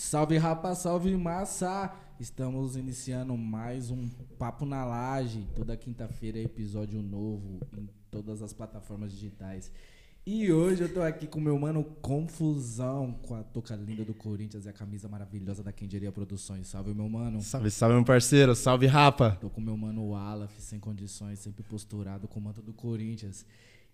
Salve rapa, salve massa! Estamos iniciando mais um Papo na Laje. Toda quinta-feira é episódio novo em todas as plataformas digitais. E hoje eu tô aqui com meu mano Confusão, com a toca linda do Corinthians e a camisa maravilhosa da Quem Diria Produções. Salve, meu mano. Salve, salve, meu parceiro. Salve, rapa. Tô com meu mano Walaf, sem condições, sempre posturado com o manto do Corinthians.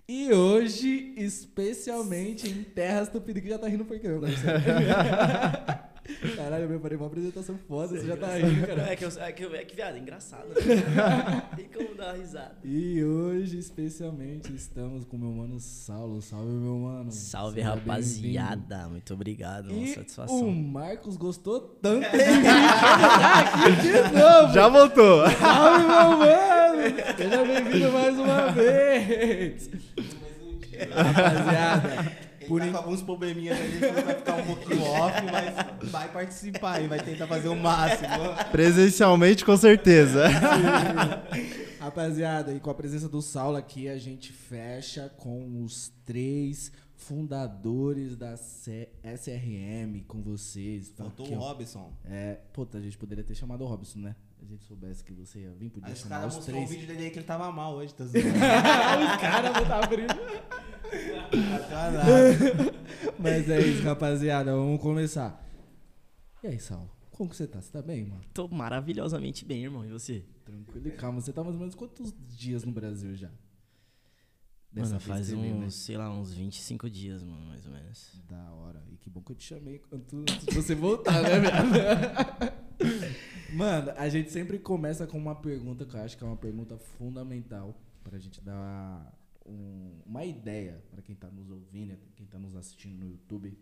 E hoje, especialmente em terras tupiniquim, já tá rindo porque eu. Caralho, eu preparei uma apresentação foda, você já tá rindo, cara. É que, eu, é que, eu- é que viado, é engraçado. Né? Tem como dar uma risada. E hoje, especialmente, estamos com meu mano Saulo. Salve, meu mano. Salve, Seja rapaziada. Muito obrigado, uma. E satisfação. o Marcos gostou tanto de tá aqui de novo. Já voltou. Salve, meu mano! Seja bem-vindo mais uma vez! Rapaziada, Ele Por tá in- com alguns probleminhas ali, vai ficar um pouquinho off, mas vai participar e vai tentar fazer o máximo. Presencialmente, com certeza. rapaziada, e com a presença do Saulo aqui, a gente fecha com os três fundadores da C- SRM com vocês. Faltou Aqui, o. Robson. É, puta, a gente poderia ter chamado o Robson, né? Se a gente soubesse que você ia vir, podia Aí os chamar caras os mostrou um três. vídeo dele aí que ele tava mal hoje, tá zoando. os caras estar abrindo. Mas é isso, rapaziada. Vamos começar. E aí, Saulo? Como que você tá? Você tá bem, mano? Tô maravilhosamente bem, irmão. E você? Tranquilo e calma. Você tá mais ou menos quantos dias no Brasil já? Dessa Mano, faz uns, né? sei lá, uns 25 dias, mano, mais ou menos. Da hora. E que bom que eu te chamei enquanto, você voltar, né, velho? Mano, a gente sempre começa com uma pergunta que eu acho que é uma pergunta fundamental pra gente dar um- uma ideia pra quem tá nos ouvindo, quem tá nos assistindo no YouTube.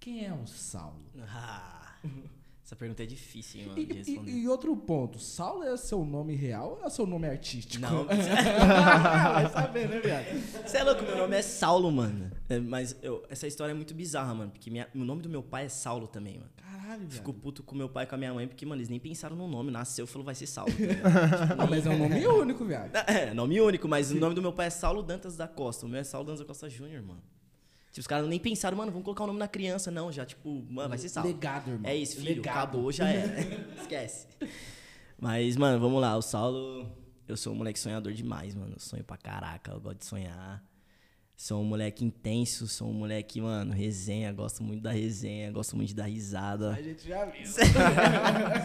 Quem é o Saulo? Ah, essa pergunta é difícil, hein, mano, E, de e- responder. e outro ponto, Saulo é seu nome real ou é seu nome artístico? Não, vai saber, né, viado? Você é louco, meu nome é Saulo, mano. É, mas eu- essa história é muito bizarra, mano. Porque minha- o nome do meu pai é Saulo também, mano. Caralho, viado. Fico puto com meu pai e com a minha mãe, porque, mano, eles nem pensaram no nome. Nasceu e falou, vai ser Saulo. tá ligado? Ah, mas é um nome único, viado. É, nome único, mas o nome do meu pai é Saulo Dantas da Costa. O meu é Saulo Dantas da Costa Júnior, mano. Tipo, os caras nem pensaram, mano, vamos colocar o nome na criança, não. Já, tipo, mano, vai ser Saulo. Legado, irmão. É isso, filho. Legado. Acabou, já é. Esquece. Mas, mano, vamos lá. O Saulo, eu sou um moleque sonhador demais, mano. Eu sonho pra caraca, eu gosto de sonhar. Sou um moleque intenso, sou um moleque, mano, resenha, gosto muito da resenha, gosto muito de dar risada. A gente já viu. Você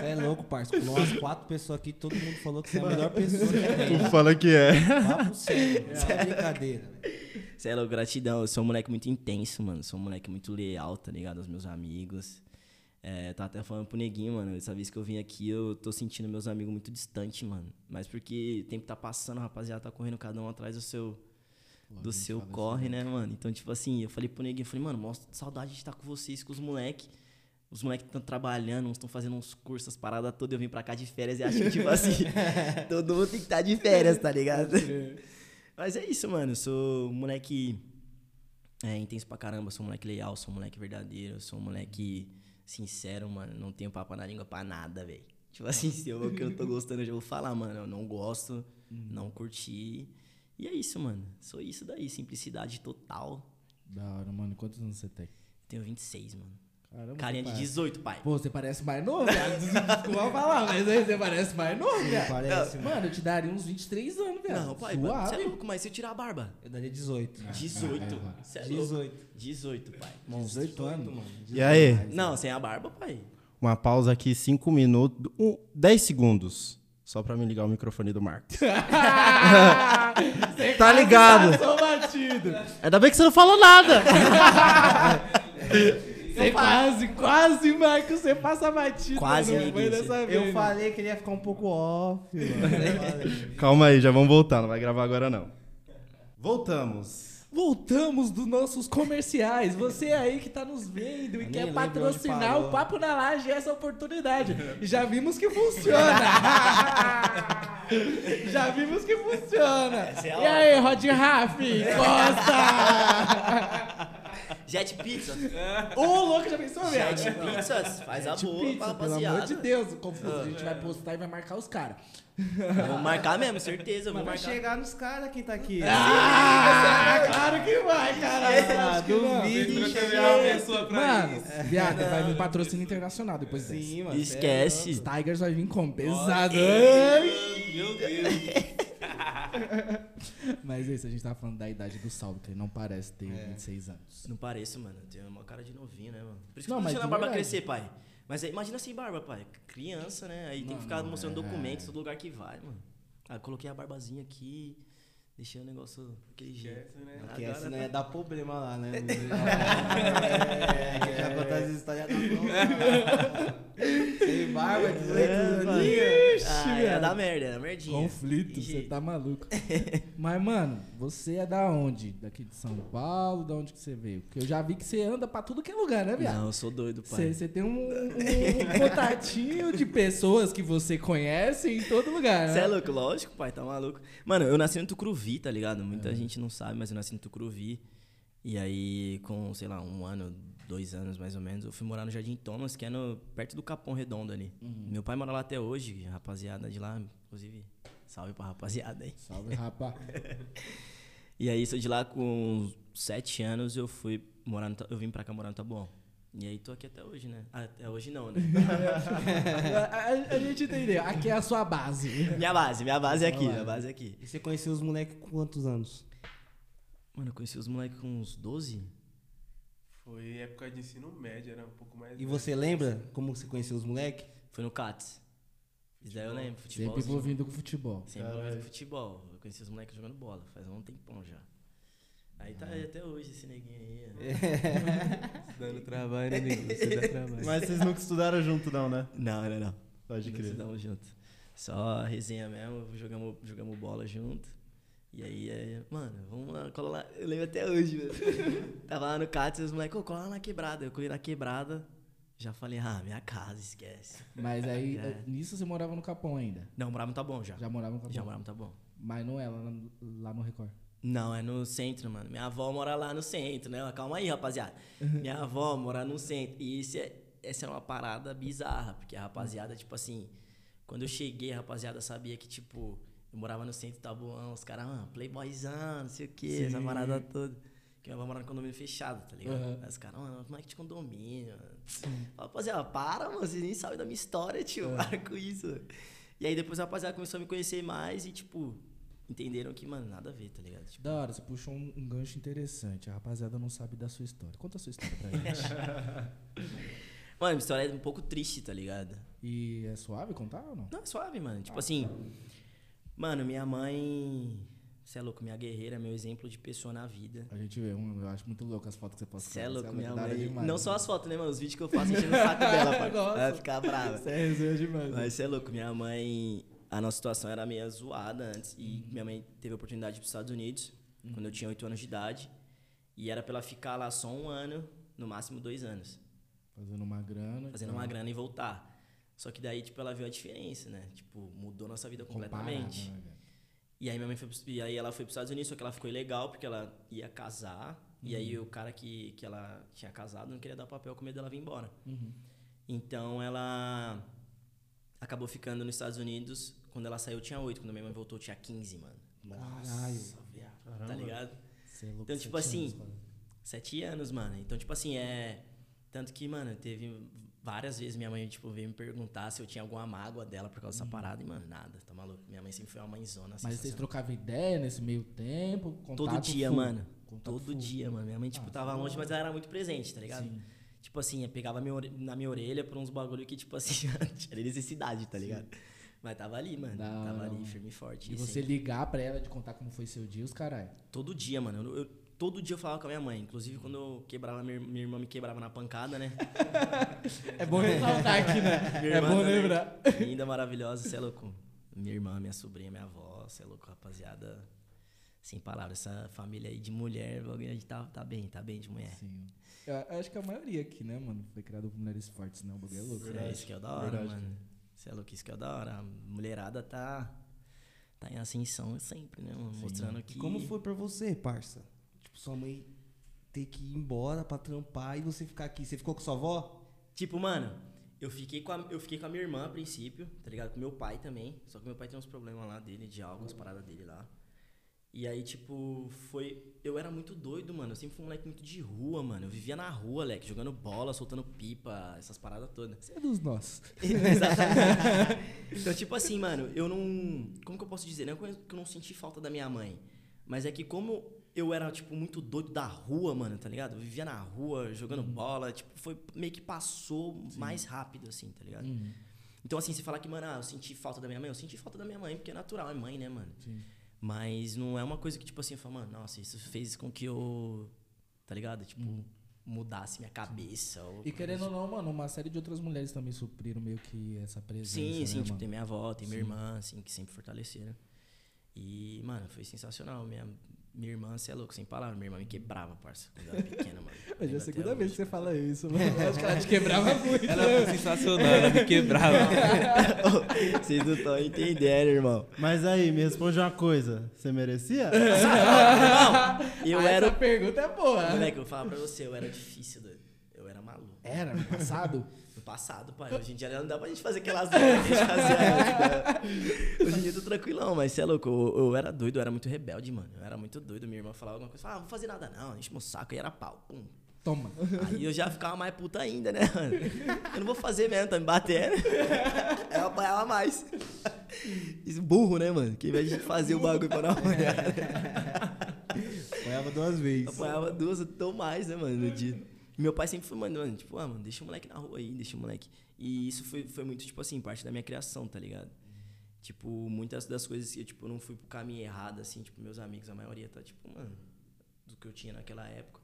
é louco, parça. Com nós quatro pessoas aqui, todo mundo falou que você é a melhor pessoa que tem. Fala que é. Papo sério. É brincadeira. Cê é louco, gratidão. Eu sou um moleque muito intenso, mano. Sou um moleque muito leal, tá ligado? Aos meus amigos. É, tava até falando pro neguinho, mano. Essa vez que eu vim aqui, eu tô sentindo meus amigos muito distantes, mano. Mas porque o tempo tá passando, a rapaziada tá correndo cada um atrás do seu. Do seu corre, né, mano? Então, tipo assim, eu falei pro neguinho, eu falei, mano, mostra saudade de estar com vocês, com os moleques. Os moleques estão trabalhando, uns estão fazendo uns cursos, as paradas todas. Eu vim pra cá de férias e acho que, tipo assim, todo mundo tem que estar de férias, tá ligado? Mas é isso, mano. Eu sou um moleque é, intenso pra caramba. Sou um moleque leal, sou um moleque verdadeiro. Sou um moleque sincero, mano. Não tenho papo na língua pra nada, velho. Tipo assim, se eu que eu tô gostando, eu já vou falar, mano. Eu não gosto, não curti. E é isso, mano. Sou isso daí. Simplicidade total. Da hora, mano. Quantos anos você tem? Tenho 26, mano. Caramba, Carinha você de parece- 18, pai. Pô, você parece mais novo, viado. Desculpa falar, mas aí você parece mais novo, viado. Parece, mano. Mano, eu te daria uns 23 anos, viado. Não, pai, Suave. você é louco, mas se eu tirar a barba? Eu daria 18. 18. Cê é louco. 18. 18, pai. 18 anos. mano. E aí? Não, sem a barba, pai. Uma pausa aqui, 5 minutos, 10 segundos. Só pra me ligar o microfone do Marcos. Você Tá ligado. Passou batido. Ainda bem que você não falou nada. Você quase, quase, Marcos, você passa batido. Quase, não foi dessa vez. Eu falei que ele ia ficar um pouco off. Calma aí, já vamos voltar. Não vai gravar agora, não. Voltamos. Voltamos dos nossos comerciais. Você aí que tá nos vendo e quer patrocinar o Papo na Laje, essa oportunidade. Já vimos que funciona. Já vimos que funciona. É a E aí, Rod Raff, Costa! Jet Pizza. Ô, louco, já pensou, viado? Jet Pizzas. Faz a Jet boa Pizza, pelo amor de Deus, confuso. A gente vai postar e vai marcar os caras. Vou marcar mesmo, certeza. Vou Mas vai marcar. chegar nos caras quem tá aqui. Ah, claro que vai, caralho. Ah, que duvido Entrou em também chegar. uma pessoa pra Mano, isso. viado, vai vir patrocínio internacional depois dessa. Sim, mano. Esquece. Os Tigers vai vir como? Pesado. Meu Deus. Mas é isso, a gente tava falando da idade do Saulo, que ele não parece ter É. 26 anos. Não pareço, mano. Tenho uma cara de novinho, né, mano? Por isso que Não, eu tô mas deixando a barba verdade. crescer, pai. Mas aí, imagina sem barba, pai. Criança, né? Aí tem que ficar não, mostrando é. documentos todo lugar que vai, mano. Aí eu coloquei a barbazinha aqui, deixei o negócio daquele jeito. Né? Porque Agora essa tá- ia dar problema lá, né? é, que já contar as histórias da Sem barba, 18 É, aninhos. Ah, ia dar merda, era merdinha. Conflito, você tá maluco. Mas, mano, você é da onde? Daqui de São Paulo? Da onde que você veio? Porque eu já vi que você anda pra tudo que é lugar, né, viado? Não, eu sou doido, pai. Você tem um, um, um contatinho de pessoas que você conhece em todo lugar, né? Você é louco? Lógico, pai, tá maluco. Mano, eu nasci no Tucuruvi, tá ligado? Muita É. gente não sabe, mas eu nasci no Tucuruvi. E aí, com, sei lá, um ano, dois anos mais ou menos, eu fui morar no Jardim Thomas, que é no, perto do Capão Redondo ali. Uhum. Meu pai mora lá até hoje, rapaziada de lá, inclusive, salve pra rapaziada aí. Salve, rapaz. E aí, sou de lá com sete anos, eu fui morar no, eu vim pra cá morar no Taboão. E aí, tô aqui até hoje, né? Ah, Até hoje não, né? a, a- a gente entendeu. Aqui é a sua base. minha base, minha base é aqui, minha base é aqui. E você conheceu os moleques com quantos anos? Mano, eu conheci os moleques com uns 12? Foi época de ensino médio, era um pouco mais. E você lembra como você conheceu os moleques? Foi no CATS. Isso daí eu lembro, futebol. Sempre envolvido com futebol. Sempre envolvido com futebol. Eu conheci os moleques jogando bola, faz um tempão já. Aí tá aí até hoje esse neguinho aí. ó. Dando trabalho, né, nego? Você dá trabalho. Mas vocês nunca estudaram junto, não, né? Não, não, não. Pode Nós crer. estudamos junto. Só resenha mesmo, jogamos, jogamos bola junto. E aí, é, mano, vamos lá, cola lá. Eu lembro até hoje, velho. Tava lá no CATS e os moleques, ô, cola lá na quebrada. Eu corri na quebrada, já falei, ah, minha casa, esquece. Mas aí, É. nisso você morava no Capão ainda. Não, morava no Tá Bom já. Já morava no Capão. Já morava no Tá Bom. Mas não é lá, no- lá no Record. Não, é no centro, mano. Minha avó mora lá no centro, né? Calma aí, rapaziada. Minha avó mora no centro. E isso é, essa é uma parada bizarra, porque a rapaziada, tipo assim, quando eu cheguei, a rapaziada sabia que, tipo, eu morava no centro Tabuão, os caras, ah, playboyzão, não sei o quê, essa parada toda. Que minha avó mora no condomínio fechado, tá ligado? Uhum. Aí os caras, mano, como é que de condomínio? Mano? Rapaziada, para, mano, vocês nem sabem da minha história, tio, para com isso. E aí depois a rapaziada começou a me conhecer mais e, tipo, entenderam que, mano, nada a ver, tá ligado? Tipo, Da hora, você puxou um, um gancho interessante. A rapaziada não sabe da sua história. Conta a sua história pra gente. Mano, a história é um pouco triste, tá ligado? e é suave contar ou não? Não, é suave, mano. Tipo assim. Mano, minha mãe. Você é louco, minha guerreira, meu exemplo de pessoa na vida. A gente vê, um, eu acho muito louco as fotos que você posta. Você é louco, minha da hora mãe. demais, não só as fotos, né, mano? Os vídeos que eu faço enchendo o saco dela, pai. Nossa. Vai ficar brava. Você é demais. Mas você é louco, minha mãe. A nossa situação era meio zoada antes. E Uhum. minha mãe teve a oportunidade de ir pros Estados Unidos, quando eu tinha 8 anos de idade. E era pra ela ficar lá só um ano, no máximo dois anos. Fazendo uma grana. fazendo então, uma grana e voltar. Só que daí, tipo, ela viu a diferença, né? Tipo, mudou nossa vida comparado, completamente. né? E aí minha mãe foi, e aí ela foi para os Estados Unidos, só que ela ficou ilegal porque ela ia casar. E aí o cara que, que ela tinha casado não queria dar papel com medo dela vir embora. Uhum. Então ela acabou ficando nos Estados Unidos. Quando ela saiu, eu tinha 8. Quando minha mãe voltou, eu tinha 15, mano. Caralho. viado. Tá ligado? Você é louco, Então, tipo assim, anos. Sete anos, mano. Então, tipo assim, é. Tanto que, mano, teve várias vezes minha mãe, tipo, veio me perguntar se eu tinha alguma mágoa dela por causa dessa parada. E, mano, nada, tá maluco? Minha mãe sempre foi uma mãezona. Uhum. Mas vocês trocavam ideia nesse meio tempo? Todo dia, full? mano. Contato Todo full. dia, mano. Minha mãe, tipo, Ah, tava da longe, mas ela era muito presente, tá ligado? Sim. Tipo assim, pegava minha na minha orelha por uns bagulho que, tipo assim, tinha necessidade, tá ligado? Mas tava ali, mano. Da tava ali, firme e forte. E e você sempre- ligar pra ela de contar como foi seu dia, os caralho. Todo dia, mano. Eu, eu- todo dia eu falava com a minha mãe. Inclusive, quando eu quebrava, minha, minha irmã me quebrava na pancada, né? É bom ressaltar aqui, né? Minha É bom também. lembrar. Linda, maravilhosa, você é louco. Minha irmã, minha sobrinha, minha avó, você é louco, rapaziada. Sem palavras, essa família aí de mulher, a gente tá, tá bem, tá bem de mulher. Sim. Eu acho que a maioria aqui, né, mano, foi criado por mulheres fortes, né? O bagulho é louco. É isso que é o da hora, Verdade, mano. Você é louco, isso que é da hora. A mulherada tá, tá em ascensão sempre, né, mano? Mostrando que. E como foi pra você, parça? Tipo, sua mãe ter que ir embora pra trampar e você ficar aqui. Você ficou com sua avó? Tipo, mano, eu fiquei, com a, eu fiquei com a minha irmã a princípio, tá ligado? Com meu pai também. Só que meu pai tem uns problemas lá dele, de álcool, as paradas dele lá. E aí, tipo, foi. Eu era muito doido, mano. Eu sempre fui um moleque muito de rua, mano. Eu vivia na rua, moleque, jogando bola, soltando pipa, essas paradas todas. Você é dos nossos. Exatamente. então, tipo assim, mano, eu não. Como que eu posso dizer? Não é que eu não senti falta da minha mãe. Mas é que como eu era, tipo, muito doido da rua, mano, tá ligado? Eu vivia na rua, jogando bola, tipo, foi meio que passou mais rápido, assim, tá ligado? Uhum. Então, assim, você falar que, mano, ah, eu senti falta da minha mãe, eu senti falta da minha mãe, porque é natural, é mãe, né, mano? Sim. Mas não é uma coisa que, tipo assim, eu falo, mano, nossa, isso fez com que eu, tá ligado? Tipo, mudasse minha cabeça. ou E querendo ou não, mano, uma série de outras mulheres também supriram meio que essa presença. Sim, né, sim, tipo, mano? tem minha avó, tem minha Sim. irmã, assim, que sempre fortaleceram. E, mano, foi sensacional. Minha, minha irmã, você é louco, sem palavras. Minha irmã me quebrava, parça, quando eu era pequena, mano. Hoje é a segunda vez que você fala isso, mano. Eu acho que ela te quebrava muito. Ela foi sensacional, ela me quebrava. Vocês não estão entendendo, irmão. Mas aí, me responde uma coisa. Você merecia? Irmão, eu Ah, era. Essa pergunta é boa. Moleque, eu vou falar pra você, eu era difícil, doido. Eu era maluco. Era no passado? Passado, pai. Hoje em dia não dá pra gente fazer aquelas merdas que a gente fazia antes, né? Hoje em dia eu tô tranquilão, mas você é louco. Eu, eu era doido, eu era muito rebelde, mano. Eu era muito doido. Minha irmã falava alguma coisa, falava, ah, não vou fazer nada não, enche meu saco. Aí era pau, pum. Toma. Aí eu já ficava mais puta ainda, né, mano? Eu não vou fazer mesmo, tá me batendo. Eu apanhava mais. Isso, burro, né, mano? Que ao invés de fazer o bagulho pra não apanhar, Apanhava duas vezes. apanhava duas ou mais, né, mano, no dia. Meu pai sempre foi, mano, tipo, ah, mano, deixa o moleque na rua aí, deixa o moleque. E isso foi, foi muito, tipo assim, parte da minha criação, tá ligado? Tipo, muitas das coisas que eu, tipo, não fui pro caminho errado, assim, tipo, meus amigos, a maioria tá, tipo, mano, do que eu tinha naquela época.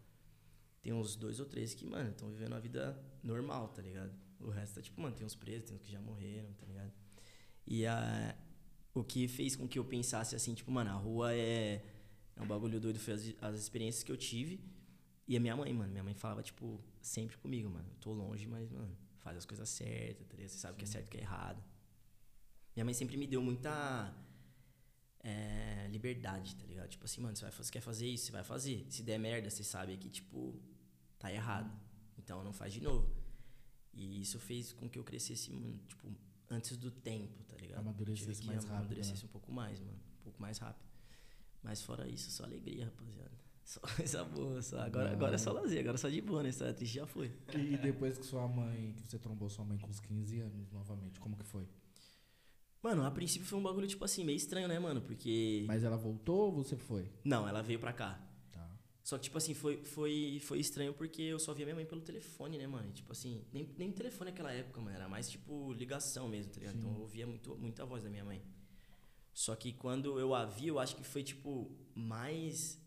Tem uns dois ou três que, mano, estão vivendo uma vida normal, tá ligado? O resto tá, tipo, mano, tem uns presos, tem uns que já morreram, tá ligado? E a, o que fez com que eu pensasse assim, tipo, mano, a rua é, é um bagulho doido, foi as, as experiências que eu tive. E a minha mãe, mano, minha mãe falava, tipo, sempre comigo, mano, eu tô longe, mas, mano, faz as coisas certas, tá ligado? Você sabe o que é certo e o que é errado. Minha mãe sempre me deu muita é, liberdade, tá ligado? Tipo assim, mano, você, vai, você quer fazer isso, você vai fazer. Se der merda, você sabe que, tipo, tá errado. Então não faz de novo. E isso fez com que eu crescesse, mano, tipo, antes do tempo, tá ligado? Amadurecesse mais rápido, Amadurecesse né? um pouco mais, mano. Um pouco mais rápido. Mas fora isso, só alegria, rapaziada. Só coisa boa, só. Agora, agora é só lazer, agora é só de boa, né? Essa triste já foi. E depois que sua mãe, que você trombou sua mãe com uns 15 anos novamente, como que foi? Mano, a princípio foi um bagulho, tipo assim, meio estranho, né, mano? Porque. Mas ela voltou ou você foi? Não, ela veio pra cá. Tá. Só que, tipo assim, foi, foi, foi estranho porque eu só via minha mãe pelo telefone, né, mano? Tipo assim, nem, nem telefone naquela época, mano. Era mais, tipo, ligação mesmo, tá ligado? Então eu ouvia muito, muita voz da minha mãe. Só que quando eu a vi, eu acho que foi, tipo, mais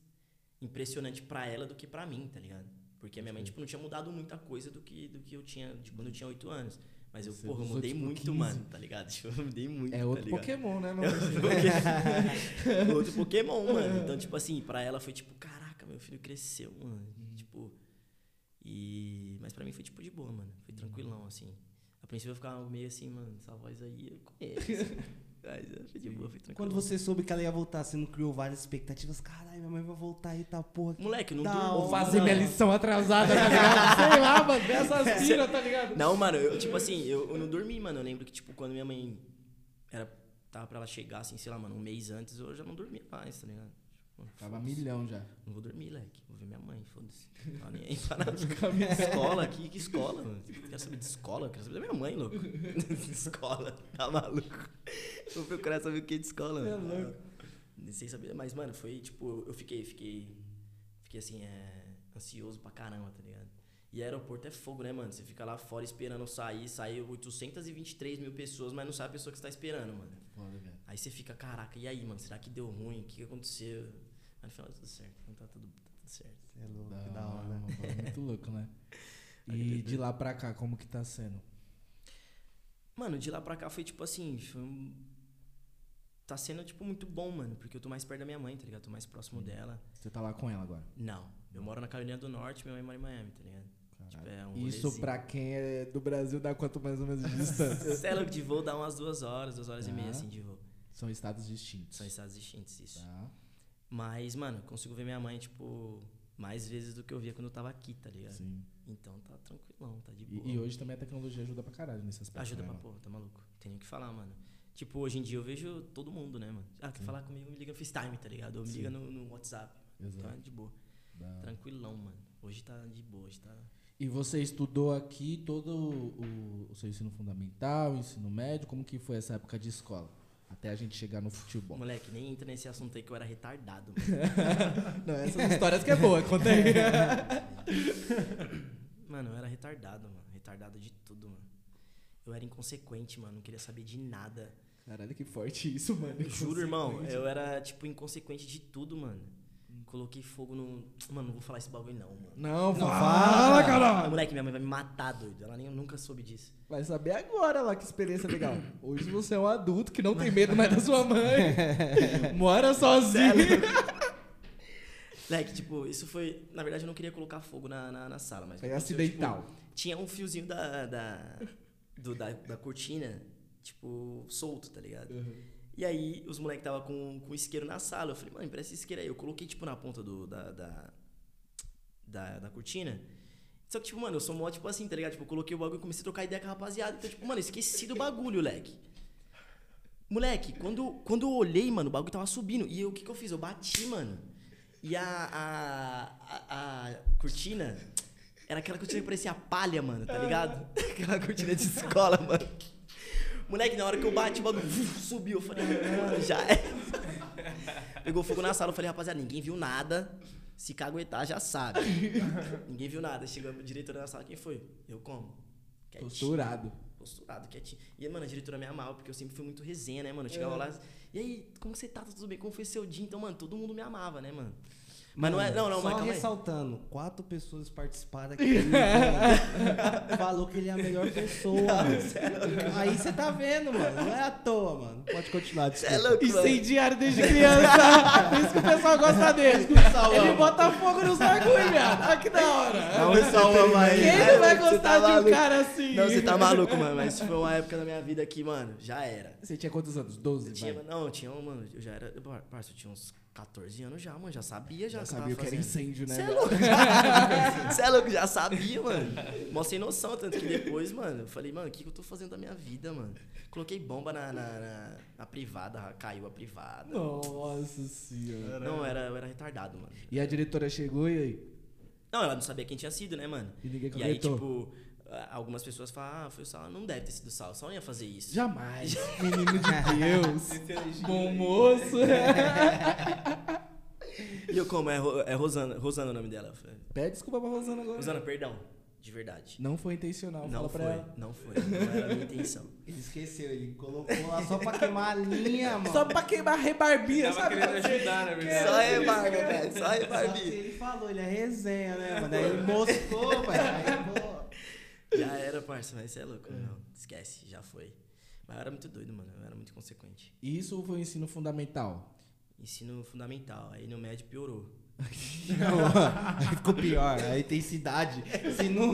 impressionante pra ela do que pra mim, tá ligado? Porque a minha mãe, tipo, não tinha mudado muita coisa do que, do que eu tinha de quando eu tinha 8 anos. Mas eu, Você porra, eu mudei tipo, muito, 15. mano, tá ligado? Tipo, eu mudei muito, É outro tá? Pokémon, né, meu? Pokémon. Outro Pokémon, mano. Então, tipo assim, pra ela foi tipo, caraca, meu filho cresceu, mano. Tipo. E. Mas pra mim foi tipo de boa, mano. Foi tranquilão, assim. A princípio eu ficava meio assim, mano, essa voz aí eu conheço. Mas foi de boa, foi tranquilo. Quando você soube que ela ia voltar, você não criou várias expectativas? Caralho, minha mãe vai voltar aí, tá porra. que Moleque, não durmo. Vou fazer minha lição atrasada, tá ligado? Sei lá, mano, dessas piras, tá ligado? Não, mano, eu, tipo assim, eu, eu não dormi, mano. Eu lembro que, tipo, quando minha mãe era, tava pra ela chegar, assim, sei lá, mano, um mês antes, eu já não dormia mais, tá ligado? Tava milhão já. Não vou dormir, leque. Vou ver minha mãe, foda-se. Tá nem aí pra nada. escola aqui, que escola, mano? Quero saber de escola? Quero saber da minha mãe, louco. escola, tá maluco? Vou procurar saber o que é de escola, É mano. louco. Nem sei saber, mas, mano, foi tipo, eu fiquei, fiquei. Fiquei assim, é. Ansioso pra caramba, tá ligado? E aeroporto é fogo, né, mano? Você fica lá fora esperando sair, saiu 823 mil pessoas, mas não sabe a pessoa que você tá esperando, mano. Foda, velho. Aí você fica, caraca, e aí, mano? Será que deu ruim? O que, que aconteceu? Mas no final dá tudo certo. Então tá tudo, tá tudo certo. Você é louco, Da, que da hora. né? muito louco, né? E de lá pra cá, como que tá sendo? Mano, de lá pra cá foi tipo assim, foi um... Tá sendo, tipo, muito bom, mano. Porque eu tô mais perto da minha mãe, tá ligado? Tô mais próximo dela. Você tá lá com ela agora? Não, eu moro na Carolina do Norte, minha mãe mora em Miami, tá ligado? Tipo, é um Isso rolezinho. pra quem é do Brasil dá quanto mais ou menos de distância? Você é louco, de voo dá umas duas horas, duas horas e meia, Tá. assim, de voo. São estados distintos. São estados distintos, isso. Tá. Mas, mano, consigo ver minha mãe, tipo, mais vezes do que eu via quando eu tava aqui, tá ligado? Sim. Então tá tranquilão, tá de boa. E, e hoje também a tecnologia ajuda pra caralho nesse aspecto. Ajuda né, pra porra, tá maluco? Tem o que falar, mano. Tipo, hoje em dia eu vejo todo mundo, né, mano? Ah, quer falar comigo, me liga no FaceTime, tá ligado? Ou me Sim. liga no, no WhatsApp. Então Exato. é de boa. Hora. Tranquilão, mano. Hoje tá de boa, hoje tá. E você estudou aqui todo o, o seu ensino fundamental, ensino médio? Como que foi essa época de escola? Até a gente chegar no futebol. Moleque, nem entra nesse assunto aí que eu era retardado, mano. Não, essas histórias que é boa, conta aí. Mano, eu era retardado, mano. Retardado de tudo, mano. Eu era inconsequente, mano. Não queria saber de nada. Caralho, que forte isso, mano. Juro, irmão. Eu era, tipo, inconsequente de tudo, mano. Coloquei fogo no. Mano, não vou falar esse bagulho, não, mano. Não, Não, fala, fala, caralho. Moleque, minha mãe vai me matar, doido. Ela nem, nunca soube disso. Vai saber agora lá que experiência legal. Hoje você é um adulto que não tem medo mais da sua mãe. Mora sozinho. Moleque, tipo, isso foi. Na verdade, eu não queria colocar fogo na, na, na sala, mas. Foi acidental. tipo, tinha um fiozinho da. da, do- da, da cortina, tipo, solto, tá ligado? E aí, os moleques tava com, com isqueiro na sala. Eu falei, mano, empresta esse isqueiro aí. Eu coloquei, tipo, na ponta do, da, da, da, da cortina. Só que, tipo, mano, eu sou mó, tipo assim, tá ligado? Tipo, eu coloquei o bagulho e comecei a trocar ideia com a rapaziada. Então, tipo, mano, esqueci do bagulho, moleque. Moleque, quando, quando eu olhei, mano, o bagulho tava subindo. E o que que eu fiz? Eu bati, mano. E a, a, a, a cortina era aquela cortina que parecia palha, mano, tá ligado? Aquela cortina de escola, mano. Moleque, na hora que eu bati, o bagulho subiu. Eu falei, mano, já é. Pegou fogo na sala. Eu falei, rapaziada, ninguém viu nada. Se caguetar, já sabe. ninguém viu nada. Chegou a diretora na sala, quem foi? Eu como? Quietinho. Posturado. Posturado, quietinho. E, mano, a diretora me amava, porque eu sempre fui muito resenha, né, mano? Eu chegava lá, e aí, como você tá? Tá tudo bem? Como foi seu dia? Então, mano, todo mundo me amava, né, mano? Mas não é. Não, não, Só mas calma aí. ressaltando, quatro pessoas participaram aqui. Falou que ele é a melhor pessoa. mano. Aí você tá vendo, mano. Não é à toa, mano. Pode continuar, é desculpa. louco, mano. Incendiário desde criança. Por isso que o pessoal gosta dele. Ele bota fogo nos bagulho, viado. Olha que da hora. Dá um salve aí. Quem não vai Você gostar tá de um maluco. cara assim? Não, você tá maluco, mano. Mas foi uma época da minha vida que, mano, já era. Você tinha quantos anos? 12? Eu tinha, não, eu tinha, um, mano, eu já era. Parça, eu tinha uns 14 anos já, mano. Já sabia já. Já sabia o que era incêndio, né? Você é louco, já. Você é louco, já sabia, mano. Mó sem noção, tanto que depois, mano, eu falei, mano, o que, que eu tô fazendo da minha vida, mano? Coloquei bomba na, na, na- na privada, caiu a privada. Nossa senhora. Não, eu era, eu era retardado, mano. E a diretora chegou e aí? Não, ela não sabia quem tinha sido, né, mano? E ninguém E aí, comentou? tipo, algumas pessoas falam, ah, foi o Sal. Não deve ter sido o Sal, o Sal não ia fazer isso. Jamais. Menino de Deus. Bom moço. E eu como? É, é Rosana, Rosana o nome dela. Pede desculpa pra Rosana agora. Rosana, perdão, de verdade. Não foi intencional, Não fala foi, pra ela. não foi, não era a minha intenção. Ele esqueceu, ele colocou lá só pra queimar a linha, mano. Só pra queimar a rebarbinha, Tava sabe? querendo ajudar, na verdade. Só rebarba, velho, só Só rebarba. ele falou, ele é resenha, né, mano? Aí ele moscou, velho. Aí, pô. Já era, parça, mas você é louco. Não, esquece, já foi. Mas eu era muito doido, mano, eu era muito consequente. Isso foi o ensino fundamental. Ensino fundamental, aí no médio piorou. Aí ficou pior, a intensidade. Ensino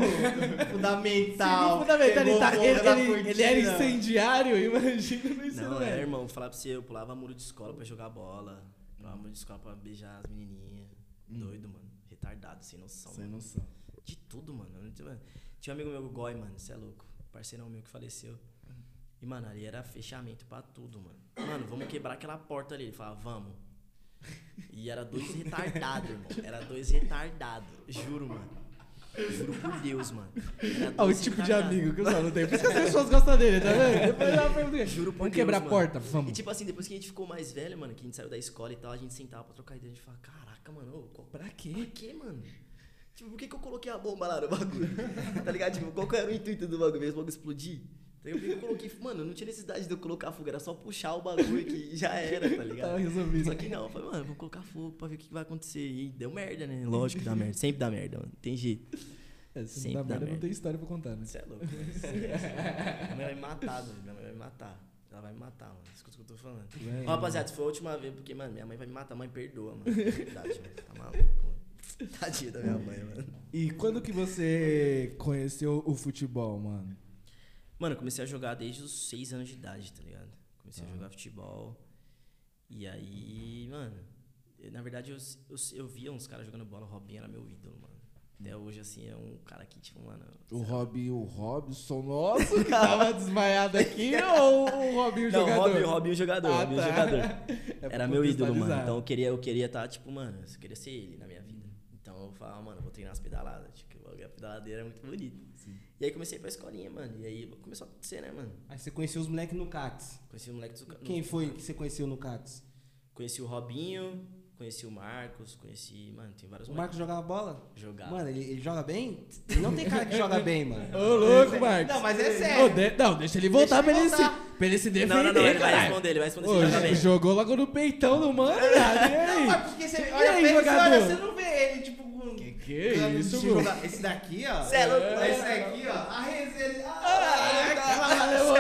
fundamental. Ensino fundamental, ele, tá- ele- ele- ele era incendiário, imagina no ensino Não, é, irmão, vou falar pra você, eu pulava muro de escola pra jogar bola. Pulava muro de escola pra beijar as menininhas. Doido, mano. Retardado, sem noção. Sem mano. noção. De tudo, mano. Tinha- um amigo meu, o Goi, mano, você é louco. Parceirão meu que faleceu. E, mano, ali era fechamento pra tudo, mano. Mano, vamos quebrar aquela porta ali. Ele falava, vamos. E era dois retardados, irmão. Era dois retardados. Juro, mano. Juro por Deus, mano. Olha o tipo de amigo que eu só não tenho. Por isso que as pessoas gostam dele, tá vendo? Depois ela pergunta. Juro por Vamos Deus, quebrar a mano. porta, E vamos. tipo assim, depois que a gente ficou mais velho, mano, que a gente saiu da escola e tal, a gente sentava pra trocar ideia, a gente falava, caraca, mano, ô, qual- Pra pra quê? quê, mano? Tipo, por que, que eu coloquei a bomba lá no bagulho? tá ligado? Tipo, qual que era o intuito do bagulho? Mesmo o bagulho explodir? Então, por que que eu coloquei. Mano, não tinha necessidade de eu colocar fogo, era só puxar o bagulho que já era, tá ligado? Tava resolvido. Só que não, eu falei, mano, vou colocar fogo pra ver o que que vai acontecer. E deu merda, né? Lógico que dá merda. Sempre dá merda, mano. Tem jeito. É, se Sempre não dá dá merda, não merda. tem história pra contar, né? Você é louco. Minha mãe vai me matar, doido. Minha mãe vai me matar. Ela vai me matar, mano. Escuta o que eu tô falando. Ó, rapaziada, se for a última vez, porque, mano, minha mãe vai me matar, mãe perdoa, mano. É verdade, mano. Tá maluco. Tadinha da minha mãe, mano. E quando que você conheceu o futebol, mano? Mano, eu comecei a jogar desde os 6 anos de idade, tá ligado? Comecei a jogar futebol. E aí, mano, eu, na verdade, eu, eu, eu via uns caras jogando bola, o Robinho era meu ídolo, mano. Até hoje, assim, é um cara que, tipo, mano. O Robin, o Robson nosso, que tava desmaiado aqui, ou o Robinho Não, jogador? Robinho, Robinho jogador, Ah, Robinho tá. jogador. É Era meu ídolo, mano. Então eu queria, eu queria estar, tipo, mano, eu queria ser ele na minha vida. Eu falava, mano, eu vou treinar as pedaladas. Tipo, a pedaladeira é muito bonita. E aí comecei pra escolinha, mano. E aí começou a acontecer, né, mano? Aí você conheceu os moleques no CATS. Conheci o moleque do Quem foi que você conheceu no CATS? Conheci o Robinho, conheci o Marcos, conheci. Mano, tem vários O Marcos jogava bola? Jogava. Mano, ele, ele joga bem? Não tem cara que joga bem, mano. Ô, louco, Marcos. Não, mas é Ô, sério. de- Não, deixa ele voltar pra, ele se, pra ele se defender, Não, não, não, ele vai caralho. responder, ele vai responder Ô, se joga bem. jogou logo no peitão do mano, cara. E aí? Não, mas porque você E olha aí, pra ele, você jogador? olha, você não vê ele, tipo, com... Que que é Cara, isso, mano? jogar. Esse daqui, ó. Cê é louco, Esse mano. aqui, ó. A resenha.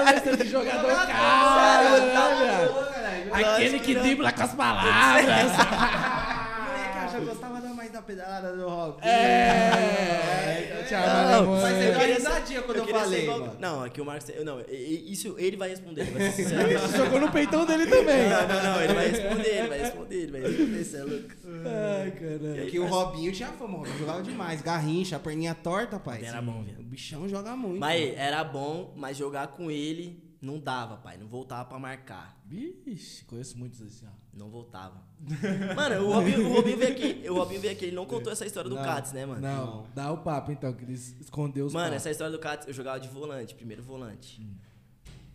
Ah, lista de jogador Jogador, cara, né, tá velho? louco, caralho. Aquele que dribla com as palavras. Moleque, eu já gostava da mais da pedalada do rock. É, te amava, Não, né, mas mano? você Eu deu queria risadinha quando eu ser falei, igual- mano. Não, é que o Marcos. eu- Não, isso ele vai responder, ele vai. Jogou no peitão dele também. Não, não, não, ele vai responder, ele vai responder, ele vai responder, você é louco. Ai, caralho. Porque o Robinho tinha fama, o Robinho jogava demais. Garrincha, perninha torta, pai. Era bom, viado. O bichão joga muito. Mas era bom, mas jogar com ele não dava, pai. Não voltava pra marcar. Vixe, conheço muitos assim, ó. Não voltava. Mano, o Robinho, o Robinho veio aqui. O Robinho veio aqui, ele não contou essa história do Não. Cats, né, mano? Não, dá o papo então, que eles escondeu os Mano, papos. essa história do Cats, eu jogava de volante, primeiro volante.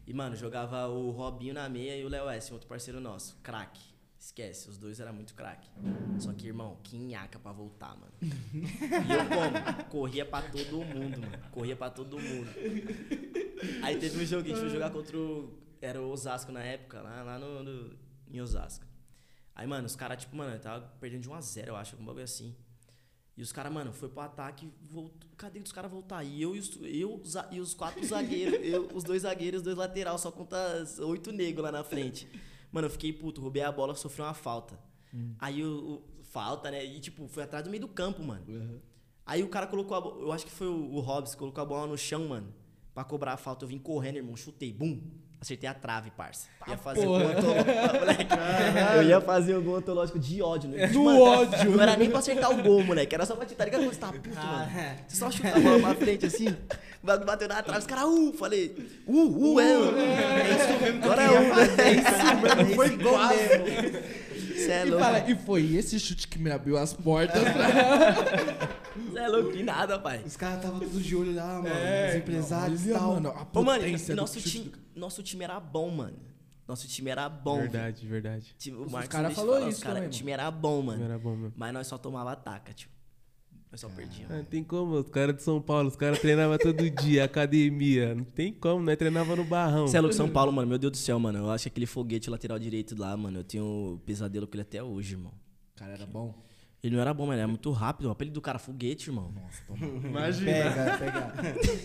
E, mano, jogava o Robinho na meia e o Léo S, outro parceiro nosso. Craque. Esquece, os dois eram muito craque. Só que, irmão, que nhaca pra voltar, mano. E eu como? Corria pra todo mundo, mano. Corria pra todo mundo. Aí teve um jogo que a gente foi jogar contra o. Era o Osasco na época, lá, lá no, no- em Osasco. Aí, mano, os caras, tipo, mano, tava perdendo de 1x0, eu acho, algum bagulho assim. E os caras, mano, foi pro ataque, voltou. Cadê os caras voltar? E eu, e os, eu e os quatro zagueiros, eu, os dois zagueiros, os dois lateral, só conta oito negros lá na frente. Mano, eu fiquei puto, roubei a bola, sofri uma falta. Aí o, Falta, né? E tipo, foi atrás do meio do campo, mano. Aí o cara colocou a bola. Eu acho que foi o, o Hobbs, colocou a bola no chão, mano. Pra cobrar a falta. Eu vim correndo, irmão. Chutei. Bum! Acertei a trave, parça. Ia fazer o gol antológico. moleque. Eu ia fazer o gol antológico de ódio. Né? Do Mano, ódio. Não era nem pra acertar o gol, moleque. Era só pra te tá ligado quando você tá puto, mano. Você só chuta a bola pra frente assim. O bagulho bateu na trave. Os caras, uh! Falei, uh, uh, é. É isso mesmo. Agora é um. É isso mesmo. Foi gol mesmo. Você é E, louco. fala, e foi esse chute que me abriu as portas pra... Você é louco. Que nada, pai. Os caras estavam todos de olho lá, mano. É, os empresários e tal. mano, a Ô, mano, potência e do nosso chute time, do- nosso time era bom, mano. Nosso time era bom. Verdade, verdade. O Os Marcos cara não deixa falou falar, os isso cara, também, O time era bom, mano. Era bom mesmo. Mas nós só tomava ataca, tipo. Nós só perdíamos. Ah, Não tem como, os caras de São Paulo, os caras treinavam todo dia, academia. Não tem como, nós treinava no barrão. Você é louco, São Paulo, mano. Meu Deus do céu, mano. Eu acho que aquele foguete lateral direito lá, mano. Eu tenho pesadelo com ele até hoje, irmão. O cara era bom. Ele não era bom, mas ele era muito rápido. O apelido do cara, foguete, irmão. Nossa, toma. Imagina. Pega, pega.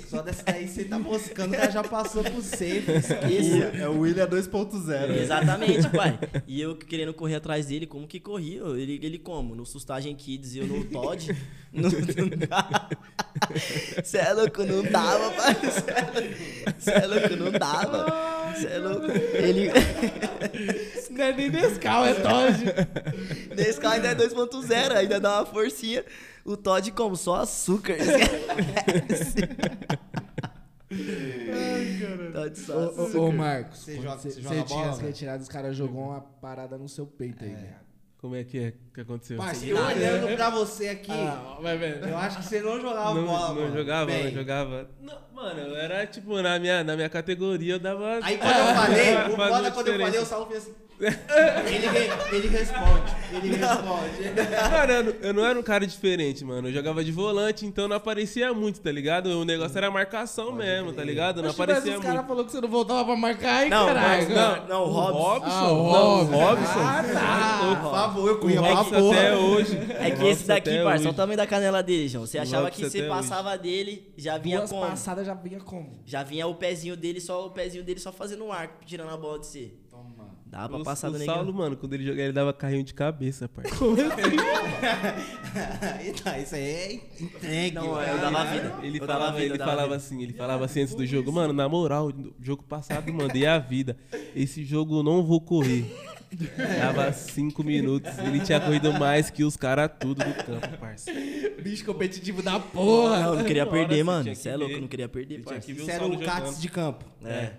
Só dessa daí você tá moscando, o cara já passou pro safe. Esqueci. É o William 2.0. Exatamente, pai. E eu querendo correr atrás dele, como que corria? Ele, ele como? No Sustagem Kids e eu no Todd? não, não dava. Cê é louco, não dava, pai. Cê é louco, não dava. Cê é louco. Ele. Não é nem Nescau, é Todd. Nesse carro ainda é 2.0, ainda dá uma forcinha. O Todd como? Só açúcar. Todd só Ô, açúcar. ô, ô, Marcos, Você quando joga- você você joga você tinha as retiradas, os caras jogou uma parada no seu peito aí, velho. Como é que é que aconteceu? Parceiro, eu olhando pra você aqui, Ah, vendo. eu acho que você não jogava não, bola, não mano. jogava, Bem. não jogava. Não, mano, eu era tipo, na minha, na minha categoria eu dava. Aí quando eu falei, o foda quando eu falei, o Saulo fez assim. Ele, re- ele responde, ele responde. Mano, eu não- eu não era um cara diferente, mano. Eu jogava de volante, então não aparecia muito, tá ligado? O negócio era marcação mesmo, tá ligado? Não aparecia os caras muito. falaram que você não voltava pra marcar aí, Não, caralho. não, não, o Robson. Ah, o Não, Robson. Robson. Ah, tá. Por favor, eu O corria pra Robson porra. até hoje. É que O esse Robson daqui, até parça, olha hoje. o tamanho da canela dele, João. Você O achava Robson que você até passava dele, já vinha Duas como? passadas já vinha como? Já vinha o pezinho dele, só o pezinho dele só fazendo um arco, tirando a bola de você. Toma. Dá pra passar o do Saulo, mano, quando ele jogava, ele dava carrinho de cabeça, parça. Eita, isso aí é entregue. Não, mano. eu dava vida. Ele Eu dava falava, vida, eu ele dava falava vida. assim, ele falava assim antes do jogo, mano, na moral, no jogo passado, mandei a vida. Esse jogo eu não vou correr. Dava cinco minutos. Ele tinha corrido mais que os caras tudo do campo, parça. Bicho competitivo da Não, porra. eu não queria Toda hora perder, você mano. tinha que Você é louco, eu não queria perder, Você tinha parça. que ver Isso era o de campo. É.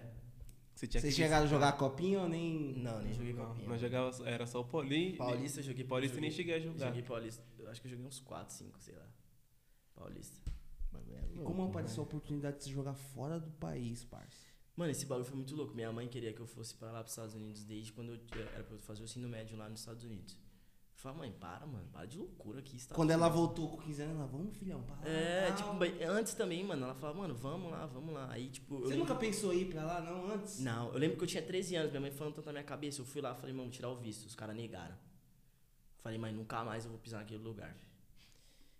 Você tinha Vocês chegaram a jogar copinha ou nem. Não, nem joguei Não, copinha. nós jogava, era só o Paulinho. Paulista eu joguei. Paulista joguei, nem cheguei a jogar. Joguei Paulista. Eu acho que eu joguei uns 4, 5, sei lá. Paulista. É E louco, como mano. apareceu a oportunidade de se jogar fora do país, parça? Mano, esse bagulho foi muito louco. Minha mãe queria que eu fosse pra lá pros Estados Unidos desde quando eu era pra eu fazer o ensino médio lá nos Estados Unidos. Eu falei, mãe, para, mano, para de loucura aqui. Estados Quando ela Unidos." voltou com 15 anos, ela, vamos, filhão, para. É, tal." tipo, antes também, mano, ela falava, mano, vamos lá, vamos lá. Aí, tipo, Você lembro- nunca pensou em ir pra lá, não, antes? Não, eu lembro que eu tinha 13 anos, minha mãe falando tanto na minha cabeça. Eu fui lá, falei, mano, tirar o visto. Os caras negaram. Falei, mãe, nunca mais eu vou pisar naquele lugar.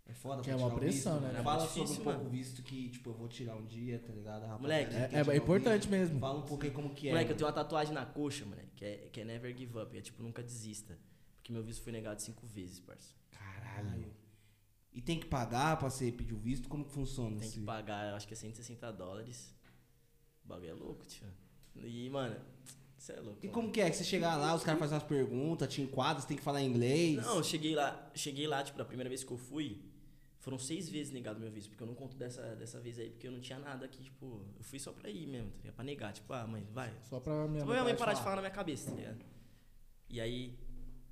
É foda Que é uma pressão, visto, né? Era Fala muito sobre difícil, um pouco mano. o visto que, tipo, eu vou tirar um dia, tá ligado? A Moleque, É, é importante visto. mesmo. Fala um pouco aí como que é. Moleque, eu tenho mano. uma tatuagem na coxa, moleque, que é, que é Never Give Up. É tipo, nunca desista. Porque meu visto foi negado cinco vezes, parça. Caralho. E tem que pagar pra você pedir o visto? Como que funciona? Tem esse- que pagar, eu acho que é 160 dólares. O bagulho é louco, tio. E, mano, você é louco. E mano. como que é? Que você chega lá, os caras fazem umas perguntas, te enquadram, você tem que falar inglês? Não, eu cheguei lá, cheguei lá, tipo, a primeira vez que eu fui, foram seis vezes negado meu visto, porque eu não conto dessa, dessa vez aí, porque eu não tinha nada aqui, tipo, eu fui só pra ir mesmo, tá ligado? Pra negar, tipo, ah, mãe, vai. Só pra minha Só pra minha mãe parar de falar. falar na minha cabeça, tá ligado? E aí,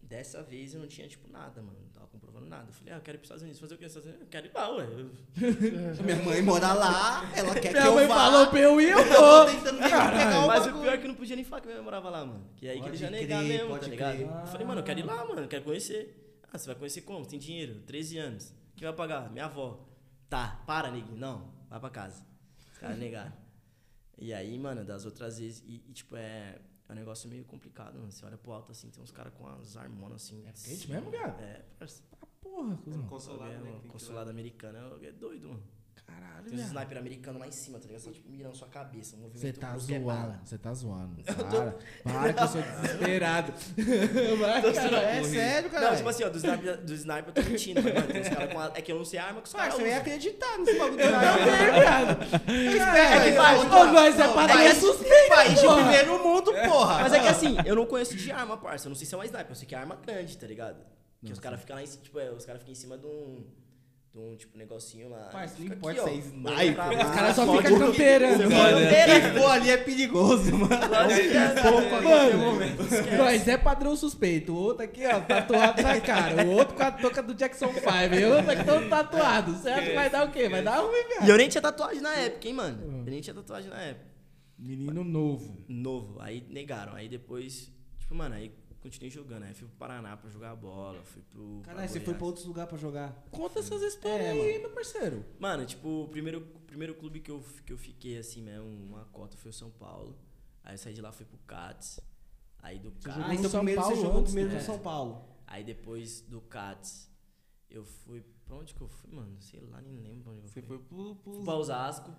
dessa vez eu não tinha, tipo, nada, mano, não tava comprovando nada. Eu falei, ah, eu quero ir pros Estados Unidos, fazer o quê nos Estados Unidos? Eu quero ir lá, ué. Eu- Minha mãe mora lá, ela quer que Minha eu mãe vá. falou pra eu ir, eu Eu tô vou. tentando pegar o Mas o pior é que eu não podia nem falar que minha mãe morava lá, mano. Que aí que Pode ele já negar mesmo, pode tá ligado? crer. Eu falei, mano, eu quero ir lá, mano, eu quero conhecer. Ah, você vai conhecer como? Você tem dinheiro? 13 anos. Quem vai pagar? Minha avó. Tá, para, neguinho. Não, vai pra casa. Os caras negaram. E aí, mano, das outras vezes. E, e, tipo, é, é um negócio meio complicado, mano. Você olha pro alto assim, tem uns caras com as harmonas assim. É quente mesmo, cara? É, parça. Porra, cuzão. Consolado, É, né? mano, que tem que consulado americano é, é doido, mano. Caralho, Tem uns sniper americano lá em cima, tá ligado? Só tipo mirando sua cabeça. Um movimento Você tá é bala. zoando, você tá zoando. Para, para que eu sou desesperado. Vai, cara, É sério, cara. Não, tipo assim, ó, do sniper, do sniper eu tô mentindo, mas, mano, tem uns caras com a, É que eu não sei a arma que os caras eu ia acreditar nesse bagulho. Eu também, viado. É que Ô, nós é pra dar suspeito, País de primeiro mundo, porra. Mas é que assim, eu não conheço de arma, parça. Eu não sei se é uma sniper, eu sei que é arma grande, tá ligado? Que os caras ficam lá em cima, tipo, é, os caras ficam em cima de um. De um, tipo, negocinho lá. Parça, não importa se é sniper. Os caras só ficam camperando. Mano. Quem for ali é perigoso, mano. Lógico que é. Nós é padrão suspeito. O outro aqui, ó, tatuado na cara. O outro com a touca do Jackson 5. E o outro aqui todo tatuado. Você acha que vai dar o quê? Vai dar ruim, E viado. eu nem tinha tatuagem na época, hein, mano? Eu nem tinha tatuagem na época. Menino novo. Novo. Aí negaram. Aí depois, tipo, mano, aí continuei jogando. Aí fui pro Paraná pra jogar bola. Fui pro. Caralho, você foi pra outros lugares pra jogar. Conta essas histórias É, aí, meu parceiro. Mano, tipo, o primeiro, primeiro clube que eu, que eu fiquei assim mesmo, uma cota, foi o São Paulo. Aí eu saí de lá, fui pro Cats. Aí do Cats. Ah, então São primeiro Paulo você jogou antes, primeiro né? no São Paulo. Aí depois do Cats, eu fui. Pra onde que eu fui, mano? Sei lá, nem lembro onde eu Você fui. foi pro. pro... Fui pra Osasco.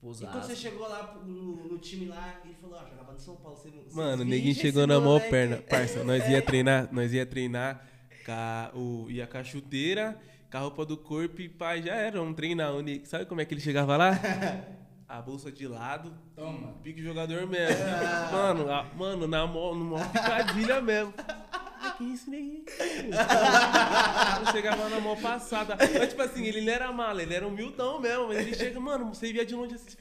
Pro E quando você chegou lá no, no time lá, ele falou, ó, jogava no São Paulo. Você, você Mano, o neguinho chegou na moleque. perna. Parça, nós ia treinar, nós ia treinar com a, o, ia com a chuteira, com a roupa do corpo e pá, já era, vamos treinar. O Nick, sabe como é que ele chegava lá? A bolsa de lado, Toma. pique jogador mesmo. Mano, a- mano, na mó, numa picadilha mesmo. Isso, neguinho? Eu chegava na mão passada. Mas, tipo assim, ele não era mala, ele era humildão mesmo. Mas ele chega, mano, você via de longe assim.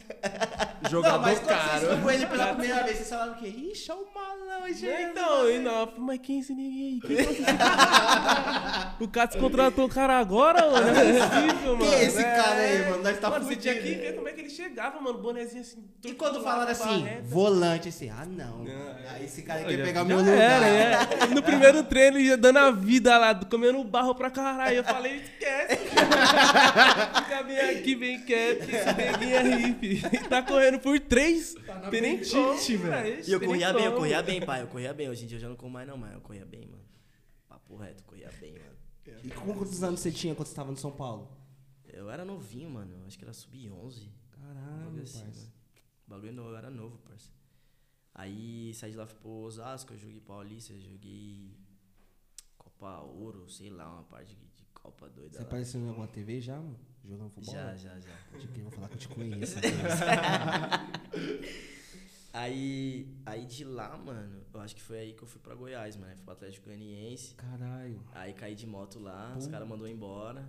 Não, mas quando vocês com ele pela primeira vez, vocês falaram o quê? Ixi, é o malão, gente. Então, e não, mas quem é esse ninguém aí? Quem trouxe esse cara? o Cats contratou o cara agora, mano? Não é possível, mano. Quem é esse cara aí, mano? Nós tá Mano, você fudido. tinha que ver como é que ele chegava, mano. Bonezinho assim. E quando falaram assim, barreta. volante, assim, ah não. Não, Aí esse cara quer pegar meu lugar. Era, é. No primeiro treino, ia dando a vida lá, comendo barro pra caralho. Eu falei, esquece. Fica bem aqui, bem quieto, que esse neguinho é hippie. Tá correndo por três na penitente, velho. E eu corria bem, eu corria bem, pai. Eu corria bem. Hoje em dia eu já não corro mais, não, mas eu corria bem, mano. Papo reto, corria bem, mano. E com quantos anos você tinha quando você tava no São Paulo? Eu era novinho, mano. Eu acho que era sub-11. Caralho, assim, parça. Bagulho novo, eu era novo, parça. Aí saí de lá, fui pro Osasco, eu joguei Paulista, joguei Copa Ouro, sei lá, uma parte de, de Copa doida Você lá. apareceu em alguma TV já, mano? Jogando futebol? Já, já, já. Pode crer, vou falar que eu te conheço. Aí, aí de lá, mano, eu acho que foi aí que eu fui pra Goiás, mano. Fui pro Atlético Goianiense. Caralho. Aí caí de moto lá, os caras mandou embora.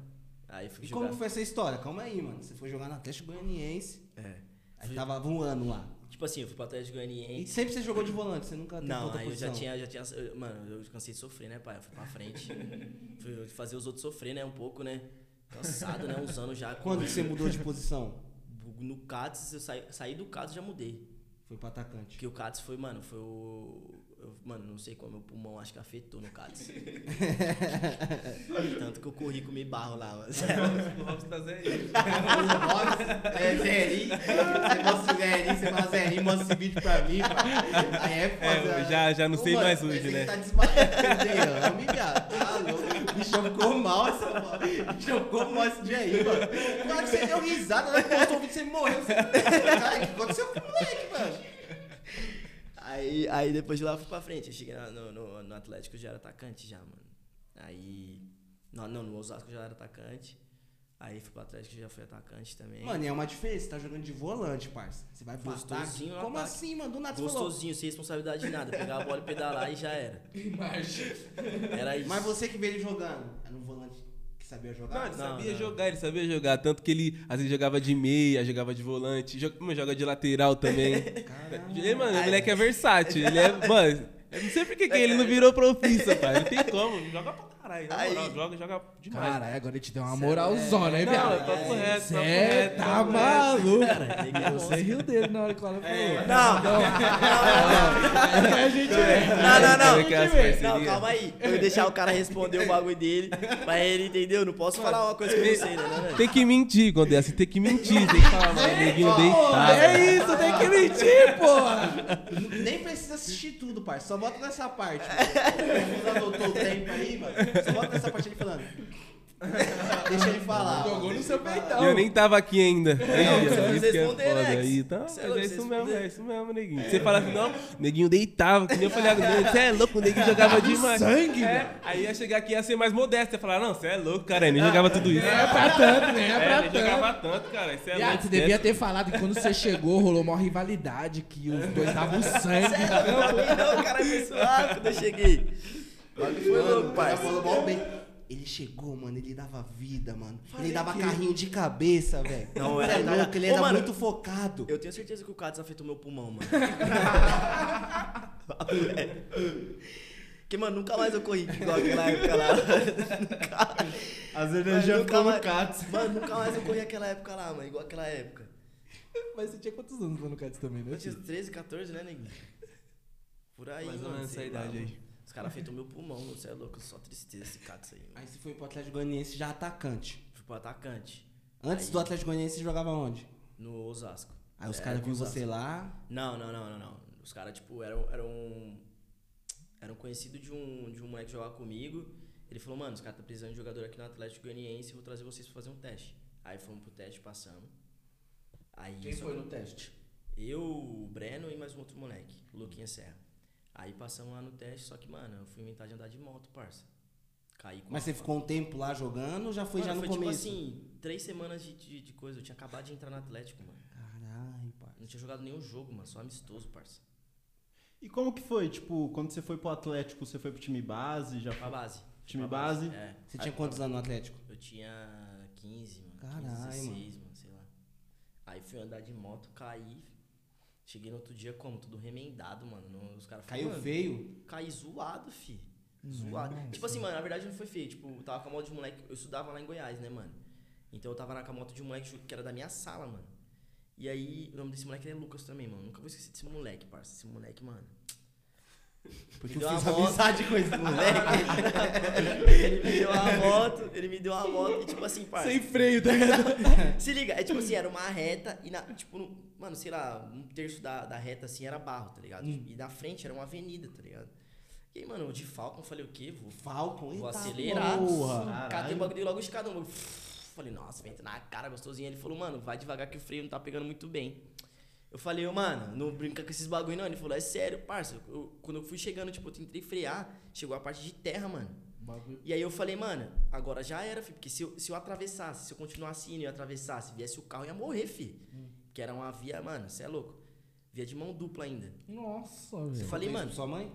Aí fui E jogar. como foi essa história? Calma aí, mano. Você foi jogar no Atlético Goianiense. É. Aí tava voando lá. Tipo assim, eu fui pro Atlético E Goianiense. sempre você jogou de volante, você nunca tentou Não, aí eu já posição. tinha, já tinha. eu- Mano, eu cansei de sofrer, né, pai? Eu fui pra frente. fui fazer os outros sofrer, né? Um pouco, né? Cansado, né? Uns anos já. Quando que você mudou de posição? No CATS, eu saí, saí do CATS já mudei. Foi pro atacante. Porque o CATS foi, mano, foi o. eu- mano, não sei qual meu pulmão acho que afetou no CATS. Tanto que eu corri com me barro lá, mano. O Robson tá Zé aí. É, Zerinho. Você mostra o Zerinho, você fala, Zerinho, mostra esse vídeo pra mim, mano. Aí é foda. É, eu já, já não Ô, sei mano, mais hoje, né? Tá desmaiando, viado. Tá louco. O bichão ficou mal essa O bichão ficou mal esse dia aí, mano. Claro que você deu risada, né? Postou o vídeo, você morreu. Você... Cara, o que aconteceu com o moleque, mano? Aí, aí depois de lá eu fui pra frente. Eu cheguei na- no, no, no Atlético eu já era atacante já, mano. Aí. Não, não, no Osasco eu já era atacante. Aí fui pro Atlético já fui atacante também. Mano, e é uma diferença. Você tá jogando de volante, parça. Você vai pro. Gostosinho Como ataque. assim, mano? Do nada. Gostosinho, sem responsabilidade de nada. Pegar a bola e pedalar e já era. Marcha. Era isso. Mas você que ele jogando, era um volante sabia Não, jogar? ele Não, sabia não. jogar, ele sabia jogar. Tanto que ele, às vezes, jogava de meia, jogava de volante, joga, mano, joga de lateral também. Caralho. Ele, mano, o moleque é versátil. Ele é, mano, eu não sei por que que ele não virou profissa, pai. Não tem como. Joga pra caralho. Na moral, Aí- joga, joga demais. Caralho, agora ele te deu uma moralzona, hein, não, viado? papo reto, papo Cê reto. tá papo reto. maluco. Cara, é Você riu dele na hora que ela falou. Não, Aí a gente vê. não, não, não. Como é que é as Não, parcerias? calma aí. Eu ia deixar o cara responder o bagulho dele. Mas ele entendeu. Não posso falar uma coisa que eu não sei, né? né? Tem que mentir quando é assim, tem que mentir. Tem que falar, mano, neguinho deitado. É isso, tem que mentir, porra. Nem precisa assistir tudo, parça. Só bota nessa parte. Você anotou o tempo aí, mano? Só bota nessa parte ele falando. Deixa ele falar. Jogou no seu peitão. Eu nem tava aqui ainda. Aí, você ó, não isso que é responder, foda. Aí, Você mas não é isso mesmo, é isso mesmo, neguinho. Você fala assim, não, neguinho deitava, que nem eu falei, ah, você é louco, o neguinho jogava demais. sangue, é, Aí ia chegar aqui e ia ser mais modesto, ia falar, não, você é louco, cara, ele nem jogava tudo isso. É pra tanto, né? É É, pra ele jogava tanto. tanto, cara, você é louco. você devia ter falado que quando você chegou, rolou uma rivalidade, que os dois davam sangue. Não, não, o cara foi suave quando eu cheguei. Foi louco, Mano, falou mal bem. Ele chegou, mano, ele dava vida, mano. ele dava carrinho de cabeça, velho. Não, era- é louco, ele Ô, era mano, muito focado. Eu tenho certeza que o Cats afetou meu pulmão, mano. Porque, mano, nunca mais eu corri igual aquela época lá. Nunca- As energias ficou no Cats. Mano, nunca mais eu corri aquela época lá, mano. Igual aquela época. Mas você tinha quantos anos lá no Cats também, né? Eu tinha 13, 14, né, neguinho? Por aí, Mais ou mano. menos sei essa idade aí. Os caras afetou meu pulmão. Você é louco, só tristeza esse Cats aí, mano. Aí você foi pro Atlético Goianiense já atacante. Fui pro atacante. Antes Aí- do Atlético Goianiense você jogava onde? No Osasco. Aí os É, caras viram você lá. Não, não, não, não, não. Os caras, tipo, eram, eram. Eram conhecidos de um, de um moleque que jogava comigo. Ele falou, mano, os caras tá precisando de jogador aqui no Atlético Goianiense, vou trazer vocês pra fazer um teste. Aí fomos pro teste, passamos. Aí Quem foi no teste? Eu, o Breno e mais um outro moleque, o Luquinha Serra. Aí passamos lá no teste, só que, mano, eu fui inventar de andar de moto, parça. Caí com Mas você ficou um tempo lá jogando ou já foi Mano, já no foi começo? tipo assim, três semanas de, de, de coisa. Eu tinha acabado de entrar no Atlético, mano. Caralho, parça. Não tinha jogado nenhum jogo, mano. Só amistoso, parça. E como que foi? Tipo, quando você foi pro Atlético, você foi pro time base? Já Pra foi... base. Time Pra base? É. Você tinha quantos anos no Atlético? Eu tinha 15, mano. Caralho, 15, 16, mano. sei lá. Aí fui andar de moto, caí. Cheguei no outro dia como? Tudo remendado, mano. No- os caras falaram, Caiu "Mano, feio? Caí zoado, fi. Zoado. Tipo assim, mano, na verdade não foi feio. Tipo, eu tava com a moto de moleque. Eu estudava lá em Goiás, né, mano? Então eu tava na com a moto de um moleque que era da minha sala, mano. E aí, o nome desse moleque é Lucas também, mano. Nunca vou esquecer desse moleque, parça. Esse moleque, mano. Porque eu fiz uma moto. amizade com esse moleque. ele me deu uma moto, ele me deu uma moto e tipo assim, parça. Sem freio, tá ligado? Se liga, é tipo assim, era uma reta e na, tipo, no- mano, sei lá, um terço da, da reta assim era barro, tá ligado? E na frente era uma avenida, tá ligado? E aí, mano, eu de Falcon falei o quê? Vou, Falcon, vou eita acelerar. porra. Catei o bagulho logo escadão. bagulho, Falei, nossa, vento na cara, gostosinho. Ele falou, mano, vai devagar que o freio não tá pegando muito bem. Eu falei, ô, mano, não brinca com esses bagulho não. Ele falou, é sério, parça. Eu- quando eu fui chegando, tipo, eu tentei frear, chegou a parte de terra, mano. E aí eu falei, mano, agora já era, filho. Porque se eu, se eu atravessasse, se eu continuasse indo e eu atravessasse, viesse o carro, eu ia morrer, filho. Que era uma via, mano, você é louco. Via de mão dupla ainda. Nossa, Eu velho. falei, Fez mano, Sua mãe?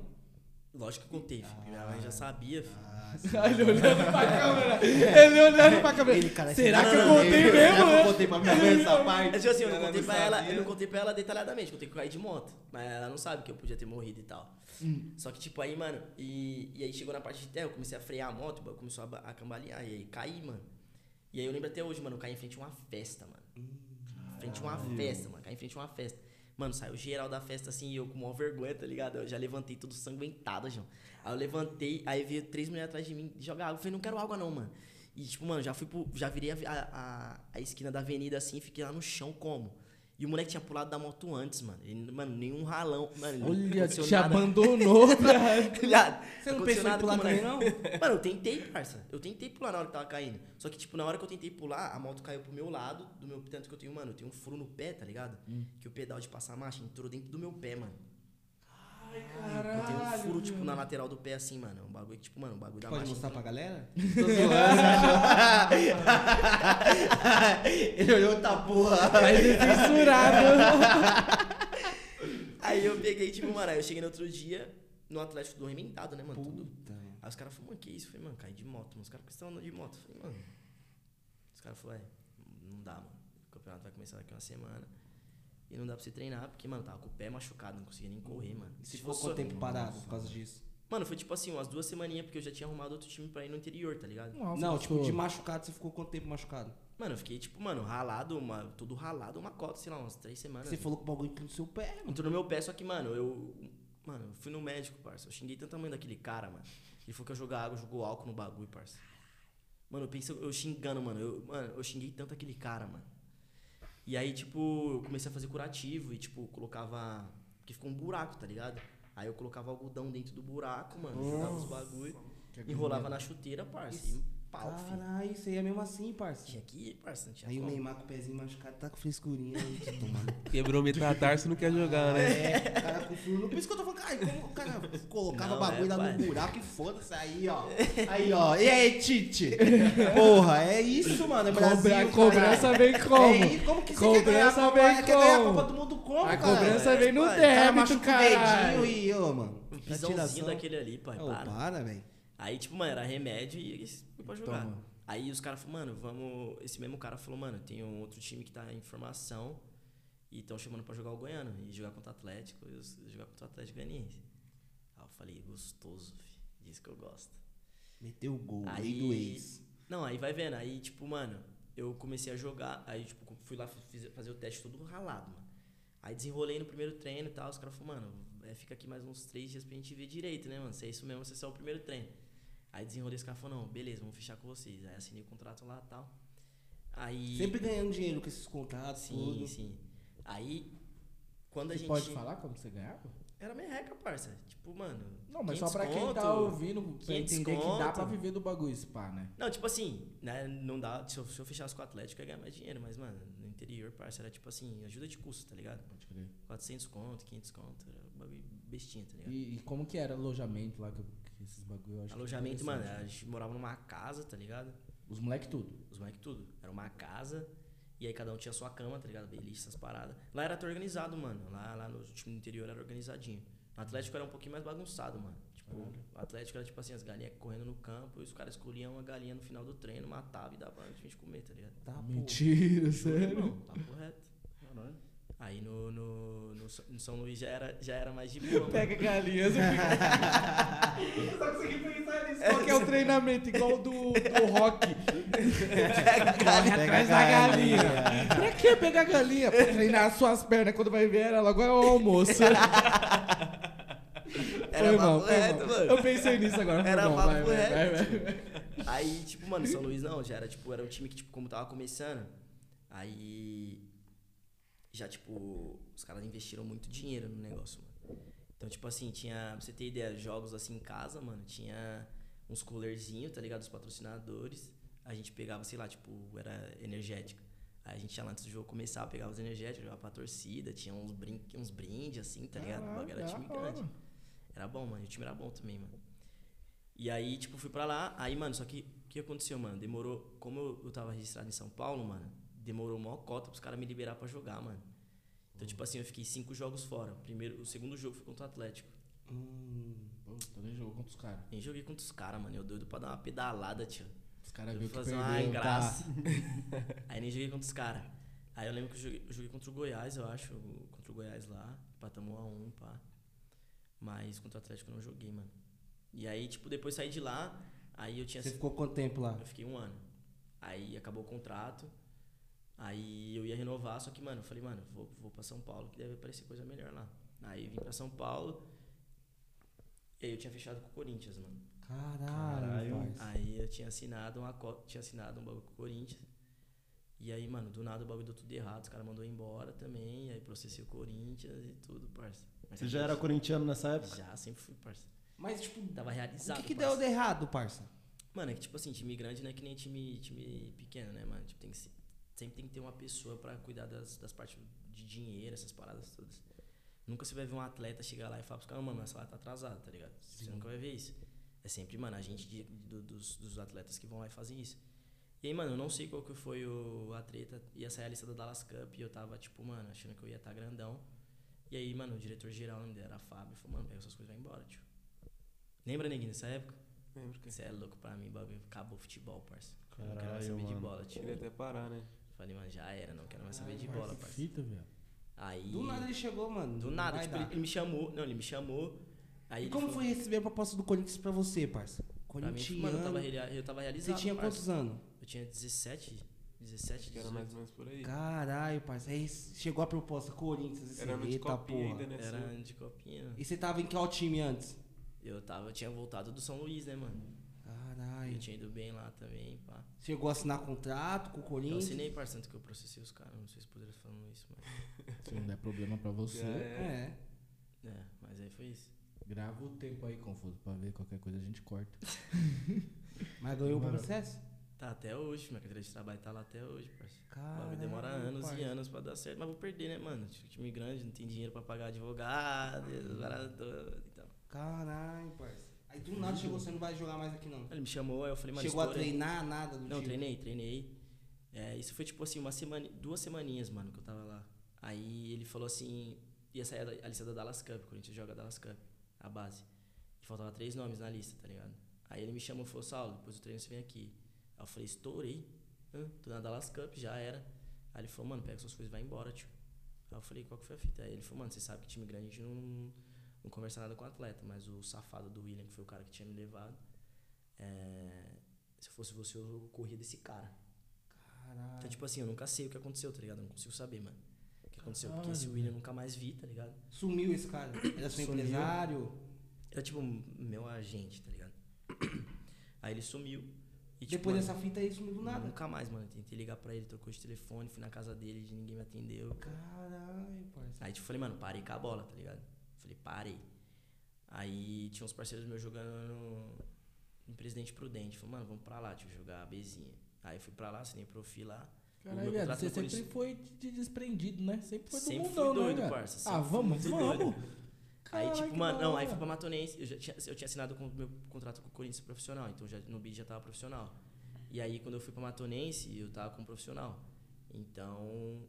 Lógico que eu contei, filho. Minha mãe já sabia, filho. Ah, Ele olhando pra câmera. Ele olhando pra câmera. Ele, cara, Será que eu contei veio, mesmo, né? Eu contei pra minha mãe essa parte. Mas, tipo assim, eu não contei não pra ela, eu não contei pra ela detalhadamente, contei que eu caí de moto. Mas ela não sabe que eu podia ter morrido e tal. Só que, tipo, aí, mano, e, e aí chegou na parte de terra, eu comecei a frear a moto, começou a, a cambalear, e aí caí, mano. E aí eu lembro até hoje, mano, eu caí em frente a uma festa, mano. Em frente a uma festa, mano. Caí em frente a uma festa. Mano, saiu geral da festa assim e eu com maior vergonha, tá ligado? Eu já levantei tudo sanguentado, João. Aí eu levantei, aí veio três mulheres atrás de mim jogar água. Eu falei, não quero água não, mano. E tipo, mano, já fui pro. Já virei a, a, a- esquina da avenida assim fiquei lá no chão como? E o moleque tinha pulado da moto antes, mano. Ele, mano, nenhum ralão. Mano, não Olha, te nada. abandonou. Viado, Você não aconteceu pensou em pular também, não? Mano, eu tentei, parça. Eu tentei pular na hora que tava caindo. Só que, tipo, na hora que eu tentei pular, a moto caiu pro meu lado, do meu. Tanto que eu tenho, mano, eu tenho um furo no pé, tá ligado? Que o pedal de passar marcha entrou dentro do meu pé, mano. Eu tenho um furo, tipo, na lateral do pé, assim, mano. Um bagulho que, tipo, mano, um bagulho da Pode marcha. mostrar pra entrou- galera? Tô zoando. Ele olhou, tá porra. Mas censurado. Aí eu peguei, tipo, mano, aí eu cheguei no outro dia no Atlético do Remendado, né, mano? Tudo. Puta. Aí os caras falaram, mano, que isso? Eu falei, mano, caí de moto. Mano. Os caras estão andando de moto. Eu falei, mano. Os caras falaram, é, não dá, mano. O campeonato vai começar daqui uma semana. E não dá pra você treinar, porque, mano, tava com o pé machucado, não conseguia nem correr, mano. E se Se ficou quanto tempo parado por causa disso? Mano, foi tipo assim, umas duas semaninhas, porque eu já tinha arrumado outro time pra ir no interior, tá ligado? Nossa, Não, tipo, de machucado, você ficou quanto tempo machucado? Mano, eu fiquei, tipo, mano, ralado, uma, tudo ralado, uma cota, sei lá, umas três semanas. Você falou que o bagulho entrou no seu pé, mano. Entrou no meu pé, só que, mano, eu. Mano, eu fui no médico, parça. Eu xinguei tanto a mãe daquele cara, mano. Ele falou que eu jogar água, jogou álcool no bagulho, parça. Mano, eu pensei, eu xingando, mano. Eu, mano, eu xinguei tanto aquele cara, mano. E aí, tipo, eu comecei a fazer curativo e, tipo, colocava. Porque ficou um buraco, tá ligado? Aí eu colocava algodão dentro do buraco, mano. Jogava os bagulho. Enrolava na chuteira, parça. E pau, filho. Caralho, isso aí é mesmo assim, parça. Tinha que ir, parça. Tinha Aí o como. Neymar com o pezinho machucado tá com frescurinha aí, tomando. Quebrou o metatarso, não quer jogar, né? É, o cara com furo. Por isso que eu tô falando, cara, como o cara colocava Não, o bagulho é, lá pai. no buraco e foda-se aí, ó. Aí, ó. E aí, Tite? Porra, é isso, mano. É Brasil, cobrança vem como? É como que você quer ganhar, a Cobrança vem quer ganhar a como? Copa do Mundo como, A cara? cobrança vem no pai. O cara débito, machuca o dedinho e, ô, mano. Pisãozinho daquele ali, pai. Ô, para. para, velho. Aí, tipo, mano, era remédio e eles pra jogar. Toma. Aí os caras falaram, mano, vamos. Esse mesmo cara falou, mano, tem um outro time que tá em formação e estão chamando pra jogar o Goiano e jogar contra o Atlético e os- jogar contra o Atlético Goianiense. Aí eu falei, gostoso, fi. Disso que eu gosto. Meteu o gol, Aí- aí do ex. Não, aí vai vendo. Aí, tipo, mano, eu comecei a jogar. Aí, tipo, fui lá fiz- fazer o teste todo ralado, mano. Aí desenrolei no primeiro treino e tal. Os caras falaram, mano, é, fica aqui mais uns três dias pra gente ver direito, né, mano? Se é isso mesmo, se é só o primeiro treino. Aí desenrolei, os caras falaram, não, beleza, vamos fechar com vocês. Aí assinei o contrato lá e tal. Aí. Sempre ganhando dinheiro com esses contratos, Sim, tudo. sim. Aí, quando a Você gente. pode falar como você ganhava? Era merreca, parça. Tipo, mano. Não, mas só 500 pra quem tá conto, ouvindo, pra 500 entender que dá pra conto. viver do bagulho spa, né? Não, tipo assim, né? Não dá. Se eu, se eu fechasse com o Atlético, eu ia ganhar mais dinheiro. Mas, mano, no interior, parça, era tipo assim, ajuda de custo, tá ligado? Pode crer. 400 conto, 500 conto. Era um bagulho bestinha, tá ligado? E, e como que era alojamento lá, que, eu- esses bagulho eu acho que é Alojamento, mano, interessante. a gente morava numa casa, tá ligado? Os moleque tudo. Os moleques tudo. Era uma casa. E aí cada um tinha sua cama, tá ligado? Beliche, essas paradas. Lá era até organizado, mano. Lá, lá no time do interior era organizadinho. No Atlético era um pouquinho mais bagunçado, mano. Tipo, o Atlético era tipo assim, as galinhas correndo no campo e os caras escolhiam uma galinha no final do treino, matavam e dava pra gente comer, tá ligado? Tá. Mentira, sério. Não, papo reto. Aí no, no, no, São- no São Luís já era, já era mais de boa, mano. Pega galinhas. Eu só consegui pensar nisso. Qual que é o treinamento? Igual do, do rock. Corre atrás da galinha. Pra que pegar galinha? Pra treinar as suas pernas quando vai ver ela logo é o almoço. Era Foi mal, reto, mal. mano. Eu pensei nisso agora. foi Era mal, papo vai, vai, vai. Aí, tipo, mano, São Luís não, já era, tipo, era um time que, tipo, como tava começando, aí já, tipo, os caras investiram muito dinheiro no negócio, mano. Então, tipo assim, tinha, pra você ter ideia, jogos assim em casa, mano, tinha uns coolerzinhos, tá ligado? Dos patrocinadores. A gente pegava, sei lá, tipo, era energética. Aí a gente ia lá antes do jogo começar, pegava os energéticos, jogava pra torcida, tinha uns, brin uns brindes, assim, tá ligado? O bagulho era time grande. Era bom, mano. E o time era bom também, mano. E aí, tipo, fui pra lá. Aí, mano, só que o que aconteceu, mano? Demorou. Como eu, eu tava registrado em São Paulo, mano, demorou maior cota pros caras me liberar pra jogar, mano. Então, tipo assim, eu fiquei cinco jogos fora. O, primeiro, o segundo jogo foi contra o Atlético. Hum, Pô, tu nem jogou contra os caras. Nem joguei contra os caras, mano. Eu doido pra dar uma pedalada, tio. Os caras viram que fazer perdeu, uma tá? engraça. Aí nem joguei contra os caras. Aí eu lembro que eu joguei, eu joguei contra o Goiás, eu acho. Contra o Goiás lá. Empatamos a um, pá. Mas contra o Atlético eu não joguei, mano. E aí, tipo, depois saí de lá. Aí eu tinha. Você ficou quanto tempo lá? Eu fiquei um ano. Aí acabou o contrato. Aí eu ia renovar, só que, mano, eu falei, mano, vou, vou pra São Paulo, que deve aparecer coisa melhor lá. Aí vim pra São Paulo. E aí eu tinha fechado com o Corinthians, mano. Caralho, Caralho. parça. Aí eu tinha assinado uma co- tinha assinado um bagulho com o Corinthians. E aí, mano, do nada o bagulho deu tudo errado, os caras mandou embora também, aí processei o Corinthians e tudo, parça. Mas Você já era corintiano nessa época? Já, sempre fui, parça. Mas, tipo, Tava o realizado. que, que parça. deu de errado, parça? Mano, é que tipo assim, time grande não é que nem time, time pequeno, né, mano? Tipo, tem que ser- sempre tem que ter uma pessoa pra cuidar das, das partes de dinheiro, essas paradas todas. Nunca você vai ver um atleta chegar lá e falar pros caras, mano, essa lá tá atrasada, tá ligado? Você nunca vai ver isso. É sempre, mano, a gente de- do- dos, dos atletas que vão lá e fazem isso. E aí, mano, eu não sei qual que foi o, a treta. Ia sair a lista da Dallas Cup e eu tava, tipo, mano, achando que eu ia estar grandão. E aí, mano, o diretor-geral, o nome dele era Fábio, falou, mano, pega suas coisas e vai embora, tio. Lembra, neguinho, nessa época? Lembro que Você é louco pra mim, bagulho. Acabou o futebol, parça. eu não quero mais Caralho, saber de mano. bola, tio. queria até parar, né? Falei, mano, já era, não quero mais saber de bola, Que parça. fita, velho. Aí. Do nada ele chegou, mano. Do nada, tipo, ele, ele me chamou. Não, ele me chamou. Aí E como falou- foi receber a proposta do Corinthians pra você, parça? Mim, Corintiano. mano, eu tava, eu tava Você tinha parça. quantos anos? Eu tinha 17, 17, Que era 18. mais ou menos por aí. Caralho, parça. Aí chegou a proposta Corinthians. Era no de eita copinha porra. ainda, né? Era sua? de copinha. E você tava em qual time antes? Eu tava, eu tinha voltado do São Luís, né, mano? Caralho. Eu tinha ido bem lá também, pá. Chegou a assinar contrato com o Eu Corinthians? assinei, parça, tanto que eu processei os caras. Não sei se poderia falando isso, mas. Se não der problema pra você, é. É. É, mas aí foi isso. grava o tempo aí, Confuso, pra ver qualquer coisa a gente corta. Mas ganhou o processo? Tá até hoje, minha carteira de trabalho tá lá até hoje, parça. O Caralho. demora anos parça. e anos pra dar certo, mas vou perder, né, mano? Tipo, Time grande, não tem dinheiro pra pagar advogado, essas paradas todas e tal. Caralho, parça. Aí do nada chegou, você não vai jogar mais aqui não. Ele me chamou, aí eu falei, mano, Chegou a treinar, nada do Não, tipo? treinei, treinei. É, isso foi tipo assim, uma semana, duas semaninhas, mano, que eu tava lá. Aí ele falou assim, ia sair a, a lista da Dallas Cup, quando a gente joga a Dallas Cup, a base. E faltava três nomes na lista, tá ligado? Aí ele me chamou e falou, Saulo, depois do treino você vem aqui. Aí eu falei, estourei. Hã? Tô na Dallas Cup, já era. Aí ele falou, mano, pega suas coisas e vai embora, tio. Aí eu falei, qual que foi a fita? Aí ele falou, mano, você sabe que time grande a gente não, não conversa nada com o atleta, mas o safado do William, que foi o cara que tinha me levado, é, se eu fosse você, eu corria desse cara. Caralho. Então, tipo assim, eu nunca sei o que aconteceu, tá ligado? Eu não consigo saber, mano. O que aconteceu? Porque Caralho, esse William eu nunca mais vi, tá ligado? Sumiu esse cara. Era seu Sumiu. empresário? Era tipo meu agente, tá ligado? Aí ele sumiu. E, tipo, Depois mano, dessa fita aí sumiu do nada. Nunca mais, mano. Tentei ligar pra ele, trocou de telefone, fui na casa dele, ninguém me atendeu. Caralho, parça. Aí tipo, falei, mano, parei com a bola, tá ligado? Falei, parei. Aí tinha uns parceiros meus jogando no, Presidente Prudente. Falei, mano, vamos pra lá, tipo, jogar a Bzinha. Aí fui pra lá, assinei profi lá. Caralho, contrato você sempre Corinthians- foi de desprendido, né? Sempre foi do Sempre fui mundão, doido, né, parça, sempre Ah, vamos, vamos. doido. Aí, Caralho, tipo, mano, não, aí fui pra Matonense, eu já tinha, eu tinha assinado com o meu contrato com o Corinthians profissional, então já, no BID já tava profissional. E aí, quando eu fui pra Matonense, eu tava com profissional. Então,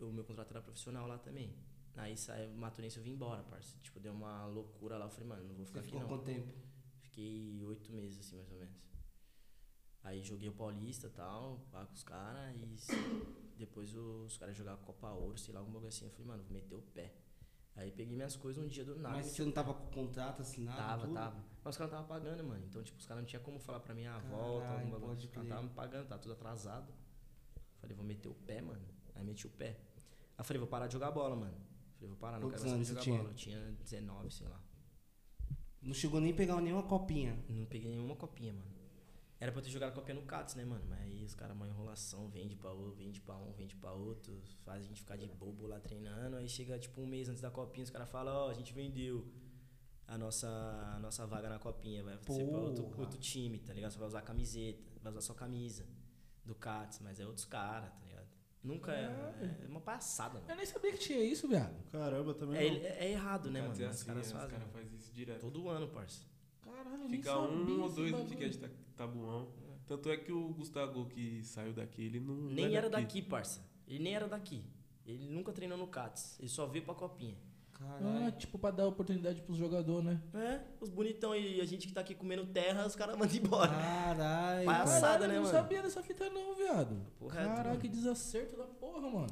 o meu contrato era profissional lá também. Aí, saiu Matonense, eu vim embora, parça. Tipo, deu uma loucura lá, eu falei, mano, não vou Você ficar aqui ficou não. quanto tempo? Fiquei oito meses, assim, mais ou menos. Aí joguei o Paulista e tal, lá com os caras, e depois os caras jogaram Copa Ouro, sei lá, alguma coisa assim. Eu falei, mano, vou meter o pé. Aí peguei minhas coisas um dia do nada. Mas você o não tava com o contrato assinado? Tava, tudo? tava. Mas os caras não estavam pagando, mano. Então, tipo, os caras não tinham como falar pra mim, ah, Caralho, volta, algum bagulho. pode Os caras estavam me pagando, tá tudo atrasado. Falei, vou meter o pé, mano. Aí meti o pé. Aí falei, vou parar de jogar bola, mano. Falei, vou parar, não Quantos quero mais jogar bola. Eu tinha 19, sei lá. Não chegou nem a pegar nenhuma copinha. Não peguei nenhuma copinha, mano. Era pra eu ter jogado a copinha no Cats, né, mano? Mas aí os caras, uma enrolação, vende pra outro, vende pra um, vende pra outro, faz a gente ficar de bobo lá treinando. Aí chega, tipo, um mês antes da copinha, os caras falam, ó, a gente vendeu a nossa, a nossa vaga na copinha, vai ser pra outro, outro time, tá ligado? Você vai usar camiseta, vai usar só camisa do Cats, mas é outros caras, tá ligado? Nunca é, é uma passada, mano. Eu nem sabia que tinha isso, viado. Caramba, também É, não. é errado, né, mano? Mas os assim, caras é, os fazem. caras fazem isso direto. Todo ano, parça. Caralho, Fica um ou dois no ticket de tabuão. Tanto é que o Gustavo que saiu daqui, ele não. não Nem é era daqui, parça. Ele nem era daqui. Ele nunca treinou no CATS, ele só veio pra copinha. Ah, tipo, pra dar oportunidade pros jogadores, né? É, os bonitão e a gente que tá aqui comendo terra, os caras mandam embora. Caralho. Palhaçada, Caralho, né, eu não mano? sabia dessa fita não, viado. Caraca, mano. que desacerto da porra, mano.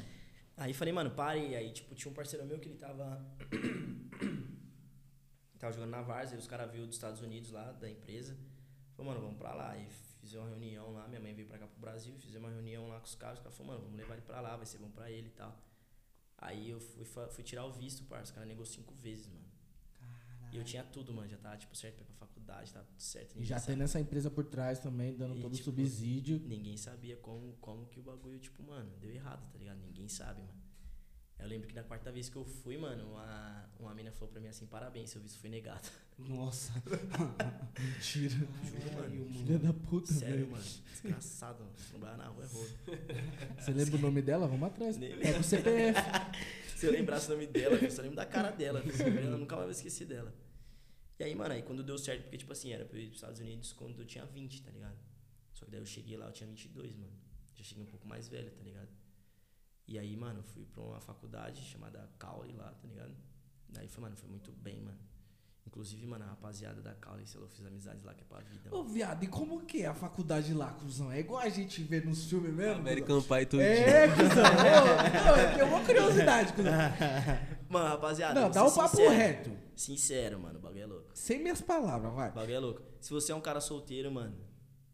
Aí falei, mano, pare. Aí, tipo, tinha um parceiro meu que ele tava. tava jogando na Varsa, e os caras viram dos Estados Unidos lá, da empresa. Falou, mano, vamos pra lá. E fizemos uma reunião lá. Minha mãe veio pra cá pro Brasil, fizemos uma reunião lá com os caras. Os caras falaram, mano, vamos levar ele pra lá, vai ser bom pra ele e tal. Aí eu fui, fui tirar o visto, parça. Os caras negociou cinco vezes, mano. E eu tinha tudo, mano. Já tava, tipo, certo pra ir pra faculdade, tava tudo certo. E já sabia. tendo essa empresa por trás também, dando E, todo o tipo, subsídio. Ninguém sabia como, como que o bagulho, tipo, mano, deu errado, tá ligado? Ninguém sabe, mano. Eu lembro que na quarta vez que eu fui, mano, uma, uma mina falou pra mim assim, parabéns, seu visto foi negado. Nossa. Mentira. Juro, mano. Filha da puta, Sério, velho. mano. Desgraçado, mano. Se trabalhar na rua é roubo. Você lembra o nome dela? Vamos atrás. Pega o CPF. Se eu lembrasse o nome dela, eu só lembro da cara dela. Eu nunca mais vou esquecer dela. E aí, mano, aí quando deu certo, porque, tipo assim, era pra eu ir pros Estados Unidos quando eu tinha 20, tá ligado? Só que daí eu cheguei lá, eu tinha 22, mano. Já cheguei um pouco mais velho, tá ligado? E aí, mano, eu fui pra uma faculdade chamada Caule lá, tá ligado? Daí foi, mano, foi muito bem, mano. Inclusive, mano, a rapaziada da Caule, eu fiz amizades lá que é pra vida. Ô, Mano. viado, e como que é a faculdade lá, cuzão? É igual a gente vê nos filmes mesmo? American Pie tudo. É, cuzão. Ô, ô, eu tenho uma curiosidade, cuzão. Mano, rapaziada, Não, dá um papo sincero. reto. Sincero, mano, o bagulho é louco. Sem minhas palavras, vai. O bagulho é louco. Se você é um cara solteiro, mano,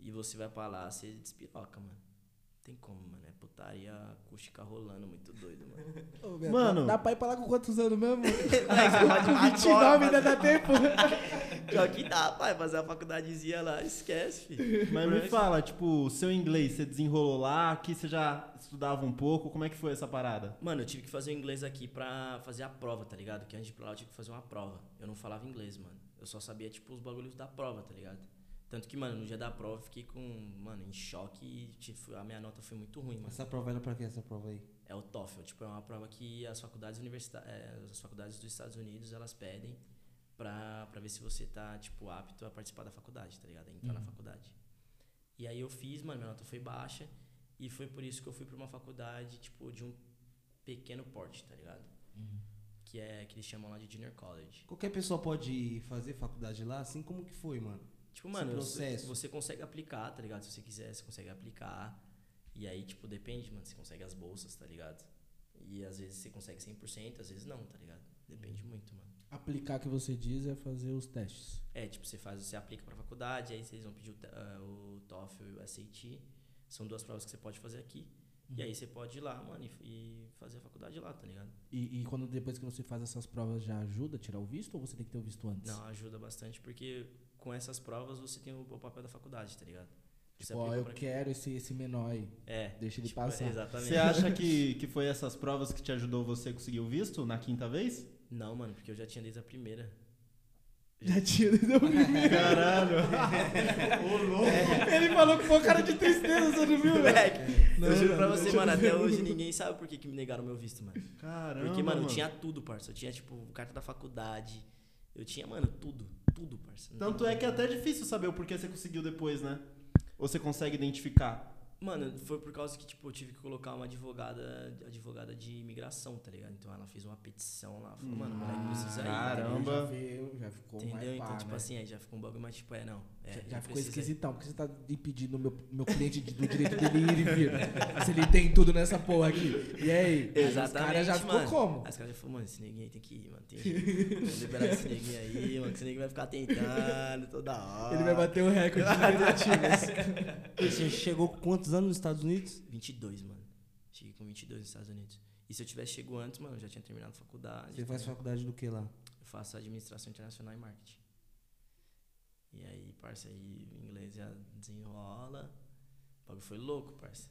e você vai pra lá, você despiroca, mano. Tem como. É putaria acústica rolando, muito doido, mano. Ô, viado, Mano. Dá, pra ir pra lá com quantos anos mesmo? Com 29 ainda dá tempo. Pior que dá, pai. Fazer a faculdadezinha lá, esquece, filho. Mas me fala, tipo, seu inglês, você desenrolou lá, aqui você já estudava um pouco, como é que foi essa parada? Mano, eu tive que fazer o inglês aqui pra fazer a prova, tá ligado? Que antes de ir pra lá eu tive que fazer uma prova. Eu não falava inglês, mano. Eu só sabia, tipo, os bagulhos da prova, tá ligado? Tanto que, mano, no dia da prova eu fiquei com, mano, em choque e tipo, a minha nota foi muito ruim, mano. Essa prova era pra quê, essa prova aí? É o TOEFL, tipo, é uma prova que as faculdades universita é, as faculdades dos Estados Unidos, elas pedem pra, pra ver se você tá, tipo, apto a participar da faculdade, tá ligado? A entrar na faculdade. E aí eu fiz, mano, minha nota foi baixa e foi por isso que eu fui pra uma faculdade, tipo, de um pequeno porte, tá ligado? Que é, que eles chamam lá de Junior College. Qualquer pessoa pode fazer faculdade lá, assim como que foi, mano? Tipo, mano, processo. você, consegue aplicar, tá ligado? Se você quiser, você consegue aplicar. E aí, tipo, depende, mano, você consegue as bolsas, tá ligado? E às vezes você consegue 100%, às vezes não, tá ligado? Depende muito, mano. Aplicar que você diz é fazer os testes. É, tipo, você faz, você aplica pra faculdade, aí vocês vão pedir o, ah, o TOEFL e o SAT. São duas provas que você pode fazer aqui. E aí você pode ir lá, mano, e, e fazer a faculdade lá, tá ligado? E, e quando depois que você faz essas provas já ajuda a tirar o visto ou você tem que ter o visto antes? Não, ajuda bastante, porque com essas provas você tem o, o papel da faculdade, tá ligado? Você Tipo, ó, eu pra- quero esse, esse menor aí. É. Deixa ele tipo, passar. Exatamente. Você acha que, que foi essas provas que te ajudou você a conseguir o visto na quinta vez? Não, mano, porque eu já tinha desde a primeira. Já tinha deu Caralho! Ele falou com uma cara de tristeza, você não viu, velho? Moleque, Não, eu juro pra não, você, mano, até hoje ninguém sabe por que, que me negaram meu visto, mano. Caramba! Porque, mano, eu tinha tudo, parça. Eu tinha, tipo, carta da faculdade. Eu tinha, mano, tudo. Tudo, parça. Não Tanto é que é até difícil saber o porquê você conseguiu depois, né? Ou você consegue identificar? Mano, foi por causa que, tipo, eu tive que colocar uma advogada, advogada de imigração, tá ligado? Então ela fez uma petição lá. Falou, mano, moleque precisa ir. caramba. Já, veio, já ficou Entendeu? mais Então, pá, tipo né? assim, aí já ficou um bagulho mais, tipo, é, não. É, Já, já ficou ir. esquisitão, porque você tá impedindo o meu, meu cliente do direito dele ir e vir. Se ele tem tudo nessa porra aqui. E aí? Aí Exatamente, Os caras já ficou mano. como? Aí os caras já falaram, mano, esse neguinho aí tem que ir, mano. Tem que liberar esse neguinho aí, mano. que Esse neguinho vai ficar tentando toda hora. Ele vai bater o recorde de tentativas. E você chegou com quantos anos nos Estados Unidos? 22, mano. Cheguei com 22 nos Estados Unidos. E se eu tivesse chegado antes, mano, eu já tinha terminado a faculdade. Você faz entendeu? faculdade do que lá? Eu faço administração internacional e marketing. E aí, parça, aí o inglês já desenrola. O bagulho foi louco, parça.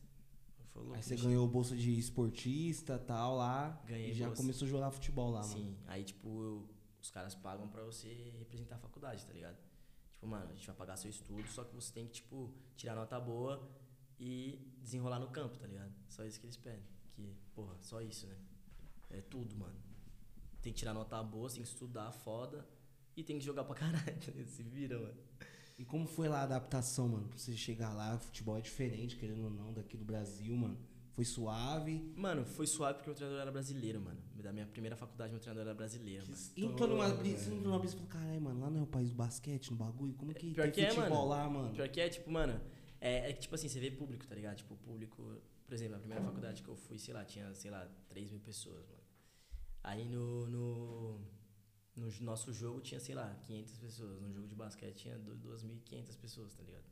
O Foi louco. Aí você ganhou bolsa de esportista tal lá. Ganhei E já bolsa. começou a jogar futebol lá, mano. Sim, aí, tipo, eu- os caras pagam pra você representar a faculdade, tá ligado? Tipo, mano, a gente vai pagar seu estudo, só que você tem que, tipo, tirar nota boa e desenrolar no campo, tá ligado? Só isso que eles pedem. Que, porra, só isso, né? É tudo, mano. Tem que tirar nota boa, tem que estudar foda e tem que jogar pra caralho. tá? Se vira, mano. E como foi lá a adaptação, mano? Pra você chegar lá, futebol é diferente, querendo ou não, daqui do Brasil, mano. Foi suave. Mano, foi suave porque meu treinador era brasileiro, mano. Da minha primeira faculdade, meu treinador era brasileiro, mano. Entrou numa brisa, você entrou numa brisa e falou, caralho, mano, lá não é o país do basquete, no bagulho? Como que Pior tem que é, futebol mano. lá, mano? Pior que é, tipo, mano, é, é que, tipo assim, você vê público, tá ligado? Tipo, o público, por exemplo, a primeira faculdade que eu fui, sei lá, tinha, sei lá, 3 mil pessoas, mano. Aí no, no, no nosso jogo tinha, sei lá, 500 pessoas. No jogo de basquete tinha du- 2.500 pessoas, tá ligado?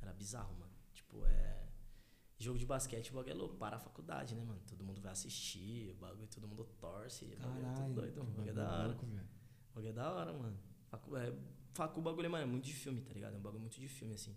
Era bizarro, mano. Tipo, é. Jogo de basquete, o bagulho é louco. Para a faculdade, né, mano? Todo mundo vai assistir, o bagulho, todo mundo torce. O bagulho é Caralho, tudo doido, mano. O bagulho é da hora. O bagulho é da hora, mano. Facu, é, facu, o bagulho, mano, é muito de filme, tá ligado? É um bagulho muito de filme, assim.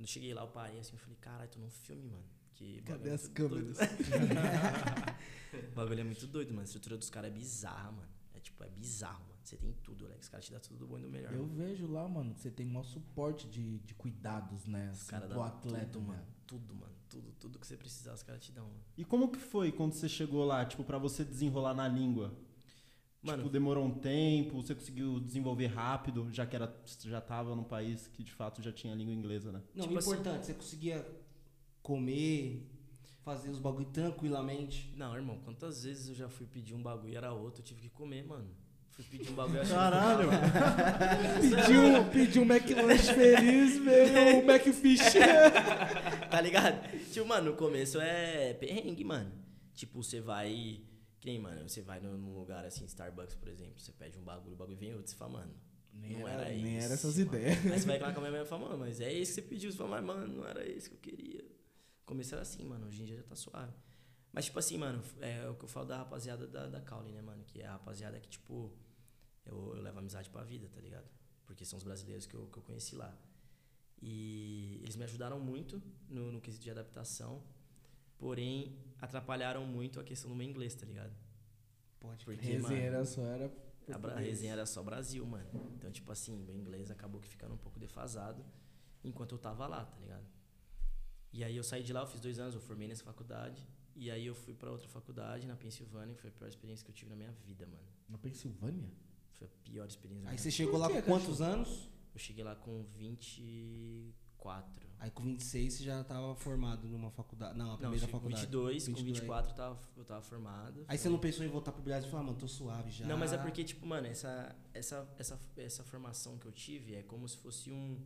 Quando eu cheguei lá, eu parei assim, eu falei, caralho, tô num filme, mano. Que Cadê é as muito câmeras? doido. o bagulho é muito doido, mano. A estrutura dos caras é bizarra, mano. É tipo, é bizarro, mano. Você tem tudo, Alex. Os caras te dão tudo do bom e do melhor. Eu vejo lá, mano, que você tem maior suporte de, de cuidados, né? Os Assim, caras dão atleta, tudo, mano. mano. Tudo, mano. Tudo, tudo que você precisar, os caras te dão, mano. E como que foi quando você chegou lá, tipo, pra você desenrolar na língua? Mano, Tipo, demorou um tempo, você conseguiu desenvolver rápido, já que era, já tava num país que de fato já tinha língua inglesa, né? Não, Tipo o assim- importante, você conseguia comer, fazer os bagulho tranquilamente. não, irmão, quantas vezes eu já fui pedir um bagulho e era outro, eu tive que comer, mano. Fui pedir um bagulho Caralho! Pediu, pediu um McLanche feliz, veio o McFish. tá ligado? Tipo, mano, no começo é perrengue, mano. Tipo, você vai. Que nem, mano, você vai num lugar assim, Starbucks, por exemplo, você pede um bagulho, o bagulho vem outro, você fala, mano. Nem não era- era, nem isso, era essas mano. ideias. Aí você vai lá com a minha mãe e fala, mano, mas é esse que você pediu. Você fala, mas, mano, não era esse que eu queria. Começo era assim, mano, hoje em dia já tá suave. Mas, tipo assim, mano, é o que eu falo da rapaziada da, da Caule, né, mano? Que é a rapaziada que, tipo, eu, eu levo amizade pra vida, tá ligado? Porque são os brasileiros que eu, que eu conheci lá. E eles me ajudaram muito no, no quesito de adaptação, porém atrapalharam muito a questão do meu inglês, tá ligado? Pode Porque, Resenha mano, era só, era. a, resenha era só Brasil, mano. Então, tipo assim, meu inglês acabou que ficando um pouco defasado enquanto eu tava lá, tá ligado? E aí eu saí de lá, eu fiz dois anos, eu formei nessa faculdade. E aí eu fui pra outra faculdade, na Pensilvânia, que foi a pior experiência que eu tive na minha vida, mano. Na Pensilvânia? Foi a pior experiência Aí você vida. chegou lá com quantos anos? Eu cheguei lá com 24. Aí com 26 você já tava formado numa faculdade. Não, a Não, primeira com faculdade. 22, com 22. 24 eu tava, eu tava formado. Aí você não pensou em voltar pro Brasil e falar, mano, tô suave já. Não, mas é porque, tipo, mano, essa, essa, essa, essa formação que eu tive é como se fosse um.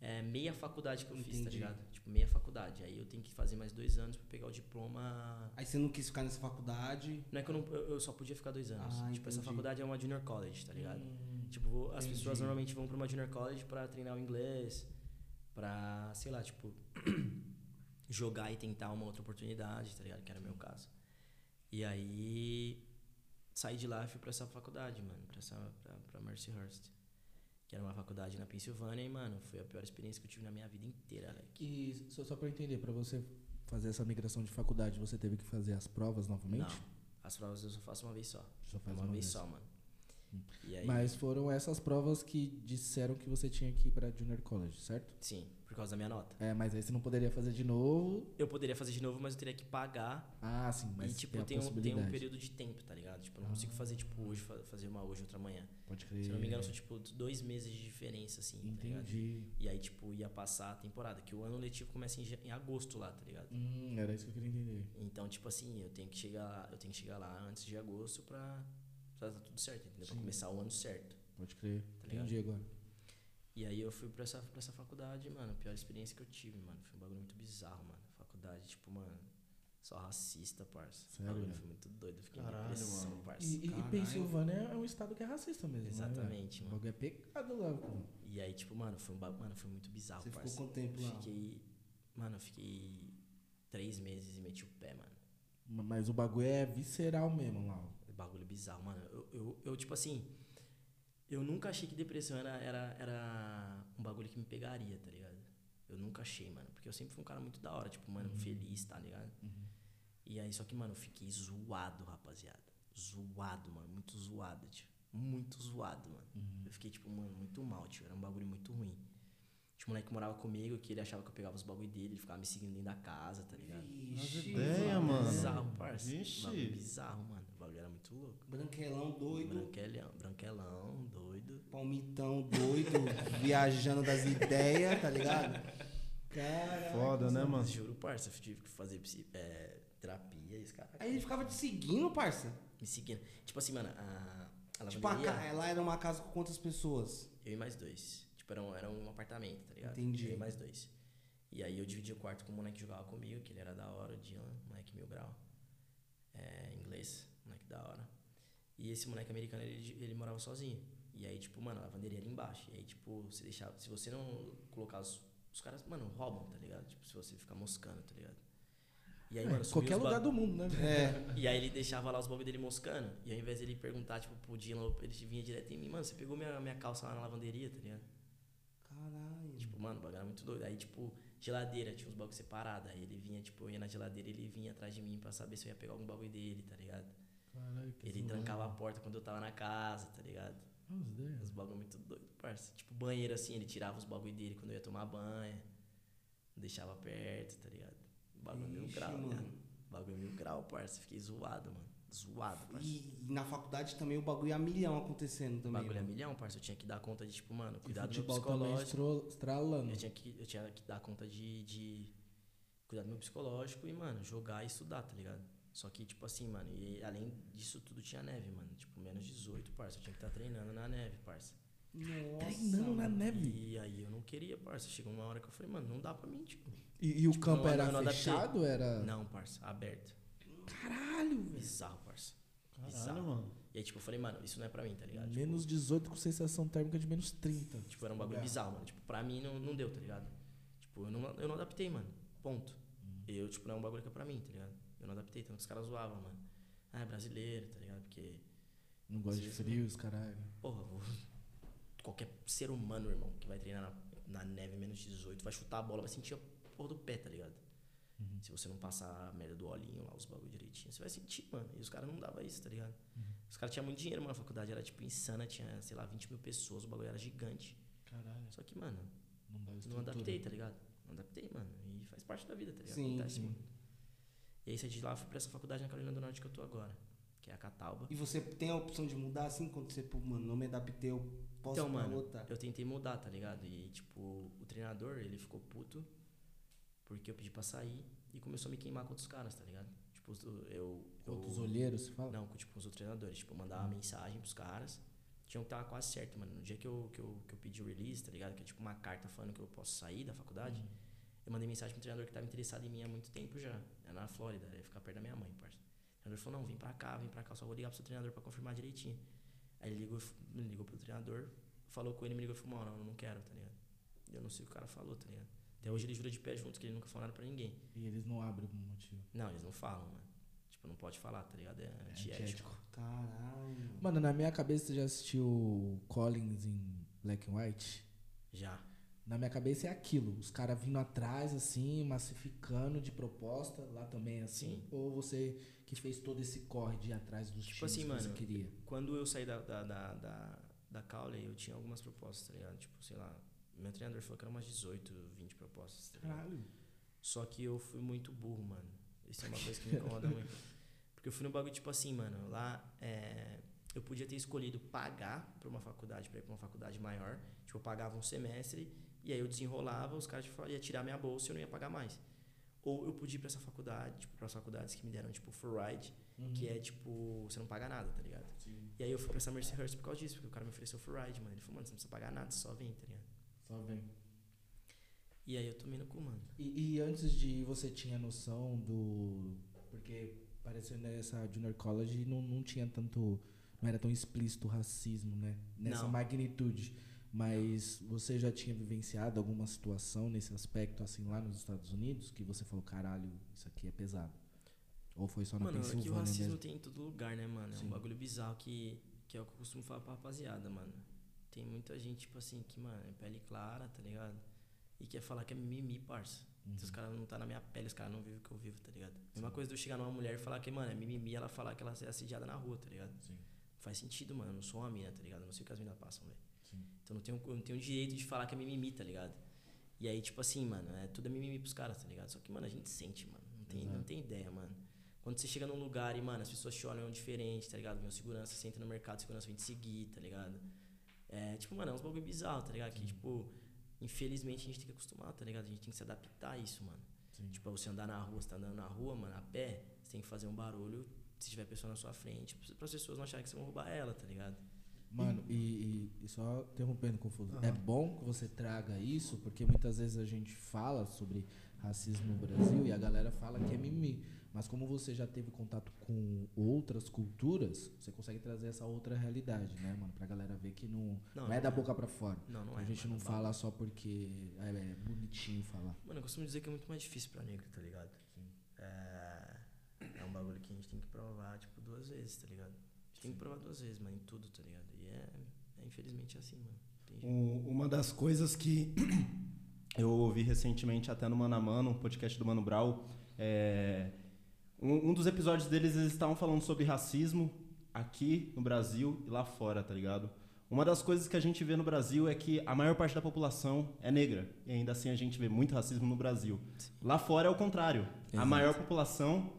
é, meia faculdade que eu fiz, tá Entendi. ligado? Tipo, meia faculdade. Aí eu tenho que fazer mais dois anos pra pegar o diploma. Aí você não quis ficar nessa faculdade. Não é que eu, não, eu só podia ficar dois anos. Ah, tipo, essa entendi. faculdade é uma junior college, tá ligado? Hum, Tipo, as entendi. pessoas normalmente vão pra uma junior college pra treinar o inglês, pra, sei lá, tipo, jogar e tentar uma outra oportunidade, tá ligado? Que era o meu caso. E aí, saí de lá e fui pra essa faculdade, mano, pra, essa, pra, pra Mercyhurst. Que era uma faculdade na Pensilvânia e, mano, foi a pior experiência que eu tive na minha vida inteira, Alec. E só, só pra entender, pra você fazer essa migração de faculdade, você teve que fazer as provas novamente? Não, as provas eu só faço uma vez só. Só faz uma, vez só, mano. Mas foram essas provas que disseram que você tinha que ir pra Junior College, certo? sim, por causa da minha nota. É, mas aí você não poderia fazer de novo. Eu poderia fazer de novo, mas eu teria que pagar Ah, sim, mas e, tipo, tem tem, um, tem um período de tempo, tá ligado? Tipo, eu não consigo fazer, tipo, hoje, fa- fazer uma hoje, outra amanhã. Pode crer. Se eu não me engano, são, tipo, dois meses de diferença, assim, tá? Entendi. E aí, tipo, ia passar a temporada, que o ano letivo começa em, em agosto lá, tá ligado? Hum, era isso que eu queria entender. Então, tipo assim, eu tenho que chegar, eu tenho que chegar lá antes de agosto pra, pra dar tudo certo, entendeu? Pra Sim. começar o ano certo. Pode crer. Tá? Entendi agora. E aí eu fui pra essa, pra essa faculdade, mano, a pior experiência que eu tive, mano. Foi um bagulho muito bizarro, mano. Faculdade, tipo, mano, só racista, parça. Sério, o bagulho mano? foi muito doido, eu fiquei em Caralho, depressão, mano. parça. E, e-. Pensilvânia é um estado que é racista mesmo. Exatamente, né, velho? O mano. bagulho é pecado lá, pô. E aí, tipo, mano, foi um ba... mano, foi muito bizarro, Você ficou parça. quanto tempo lá? Fiquei. Mano, eu fiquei três meses e meti o pé, mano. Mas o bagulho é visceral mesmo lá. Bagulho bizarro, mano. Eu, eu, eu, tipo assim. Eu nunca achei que depressão era, era, era um bagulho que me pegaria, tá ligado? Eu nunca achei, mano. Porque eu sempre fui um cara muito da hora, tipo, mano, feliz, tá ligado? E aí, só que, mano, eu fiquei zoado, rapaziada. Zoado, mano. Muito zoado, tio. Muito zoado, mano. Eu fiquei, tipo, mano, muito mal, tio. Era um bagulho muito ruim. Tinha um moleque que morava comigo que ele achava que eu pegava os bagulho dele, ele ficava me seguindo dentro da casa, tá ligado? Ixi, ideia, mano. Bizarro. Bagulho bizarro, mano. Muito louco. Branquelão doido, Branquelão, branquelão, doido. palmitão doido, viajando das ideias, tá ligado? Cara. Foda, né, mano? Juro, parça, eu tive que fazer é, terapia, esse cara. Aí ele ficava te seguindo, parça. Me seguindo. Tipo assim, mano, a, a Tipo, a ca... ela era uma casa com quantas pessoas? eu e mais dois. Tipo, era um, era um apartamento, tá ligado? Entendi. Eu e mais dois. E aí eu dividi o quarto com o moleque que jogava comigo, que ele era da hora, o Dylan, moleque mil grau. É, inglês, moleque da hora. E esse moleque americano, ele, ele morava sozinho. E aí, tipo, mano, a lavanderia era embaixo. E aí, tipo, você deixava. Se você não colocar os. Os caras, mano, roubam, tá ligado? Tipo, se você ficar moscando, tá ligado? E aí, mano, É, sumia qualquer lugar do mundo, né? É. E aí ele deixava lá os bagulho dele moscando. E ao invés dele perguntar, tipo, pro Dylan, ele vinha direto em mim, mano, você pegou minha, minha calça lá na lavanderia, tá ligado? Caralho. Tipo, mano, o bagulho era muito doido. Aí, tipo, geladeira, tinha uns bagulho separados. Aí ele vinha, tipo, eu ia na geladeira ele vinha atrás de mim pra saber se eu ia pegar algum bagulho dele, tá ligado? Ele trancava a porta quando eu tava na casa, tá ligado? Ideia. Uns bagulho muito doido, parça. Tipo, banheiro assim, ele tirava os bagulho dele quando eu ia tomar banho. Deixava perto, tá ligado? Bagulho mil grau, mano. mano. Bagulho mil grau, parça. Fiquei zoado, mano. Zoado, parça. E na faculdade também o bagulho é a milhão acontecendo também. bagulho é mano. milhão, parça. Eu tinha que dar conta de, tipo, mano, cuidar do meu psicológico. estralando. Eu tinha, que, eu tinha que dar conta de, de cuidar do meu psicológico e, mano, jogar e estudar, tá ligado? Só que, tipo assim, mano, e além disso tudo tinha neve, mano. Tipo, menos 18, parça. Eu tinha que estar treinando na neve, parça. Nossa. Treinando na neve. E aí eu não queria, parça. Chegou uma hora que eu falei, mano, não dá pra mim, tipo. E, e o Tipo, campo não- era não fechado? Era. Não, parça, aberto. Caralho, velho. Bizarro, parça. Caralho, Bizarro. mano. E aí, tipo, eu falei, mano, isso não é pra mim, tá ligado? Tipo, Menos 18 com sensação térmica de menos 30. Tipo, era um bagulho bizarro, mano. Tipo, pra mim não, não deu, tá ligado? Tipo, eu não, eu não adaptei, mano. Ponto. Eu, tipo, não é um bagulho que é pra mim, tá ligado? Eu não adaptei, então os caras zoavam, mano. Ah, é brasileiro, tá ligado? Porque, Não gosto de frios, caralho. porra, vou- qualquer ser humano, irmão, que vai treinar na, na neve menos 18, vai chutar a bola, vai sentir a porra do pé, tá ligado? Se você não passar a merda do olhinho lá, os bagulho direitinho, você vai sentir, mano. E os caras não davam isso, tá ligado? Os caras tinham muito dinheiro, mano. A faculdade era, tipo, insana, tinha, sei lá, 20 mil pessoas, o bagulho era gigante. Caralho. Só que, mano, Não dá não adaptei, tá ligado? Não adaptei, mano. E faz parte da vida, tá ligado? Sim, Acontece, sim. mano. E aí, saí de lá, fui pra essa faculdade na Carolina do Norte que eu tô agora, que é a Catalba. E você tem a opção de mudar assim quando você, pô, mano, não me adaptei, eu posso Então, mano, outra? eu tentei mudar, tá ligado? E, tipo, o treinador, ele ficou puto porque eu pedi pra sair e começou a me queimar com outros caras, tá ligado? Tipo, eu... eu Outros olheiros, você fala? Não, com, tipo, os outros treinadores. Tipo, eu mandava mensagem pros caras. Tinham que estar quase certo, mano. No dia que eu, que, eu, que eu pedi o release, tá ligado? Que é tipo uma carta falando que eu posso sair da faculdade. Eu mandei mensagem pro treinador que tava interessado em mim há muito tempo já. É na Flórida, ia ficar perto da minha mãe, parça. O treinador falou, não, vem pra cá, vem pra cá, só vou ligar pro seu treinador pra confirmar direitinho. Aí ele ligou, ligou pro treinador, falou com ele, me ligou e falou, mano, eu não quero, tá ligado? Eu não sei o que o cara falou, tá ligado? Até hoje ele jura de pé junto que ele nunca falou nada pra ninguém. E eles não abrem por um motivo. Não, eles não falam, mano. Tipo, não pode falar, tá ligado? É antiético. antiético. Caralho. Mano, na minha cabeça você já assistiu Collins em Black and White? Já. Na minha cabeça é aquilo, os caras vindo atrás, assim, massificando de proposta, lá também é assim? Sim. Ou você que fez todo esse corre de ir atrás dos Tipo assim, que mano, você queria? Quando eu saí da, da, da, da, da Cowley, eu tinha algumas propostas, tá ligado? Tipo, sei lá, meu treinador falou que eram umas 18, 20 propostas, tá ligado? Caralho. Só que eu fui muito burro, mano. Isso é uma coisa que me incomoda muito. Porque eu fui no bagulho, tipo assim, mano, lá é, eu podia ter escolhido pagar pra uma faculdade, pra ir pra uma faculdade maior. Tipo, eu pagava um semestre e aí eu desenrolava, os caras tipo, iam tirar minha bolsa e eu não ia pagar mais. Ou eu podia ir pra essa faculdade, tipo, pras faculdades que me deram, tipo, full ride, que é tipo, você não paga nada, tá ligado? E aí eu fui pra essa Mercyhurst por causa disso, porque o cara me ofereceu full ride, mano. Ele falou, mano, você não precisa pagar nada, só vem, tá ligado? Só vem. E aí eu tomei no cu, mano. E, e antes de você tinha noção do. Porque parecendo nessa Junior College não, não tinha tanto. Não era tão explícito o racismo, né? Nessa Não. magnitude. Mas você já tinha vivenciado alguma situação nesse aspecto, assim, lá nos Estados Unidos, que você falou, caralho, isso aqui é pesado? Ou foi só na Mano, aqui o Pensilvânia racismo mesmo? tem em todo lugar, né, mano? É Sim. um bagulho bizarro que, que é o que eu costumo falar pra rapaziada, mano. Tem muita gente, tipo assim, que, mano, é pele clara, tá ligado? E quer falar que é mimimi, parça. Uhum. Se os caras não tá na minha pele, os caras não vivem o que eu vivo, tá ligado? Mesma coisa de eu chegar numa mulher e falar que, mano, é mimimi, ela falar que ela é assediada na rua, tá ligado? Sim. Faz sentido, mano. Eu não sou uma mina, tá ligado? Eu não sei o que as minas passam, velho. Sim. Então eu não tenho, não tenho direito de falar que é mimimi, tá ligado? E aí, tipo assim, mano, é tudo é mimimi pros caras, tá ligado? Só que, mano, a gente sente, mano. Não tem, não tem ideia, mano. Quando você chega num lugar e, mano, as pessoas te olham diferente, tá ligado? Vem um segurança, você entra no mercado, segurança vem te seguir, tá ligado? É, tipo, mano, é uns bagulho bizarro, tá ligado? Que, tipo, infelizmente a gente tem que acostumar, tá ligado? A gente tem que se adaptar a isso, mano. Tipo, você andar na rua, você tá andando na rua, mano, a pé, você tem que fazer um barulho se tiver pessoa na sua frente, para as pessoas não acharem que você vai roubar ela, tá ligado? Mano, e, e- e só interrompendo, Confuso. É bom que você traga isso, porque muitas vezes a gente fala sobre racismo no Brasil e a galera fala que é mimimi. Mas como você já teve contato com outras culturas, você consegue trazer essa outra realidade, né, mano? Pra galera ver que não, Não, não, é não da é. boca pra fora. Não, não a é. gente mano, não fala só porque é, é bonitinho falar. Mano, eu costumo dizer que é muito mais difícil pra negro, tá ligado? É, é um bagulho que a gente tem que provar, tipo, duas vezes, tá ligado? A gente tem que provar duas vezes, mano, em tudo, tá ligado? E é, é infelizmente assim, mano. Um- uma das coisas que eu ouvi recentemente até no Mano a Mano, um podcast do Mano Brau, é, um, um dos episódios deles eles estavam falando sobre racismo aqui no Brasil e lá fora, tá ligado? Uma das coisas que a gente vê no Brasil é que a maior parte da população é negra. E ainda assim a gente vê muito racismo no Brasil. Lá fora é o contrário. A Exato. maior população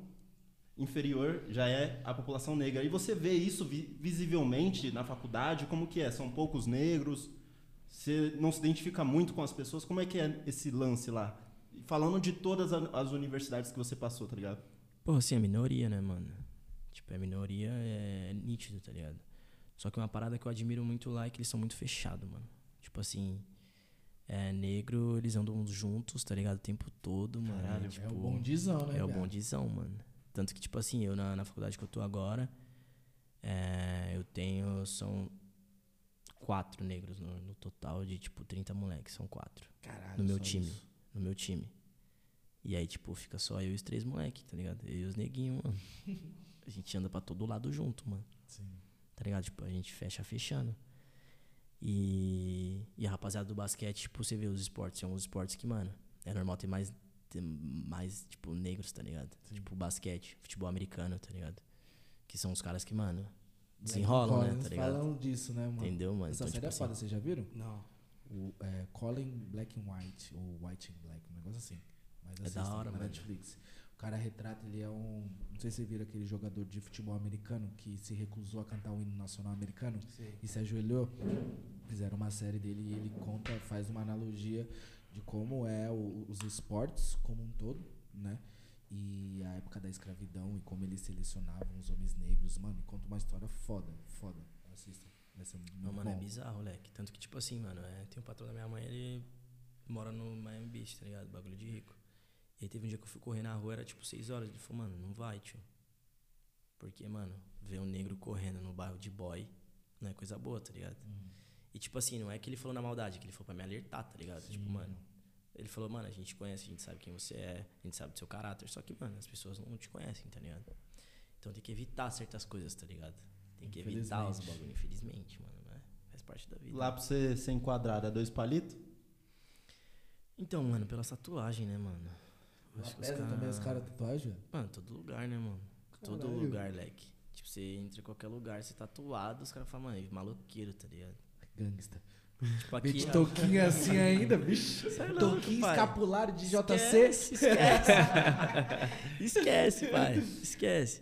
inferior já é a população negra. E você vê isso vi- visivelmente na faculdade, como que é? São poucos negros, você não se identifica muito com as pessoas, como é que é esse lance lá? Falando de todas as universidades que você passou, tá ligado? Pô, assim, a minoria, né, mano? Tipo, a minoria é nítido, tá ligado? Só que uma parada que eu admiro muito lá é que eles são muito fechados, mano. Tipo assim, é negro, eles andam juntos, tá ligado? O tempo todo, mano. Caralho, tipo, é o bondizão, né? É o bondizão, mano. Tanto que, tipo assim, eu na, na faculdade que eu tô agora, é, eu tenho. São quatro negros no, no total de, tipo, 30 moleques. São quatro. Caralho, no meu time. isso. No meu time. E aí, tipo, fica só eu e os três moleques, tá ligado? Eu e os neguinhos, mano. A gente anda pra todo lado junto, mano. Sim. Tá ligado? Tipo, a gente fecha fechando. E, e a rapaziada do basquete, tipo, você vê os esportes, são os esportes que, mano, é normal ter mais, ter mais tipo, negros, tá ligado? Tipo, basquete, futebol americano, tá ligado? Que são os caras que, mano, desenrolam, né, tá ligado? falam disso, né, mano? Entendeu, mano? Essa Então, série tipo é assim, foda, vocês já viram? Não. O, é, Colin Black and White, ou White and Black, um negócio assim. Mas É da assistam hora, na mano. Netflix. O cara retrata, ele é um. Não sei se você viram aquele jogador de futebol americano que se recusou a cantar o hino nacional americano e se ajoelhou. Fizeram uma série dele e ele conta, faz uma analogia de como é o- os esportes como um todo, né? E a época da escravidão e como eles selecionavam os homens negros. Mano, conta uma história foda, foda. Assista. Vai ser muito Não, mano, é bom. bizarro, moleque. Tanto que, tipo assim, mano, é, tem um patrão da minha mãe, ele mora no Miami Beach, tá ligado? Bagulho de rico. E aí teve um dia que eu fui correr na rua, era tipo 6 horas. Ele falou, mano, não vai, tio. Porque, mano, ver um negro correndo no bairro de boy não é coisa boa, tá ligado? E tipo assim, não é que ele falou na maldade, é que ele falou pra me alertar, tá ligado? Tipo, mano. Ele falou, mano, a gente conhece, a gente sabe quem você é, a gente sabe do seu caráter, só que, mano, as pessoas não te conhecem, tá ligado? Então tem que evitar certas coisas, tá ligado? Tem que evitar os bagulho, infelizmente, mano, né? Faz parte da vida. Lá pra você ser enquadrado, é dois palitos? Então, mano, pela tatuagem, né, mano? Lá Acho que os cara- também os caras tatuagem? Mano, todo lugar, né, mano? Todo Caralho. lugar, leque. Tipo, você entra em qualquer lugar, você tatuado, os caras falam, mano, maloqueiro, tá ligado? Gangsta. Tipo, aqui. De toquinho assim ainda, bicho. Toquinho escapulário de JC. Esquece, esquece. esquece, pai. Esquece.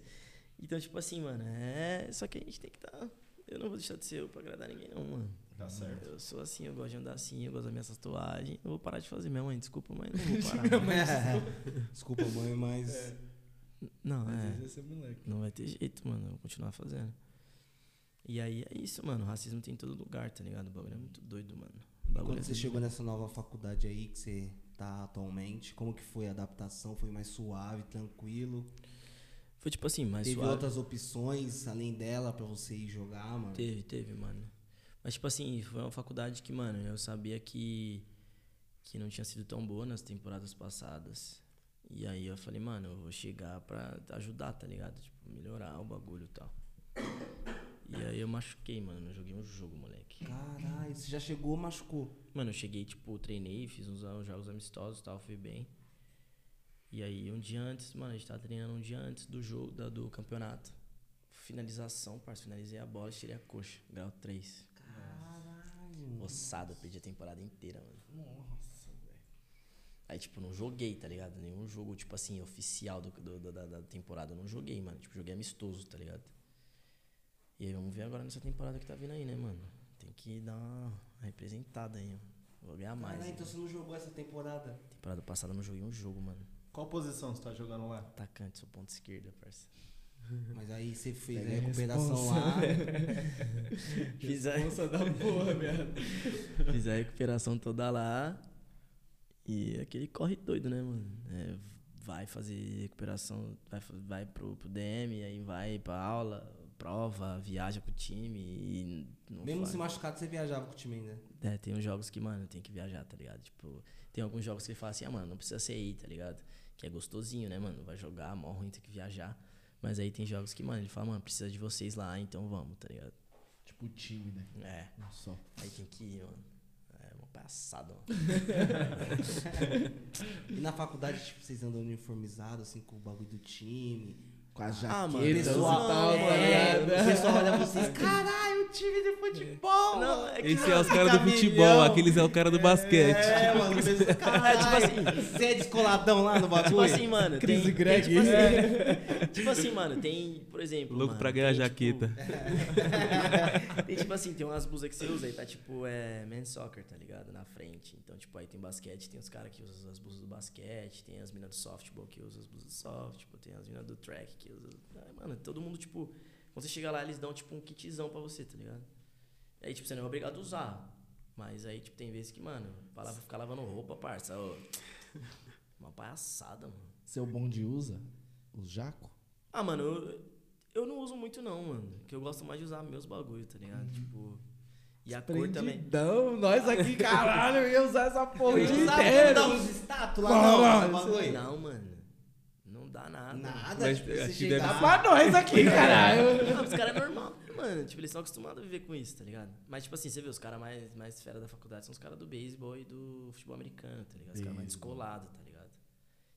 Então, tipo assim, mano, é. Só que a gente tem que tá. Eu não vou deixar de ser eu pra agradar ninguém, não, mano. Tá certo. Eu sou assim, eu gosto de andar assim, eu gosto das minhas tatuagens. Eu vou parar de fazer. Minha mãe, desculpa, mãe, não vou parar. não. Desculpa, mãe, mas. Não, Às é. esse é moleque. Não vai ter jeito, mano. Eu vou continuar fazendo. E aí é isso, mano. Racismo tem em todo lugar, tá ligado? O bagulho é muito doido, mano. Quando é você chegou nessa nova faculdade aí que você tá atualmente, como que foi a adaptação? Foi mais suave, tranquilo? Foi tipo assim, mais Teve suave. outras opções além dela pra você ir jogar, mano? Teve, teve, mano. Mas, tipo assim, foi uma faculdade que, mano, eu sabia que, que não tinha sido tão boa nas temporadas passadas. E aí eu falei, mano, eu vou chegar pra ajudar, tá ligado? Tipo, melhorar o bagulho e tal. E aí eu machuquei, mano. Não joguei um jogo, moleque. Caralho, você já chegou, machucou. Mano, eu cheguei, tipo, treinei, fiz uns, uns jogos amistosos e tal, fui bem. E aí, um dia antes, mano, a gente tava treinando um dia antes do jogo, da- do campeonato. Finalização, parceiro, finalizei a bola e tirei a coxa, grau 3. Caralho. Ossada, perdi a temporada inteira, mano. Nossa, velho. Aí, tipo, não joguei, tá ligado? Nenhum jogo, tipo assim, oficial do, do- do- da, da temporada. Eu não joguei, mano. Tipo, joguei amistoso, tá ligado? E aí, vamos ver agora nessa temporada que tá vindo aí, né, mano? Tem que dar uma representada aí, ó. Vou ganhar mais. Hein? então você não jogou essa temporada. Temporada passada eu não joguei um jogo, mano. Qual posição você tá jogando lá? Atacante, sou ponta esquerda, parça. Mas aí você fez Pega a a recuperação responsa. lá. Fiz a, Nossa, da porra, viado. fiz a recuperação toda lá. E aquele corre doido, né, mano? É, vai fazer recuperação, vai, vai pro, pro DM, aí vai pra aula, prova, viaja com o time e. Mesmo faz. se machucado, você viajava com o time ainda. É, tem uns jogos que, mano, tem que viajar, tá ligado? Tipo, tem alguns jogos que ele fala assim, ah, mano, não precisa ser aí, tá ligado? Que é gostosinho, né, mano? Vai jogar, mó ruim, tem que viajar. Mas aí tem jogos que, mano, ele fala, mano, precisa de vocês lá, então vamos, tá ligado? Tipo o time, né? É, Não só. aí tem que ir, mano. É uma passada, mano. E na faculdade, tipo, vocês andam uniformizados, assim, com o bagulho do time. Com a Ah, jaqueta mano, e pessoal, tal, tá é, ligado? o pessoal olha pra vocês, caralho, o time de futebol! Não, é que Esse não, é os caras do futebol, aqueles é o cara do basquete. É, mano, o pessoal, caralho, tipo assim, você é descoladão lá no bagulho? Tipo assim, mano. Cris tem, Greg. Tem, tipo, assim, tipo assim, mano, tem, por exemplo. Louco mano, pra ganhar tem, jaqueta. Tipo, tem tipo assim, tem umas blusas que você usa aí, tá tipo, é men's soccer, tá ligado? Na frente. Então, tipo, aí tem basquete, tem os caras que usam as blusas do basquete, tem as minas do softball que usam as blusas do softball, tem as minas do track usam. Ah, mano, todo mundo, tipo, quando você chega lá, eles dão, tipo, um kitzão pra você, tá ligado? Aí, tipo, você não é obrigado a usar. Mas aí, tipo, tem vezes que, mano, pra lá- ficar lavando roupa, parça. ô, uma palhaçada, mano. Seu bonde usa os jaco? Ah, mano, eu, eu não uso muito não, mano. Que eu gosto mais de usar meus bagulho, tá ligado? Tipo. E a cor também. Prendidão, nós aqui, caralho, eu ia usar essa porra o Não dia sabe inteiro. dar uns status lá, Não, não, não? Não, mano. Dá nada. Nada, Mas tipo, acho você que chega deve Tá lá, pra nós aqui, caralho. Não, os caras é normal, né, mano. Tipo, eles estão acostumados a viver com isso, tá ligado? Mas, tipo assim, você vê, os caras mais, mais fera da faculdade são os caras do beisebol e do futebol americano, tá ligado? Os caras mais descolados, tá ligado?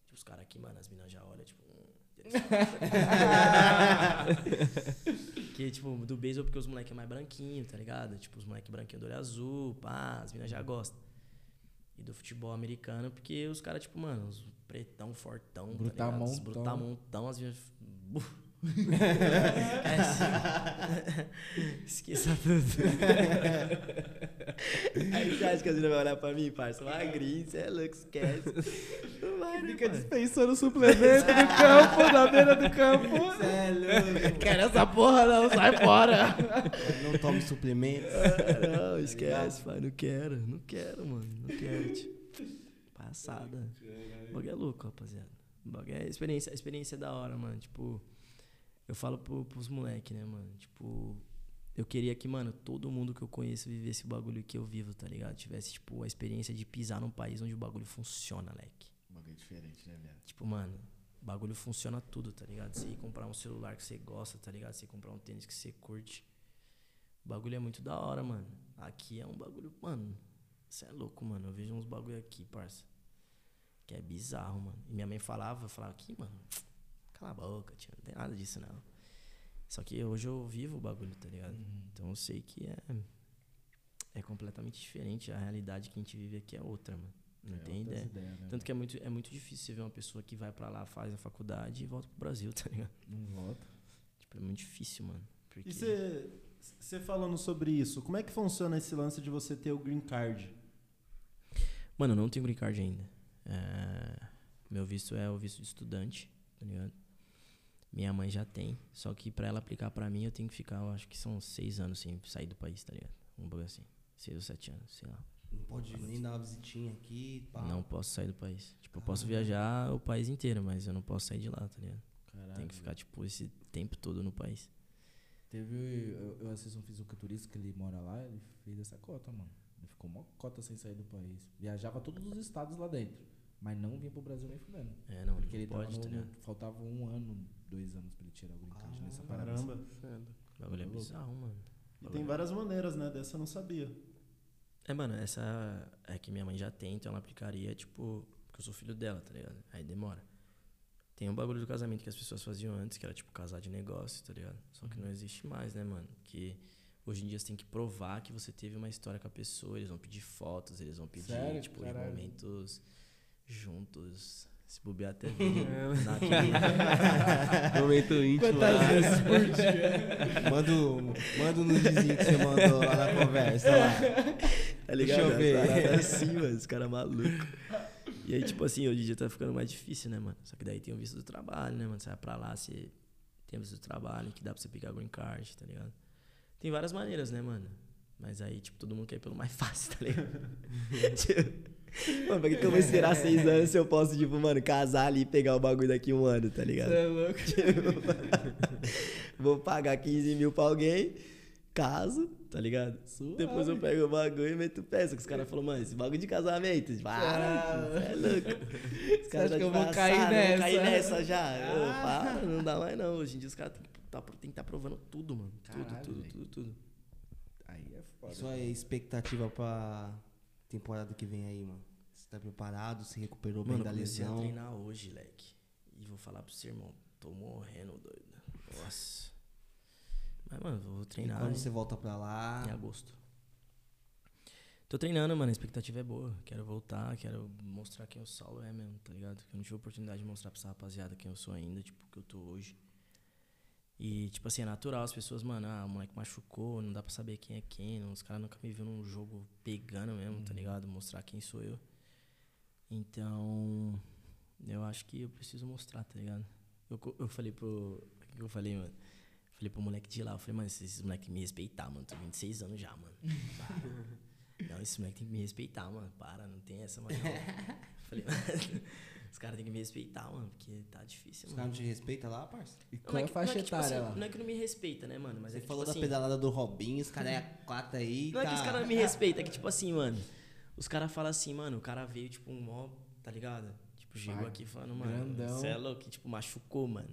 Tipo, os caras aqui, mano, as minas já olham, tipo. hum, que, tipo, do beisebol porque os moleques é mais branquinho, tá ligado? Tipo, os moleques branquinhos do olho azul, pá, as minas já gostam. E do futebol americano, porque os caras, tipo, mano, os pretão, fortão, tá ligado? Os Brutamontão. brutamontão, as minas. É assim. Esqueça tudo. Aí você acha que as meninas vão olhar pra mim, parça? Magrinho, você é louco, esquece. Não vai, né, Fica dispensando suplemento no campo, na beira do campo. Cê é louco. Quero essa porra não, sai fora. Não tome suplementos. Ah, Não, esquece, pai. Não quero, não quero, mano. Não quero, tio. Passada. O bagulho é louco, rapaziada. O bagulho é experiência, a experiência é da hora, mano. Tipo, eu falo pro, pros moleques, né, mano? Tipo, eu queria que, mano, todo mundo que eu conheço vivesse o bagulho que eu vivo, tá ligado? Tivesse, tipo, a experiência de pisar num país onde o bagulho funciona, leque. Bagulho diferente, né, viado? Tipo, mano, o bagulho funciona tudo, tá ligado? Você ir comprar um celular que você gosta, tá ligado? Você ir comprar um tênis que você curte. O bagulho é muito da hora, mano. Aqui é um bagulho, mano. Você é louco, mano. Eu vejo uns bagulho aqui, parça. Que é bizarro, mano. E minha mãe falava, eu falava, aqui, mano, cala a boca, tio. Não tem nada disso, não. Só que hoje eu vivo o bagulho, tá ligado? Então eu sei que é. É completamente diferente. A realidade que a gente vive aqui é outra, mano. Não tem outras ideia. ideias, né, Tanto que é muito, é muito difícil você ver uma pessoa que vai pra lá, faz a faculdade e volta pro Brasil, tá ligado? Não volta. Tipo, é muito difícil, mano. Porque... E você falando sobre isso, como é que funciona esse lance de você ter o green card? Mano, eu não tenho green card ainda. É, Meu visto é o visto de estudante, tá ligado? Minha mãe já tem. Só que pra ela aplicar pra mim, eu tenho que ficar, eu acho que são seis anos sem sair do país, tá ligado? Um bagulho assim. Seis ou sete anos, sei lá. Não pode nem dar uma visitinha aqui. Pá. Não posso sair do país. Tipo, eu posso viajar o país inteiro, mas eu não posso sair de lá, tá ligado? Caralho. Tem que ficar, tipo, esse tempo todo no país. Teve. Eu, eu assisto um fisiculturista que ele mora lá, ele fez essa cota, mano. Ele ficou uma cota sem sair do país. Viajava todos os estados lá dentro. Mas não vinha pro Brasil nem fudendo. É, não, Porque ele pode, tava tá no? Faltava um ano, dois anos pra ele tirar o green card nessa parada. Caramba. O bagulho é Louco. bizarro, mano. E tem várias maneiras, né? Dessa eu não sabia. É, mano, essa é que minha mãe já tem, então ela aplicaria, tipo, porque eu sou filho dela, tá ligado? Aí demora. Tem um bagulho do casamento que as pessoas faziam antes, que era, tipo, casar de negócio, tá ligado? Só que não existe mais, né, mano? Que hoje em dia você tem que provar que você teve uma história com a pessoa, eles vão pedir fotos, eles vão pedir, Sério? tipo, Caralho. momentos juntos. Se bobear até vídeo. É. Momento íntimo. Quantas lá. vezes por dia? Manda, o nudezinho que você mandou lá na conversa lá. Tá Deixa ligado? eu ver. As paradas assim, mano, os caras malucos. E aí, tipo assim, hoje em dia tá ficando mais difícil, né, mano? Só que daí tem o visto do trabalho, né, mano? Você vai pra lá, você tem o visto do trabalho, que dá pra você pegar green card, tá ligado? Tem várias maneiras, né, mano? Mas aí, tipo, todo mundo quer ir pelo mais fácil, tá ligado? Tipo, mano, pra que, que eu vou esperar seis anos se eu posso, tipo, mano, casar ali e pegar o bagulho daqui um ano, tá ligado? Você é louco. Vou pagar 15 mil pra alguém, caso, tá ligado? Suave. Depois eu pego o bagulho e meto. Só que os caras falam, mano, esse bagulho de casamento, para, Ah. é louco. Os caras acha tá que eu vou cair eu vou cair nessa? nessa já. Ô, Ah. para, não dá mais não. Hoje em dia os caras têm que tá, tem que estar provando tudo, mano. Tudo, Caralho, tudo, tudo, tudo. Aí é foda. Sua expectativa pra temporada que vem aí, mano? Você tá preparado? Se recuperou bem Mano, da comecei a lesão? treinar hoje, leque. E vou falar pro seu irmão, tô morrendo, doido. Nossa. Mas, mano, vou E treinar. quando hein? você volta pra lá? Em agosto. Tô treinando, mano. A expectativa é boa. Quero voltar, quero mostrar quem o Saulo é mesmo, tá ligado? Eu não tive a oportunidade de mostrar pra essa rapaziada quem eu sou ainda, tipo, que eu tô hoje. E, tipo assim, é natural as pessoas, mano, ah, o moleque machucou, não dá pra saber quem é quem. Os caras nunca me viram num jogo pegando mesmo, tá ligado? Mostrar quem sou eu. Então, eu acho que eu preciso mostrar, tá ligado? Eu, eu falei pro. O que eu falei, mano? Falei pro moleque de lá, eu falei, mano, esses, moleques me respeitar, mano. Tô 26 anos já, mano. Para. Não, esse moleque tem que me respeitar, mano. Para, não tem essa, mano. não. falei, mano, os caras têm que me respeitar, mano, porque tá difícil, Os mano. caras não te respeitam lá, parça? E qual é a que- faixa não é que, tipo etária assim, lá? Não é que não me respeita, né, mano? Mas Você é que, falou tipo da assim, pedalada do Robinho, os caras é quatro aí, Não tá... é que os caras não me respeitam, é que tipo assim, mano. Os caras falam assim, mano, o cara veio, tipo, um mó, tá ligado? Tipo, chegou Vai, aqui falando, mano, grandão. você é louco, que, tipo, machucou, mano.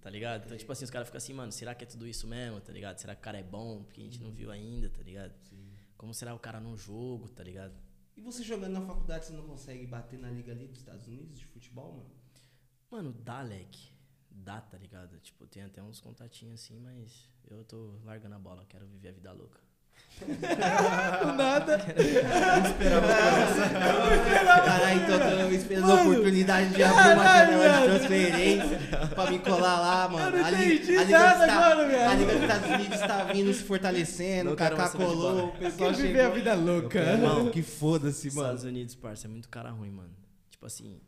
Tá ligado? Então, tipo assim, os caras ficam assim, mano, será que é tudo isso mesmo, tá ligado? Será que o cara é bom? Porque a gente não viu ainda, tá ligado? Como será o cara num jogo, tá ligado? E você jogando na faculdade, você não consegue bater na liga ali dos Estados Unidos de futebol, mano? Mano, dá, leque. Dá, tá ligado? Tipo, tem até uns contatinhos assim, mas eu tô largando a bola, quero viver a vida louca. Caralho, então eu esperando a oportunidade de abrir uma janela de transferência pra me colar lá, mano. Eu não a, Liga- entendi a Liga nada dos Esta- agora, velho. a Liga dos Estados Unidos tá vindo se fortalecendo, Não o Kaká colou, o pessoal viver a vida louca. Irmão, que foda-se, mano. Estados Unidos, parça, é muito cara ruim, mano. Tipo assim,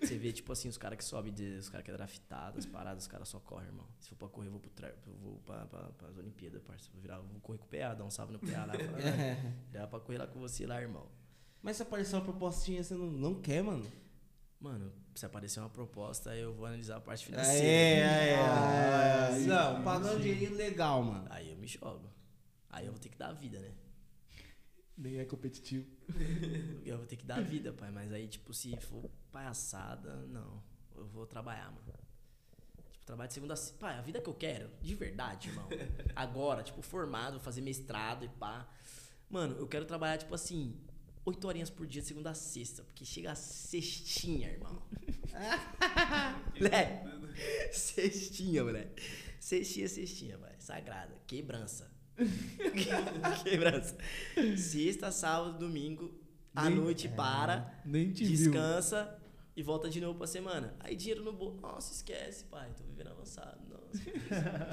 você vê, tipo assim, os caras que sobem, os caras que é draftado, as paradas, os caras só correm, irmão. Se for pra correr, eu vou, pro tra... eu vou pra, pra, pras Olimpíadas, parça. Vou, virar, vou correr com o PA, dar um salve no PA lá. Falar, É. "Ah, Dá pra correr lá com você lá, irmão. Mas se aparecer uma propostinha, você não, não quer, mano? Mano, se aparecer uma proposta, eu vou analisar a parte É, financeira. é, é. Ah, Não, pagando um dinheirinho legal, mano. Aí eu me jogo. Aí eu vou ter que dar a vida, né? Nem é competitivo. Eu vou ter que dar a vida, pai. Mas aí, tipo, se for palhaçada, não. Eu vou trabalhar, mano. Tipo, trabalho de segunda a Pai, a vida que eu quero, de verdade, irmão. Agora, tipo, formado, fazer mestrado e pá. Mano, eu quero trabalhar, tipo assim, oito horinhas por dia, de segunda a sexta. Porque chega a sextinha, irmão. moleque. Cestinha, moleque. Cestinha, cestinha, vai. Sagrada. Quebrança. Quebrança. Sexta, sábado, domingo. Nem- noite para, Nem te viu. descansa e volta de novo pra semana. Aí dinheiro no bolso. Nossa, esquece, pai. Tô vivendo avançado. Nossa, isso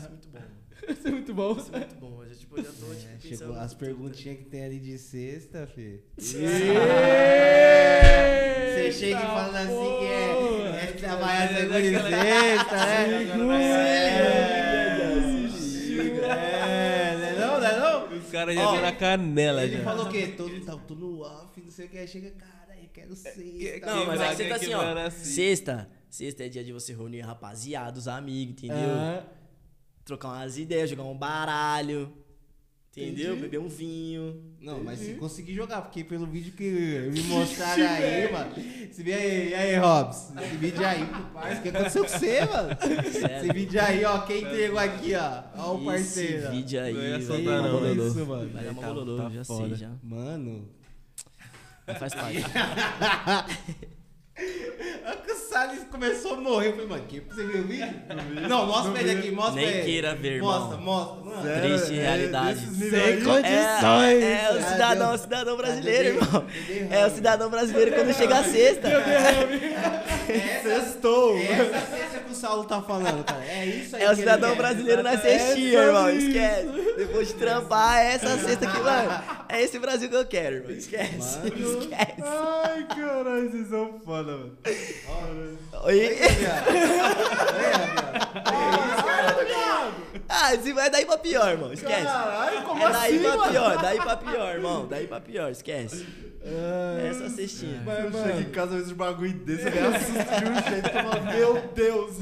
é muito bom. mano. Isso é muito bom. Isso é muito bom. Eu tipo, eu já tô, tipo, É, pensando chegou no as perguntinhas que tem ali de sexta, fi. Você Você chega e fala assim que é, é trabalhar segunda e sexta, né? É caras já Ó, vêm na canela Ele já. falou o quê? Tô, tá, tô no off, não sei o que. Aí chega, cara, eu quero sexta. Não, mas é que você tá assim, ó. nascer? Sexta. Sexta é dia de você reunir a rapaziada, os amigos, entendeu? Ah, Trocar umas ideias, jogar um baralho. Entendeu? Entendi. Beber um vinho. Não, mas se conseguir jogar, porque pelo vídeo que me mostraram aí, mano. Esse vídeo aí, e aí, Robs? Esse vídeo aí, parceiro, o que aconteceu com você, mano? Esse vídeo aí, ó, quem entregou aqui, ó. Ó o parceiro. Esse vídeo aí, Não soltar não, Bololô. isso, mano. Vai dar uma Tá- bololô, tá já foda. sei, já. Mano, Não faz parte. o Thales começou a morrer. Eu falei, mano, que você viu o vídeo? Não, mostra pra ele aqui, mostra Nem pra ele. queira ver, Mostra, irmão. mostra. Mano, Triste realidade. Sem condições. É, é o cidadão, o cidadão brasileiro, irmão. É o cidadão brasileiro quando chega a sexta. Sextou. Essa o Saulo tá falando, cara. É isso aí É o cidadão brasileiro na cestinha, irmão. Esquece. Depois de trampar, é essa cesta aqui, mano. É esse Brasil que eu quero, irmão. Esquece. Esquece. Ai, caralho, vocês são foda, mano. Oi? Ah, se vai daí pra pior, irmão. Esquece. Caralho, como É daí assim, pra mano? pior, daí pra pior, irmão. Daí pra pior, esquece. Essa cestinha. Mas, eu chego em casa, vejo um bagulho desse, eu me assusto de um jeito, eu falo, meu Deus.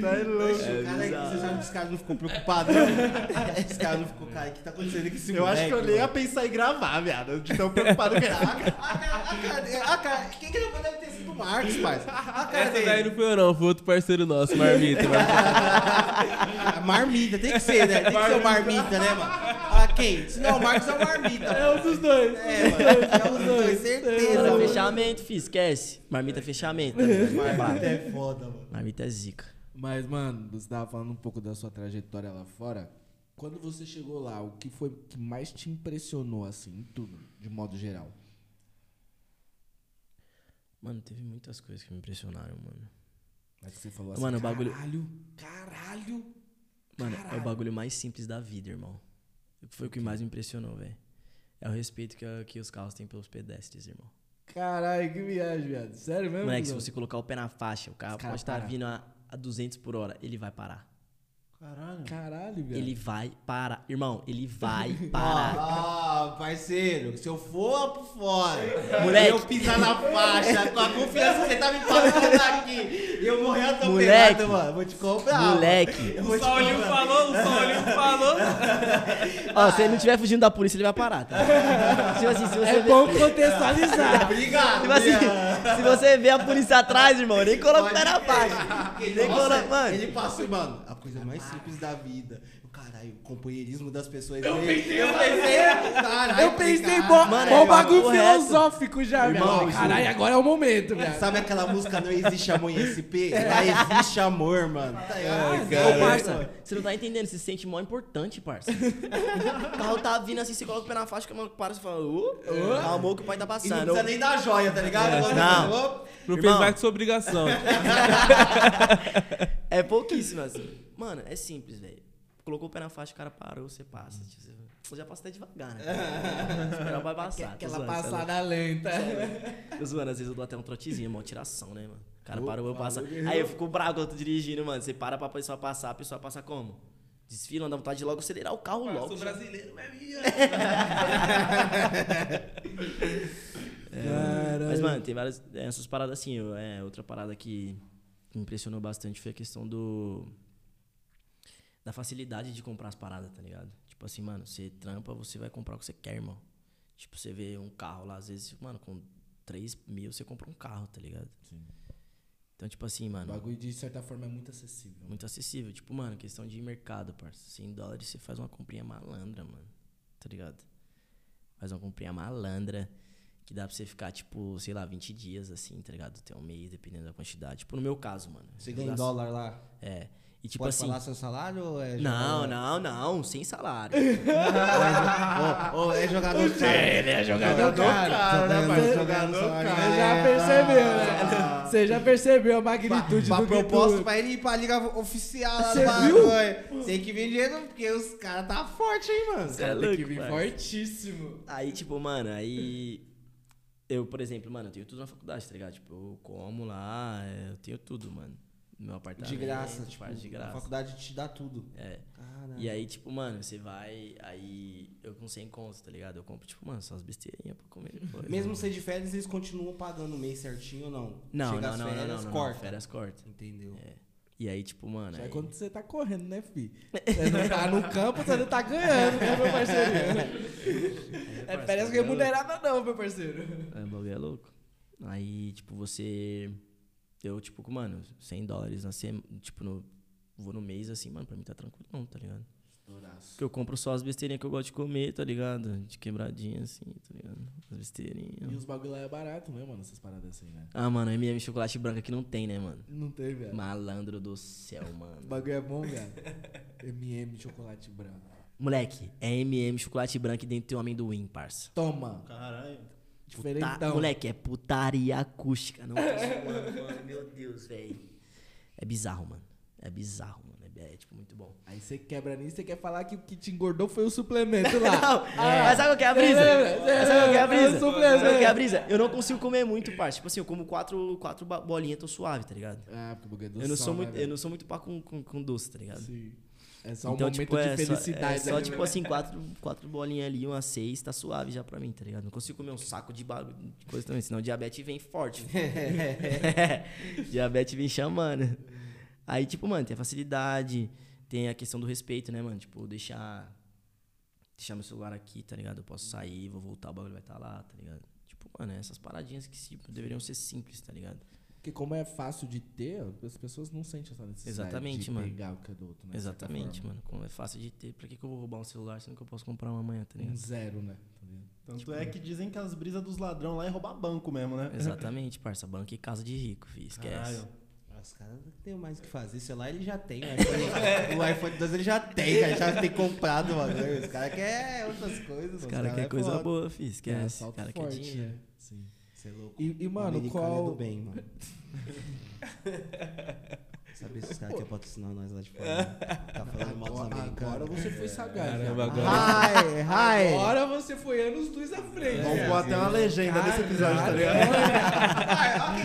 Tá aí louco. O cara, bizarro. você sabe que os caras não ficou preocupados, não? Os caras não ficou, cara, o que tá acontecendo com esse Eu acho que eu moleque, nem ia pensar em gravar, viado. De tão preocupado que era. cara, a cara, a cara, quem que não deve ter sido o Marcos, parça? A cara Essa daí não foi eu não, foi outro parceiro nosso, Marmita. Marmita, tem que ser, né? Tem que ser o marmita, né, mano? Ah, quem? Se não, o Marcos é o marmita. É um dos dois. É, mano. É um dos dois, certeza. Era mano. fechamento, fi, esquece. Marmita é fechamento. tá? Marmita é foda, mano. Marmita é zica. Mas, mano, você tava falando um pouco da sua trajetória lá fora. Quando você chegou lá, o que foi que mais te impressionou, assim, em tudo, de modo geral? Mano, teve muitas coisas que me impressionaram, mano. É que você falou assim, Mano, o bagulho- caralho, caralho. Mano, é o Caralho. bagulho mais simples da vida, irmão. Foi o que mais me impressionou, velho. É o respeito que, que os carros têm pelos pedestres, irmão. Caralho, que viagem, viado. Sério mesmo? Moleque, se você colocar o pé na faixa, o carro Os caras pode estar param. vindo a, a 200 por hora, ele vai parar. Caralho. Caralho, viado. Ele vai parar. Irmão, ele vai parar. Ah, parceiro, se eu for por fora, Moleque. eu pisar na faixa, com a confiança que você tá me passando aqui, e eu morrer atropelado, Moleque. mano, vou te comprar. Moleque, O Saulinho falou, o Saulinho falou. ó, se ele não estiver fugindo da polícia, ele vai parar, tá? Tipo assim, se você É vê- bom contextualizar. Obrigado. Tipo assim, se você vê a polícia atrás, irmão, nem coloca o pé na faixa. Ele, Nem coloca, mano. ele passou, mano, a coisa mais simples da vida. O Caralho, o companheirismo das pessoas. Eu pensei, eu pensei, caralho. Eu pensei, bom, Mano, bom é bagulho filosófico já, Irmão, Caralho, agora é o momento, viado. Sabe aquela música Não Existe Amor em SP? Lá existe amor, mano. Tá ligado? Ô, parça, você não tá entendendo, você se sente mó importante, parça. o carro tá vindo assim, você coloca o pé na faixa, que mão para, você fala, ô, calma que o pai tá E não passando. precisa nem dar joia, tá ligado? Não. Ô, Não Irmão. fez mais que sua obrigação. É pouquíssimo, assim. Mano, é simples, velho. Colocou o pé na faixa, o cara parou, você passa. Tipo, Você já passa até devagar, né? Esperar vai passar. Aquela zoando, é passada lenta. louco. Tô zoando, às vezes eu dou até um trotezinho, uma tiração, né, mano? O cara parou, eu passo. Aí eu fico bravo quando eu tô dirigindo, mano. Você para pra pessoa passar, a pessoa passa como? Desfila, dá vontade de logo acelerar o carro logo. Sou brasileiro, mas minha. Mas, mano, tem várias. é, essas paradas assim. eu- é, outra parada que me impressionou bastante foi a questão do. Da facilidade de comprar as paradas, tá ligado? Tipo assim, mano, você trampa, você vai comprar o que você quer, irmão. Tipo, você vê um carro lá, às vezes, mano, com 3 mil você compra um carro, tá ligado? Sim. Então, tipo assim, O mano, bagulho, de certa forma, é muito acessível. muito acessível. Tipo, mano, questão de mercado, parça. 100 dólares você faz uma comprinha malandra, mano. Tá ligado? Faz uma comprinha malandra. Que dá pra você ficar, tipo, sei lá, 20 dias assim, tá ligado? Até um mês, dependendo da quantidade. Tipo, no meu caso, mano. Você ganha em dólar lá? É. E tipo Pode assim. falar seu salário ou é Não, não, não, sem salário. Ou, ou é jogador caro? Ele é jogador cara, né, Você- Jogador Você já percebeu, né? Você já percebeu a magnitude Pra do que proposta tu... pra ele ir pra liga oficial lá Cê do. Tem que vir dinheiro porque os caras tá forte, hein, mano. Cê é Tem que vir fortíssimo. Aí, tipo, mano, aí. Eu, por exemplo, mano, eu tenho tudo na faculdade, tá ligado? Tipo, eu como lá, é, eu tenho tudo, mano. No meu apartamento. De graça, tipo, de a graça. faculdade te dá tudo. É. Caralho. E aí, tipo, mano, você vai. Aí eu com 100 contos, tá ligado? Eu compro, tipo, mano, só as besteirinhas pra comer depois. Mesmo ser de férias, eles continuam pagando o mês certinho ou não? Não, Chega não, as não, férias, não, não, não. corta. Férias corta. Entendeu? E aí, tipo, mano. Já é Aí, quando você tá correndo, né, fi? Você não tá no campo, você não tá ganhando, né, meu parceiro? É férias remunerada não, meu parceiro. É, o bagulho é louco. Aí, tipo, você. Eu, tipo, mano, 100 dólares na semana. Tipo, no, vou no mês assim, mano, pra mim tá tranquilo, não, tá ligado? Que eu compro só as besteirinhas que eu gosto de comer, tá ligado? De quebradinha, assim, tá ligado? As E besteirinhas. os bagulho lá é barato, né, mano? Essas paradas assim, né? Ah, mano, MM chocolate branco aqui não tem, né, mano? Não tem, velho. Malandro do céu, O mano. bagulho é bom, velho. MM chocolate branco. Moleque, é MM chocolate branco e dentro tem um amendoim, parça. Toma. Caralho. Puta- Diferentão. moleque, é putaria acústica. Não tô zoando, mano. Meu Deus, velho. É bizarro, mano. É bizarro, mano. É, é, tipo, muito bom. Aí você quebra nisso, você quer falar que o que te engordou foi o suplemento lá. Não, mas sabe o que é a brisa? É, sabe o que é a brisa? é. Sabe o que é a brisa? Eu não consigo comer muito, parça. Tipo assim, eu como quatro, quatro bolinhas, tô suave, tá ligado? Ah, porque o bagulho é Eu não, sou né, muito, eu não sou muito pá com, com, com doce, tá ligado? Sim. É só um então, momento tipo, de é só, felicidade. é só ali, tipo né? assim, quatro, quatro bolinhas ali, umas seis, tá suave já pra mim, tá ligado? Não consigo comer um saco de bagulho, de coisa também, senão o diabetes vem forte. diabetes vem chamando. Aí, tipo, mano, tem a facilidade, tem a questão do respeito, né, mano? Tipo, deixar. Deixar meu celular aqui, tá ligado? Eu posso sair, vou voltar, o bagulho vai estar lá, tá ligado? Tipo, mano, essas paradinhas que tipo, deveriam ser simples, tá ligado? Porque como é fácil de ter, as pessoas não sentem essa necessidade Exatamente, de mano. pegar o que é do outro, né? Exatamente, mano. Como é fácil de ter, pra que, que eu vou roubar um celular sendo que eu posso comprar uma amanhã, tá Um ligado? zero, né? Tá? Tanto é que dizem que as brisas dos ladrão lá é roubar banco mesmo, né? Exatamente, parça. Banco e casa de rico, fi. Esquece. Caralho. Ah, Os caras não tem mais o que fazer. Celular ele já tem. O iPhone, o iPhone 12 ele já tem, cara. Já tem comprado, mano. Os caras querem outras coisas. Os caras cara querem é coisa foda. boa, fi. É, Esquece. o cara forte, quer dinheiro. né? Sim. Cê é louco. E, e, mano, americano qual... É do bem, mano. Sabe se os caras querem patrocinar nós lá de fora? né? Tá falando mal dos Agora, americanos. agora você foi sagaz, Caramba, velho. agora- Hi, hi. Agora você foi anos luz à frente. Vamos pôr até uma legenda desse episódio, tá ligado?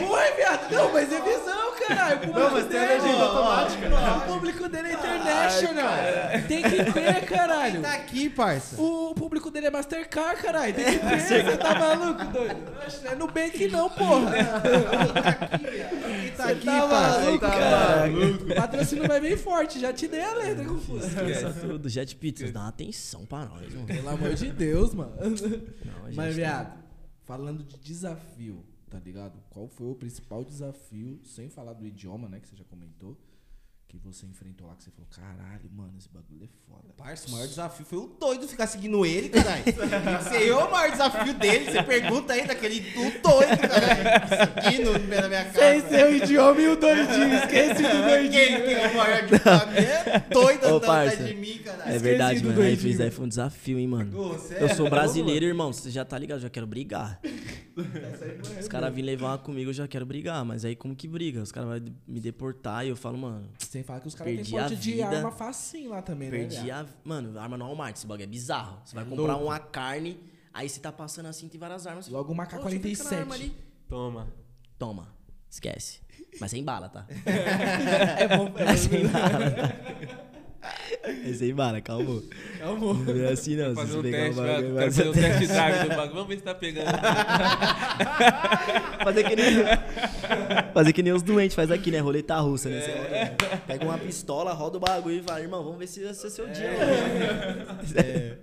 Foi, viado. Não, mas é visão, caralho. Não, mas tem a legenda automática. O público dele é international. tem que ver, caralho. Tá aqui, parça. O público dele é Mastercard, caralho. Tem que ver. Você tá maluco, doido? Não é Nubank não, porra. Tá Você aqui, tá parça? maluco, tá cara. O patrocínio vai bem forte. Já te dei a letra, Confuso. Esqueça tudo. Jet Pizzas, dá uma atenção pra nós, mano. Pelo amor de Deus, mano. Não, Mas, viado, falando de desafio, tá ligado? Qual foi o principal desafio, sem falar do idioma, né, que você já comentou, que você enfrentou lá, que você falou, caralho, mano, esse bagulho é foda. Parça, o maior desafio foi o doido ficar seguindo ele, caralho. Esse é o maior desafio dele. Você pergunta aí daquele tu doido, caralho. Seguindo no pé da minha casa. Sem seu idioma e o doidinho, esquece do Quem doidinho. tem o maior desafio é doido Ô, andando parça. atrás de mim, caralho. É verdade, mano. Aí fez aí foi um desafio, hein, mano. Ô, Eu é sou brasileiro, irmão. Você já tá ligado? Eu já quero brigar. É Os caras virem levar uma comigo, eu já quero brigar. Mas aí como que briga? Os caras vão me deportar e eu falo, mano, Sem falar que os caras têm Perdi porte de vida. arma facinho lá também, né? perdi a. Mano, arma no Walmart, esse bagulho é bizarro. Você vai É comprar louco. uma carne, aí você tá passando assim, tem várias armas. Logo uma Ô, deixa eu pegar na arma K-47. ali. Toma. Toma. Esquece. Mas sem bala, tá? É bom, é É sem bala. É sem bala, calma. Calma. Não é assim não. Fazer Se um pegar teste, o bagulho, vai fazer um ser- test drive do bagulho. Vamos ver se tá pegando. Fazer que nem. Fazer que nem os doentes faz aqui, né? Roleta russa, né? Você roda- pega uma pistola, roda o bagulho e fala, irmão, vamos ver se vai ser seu dia. É.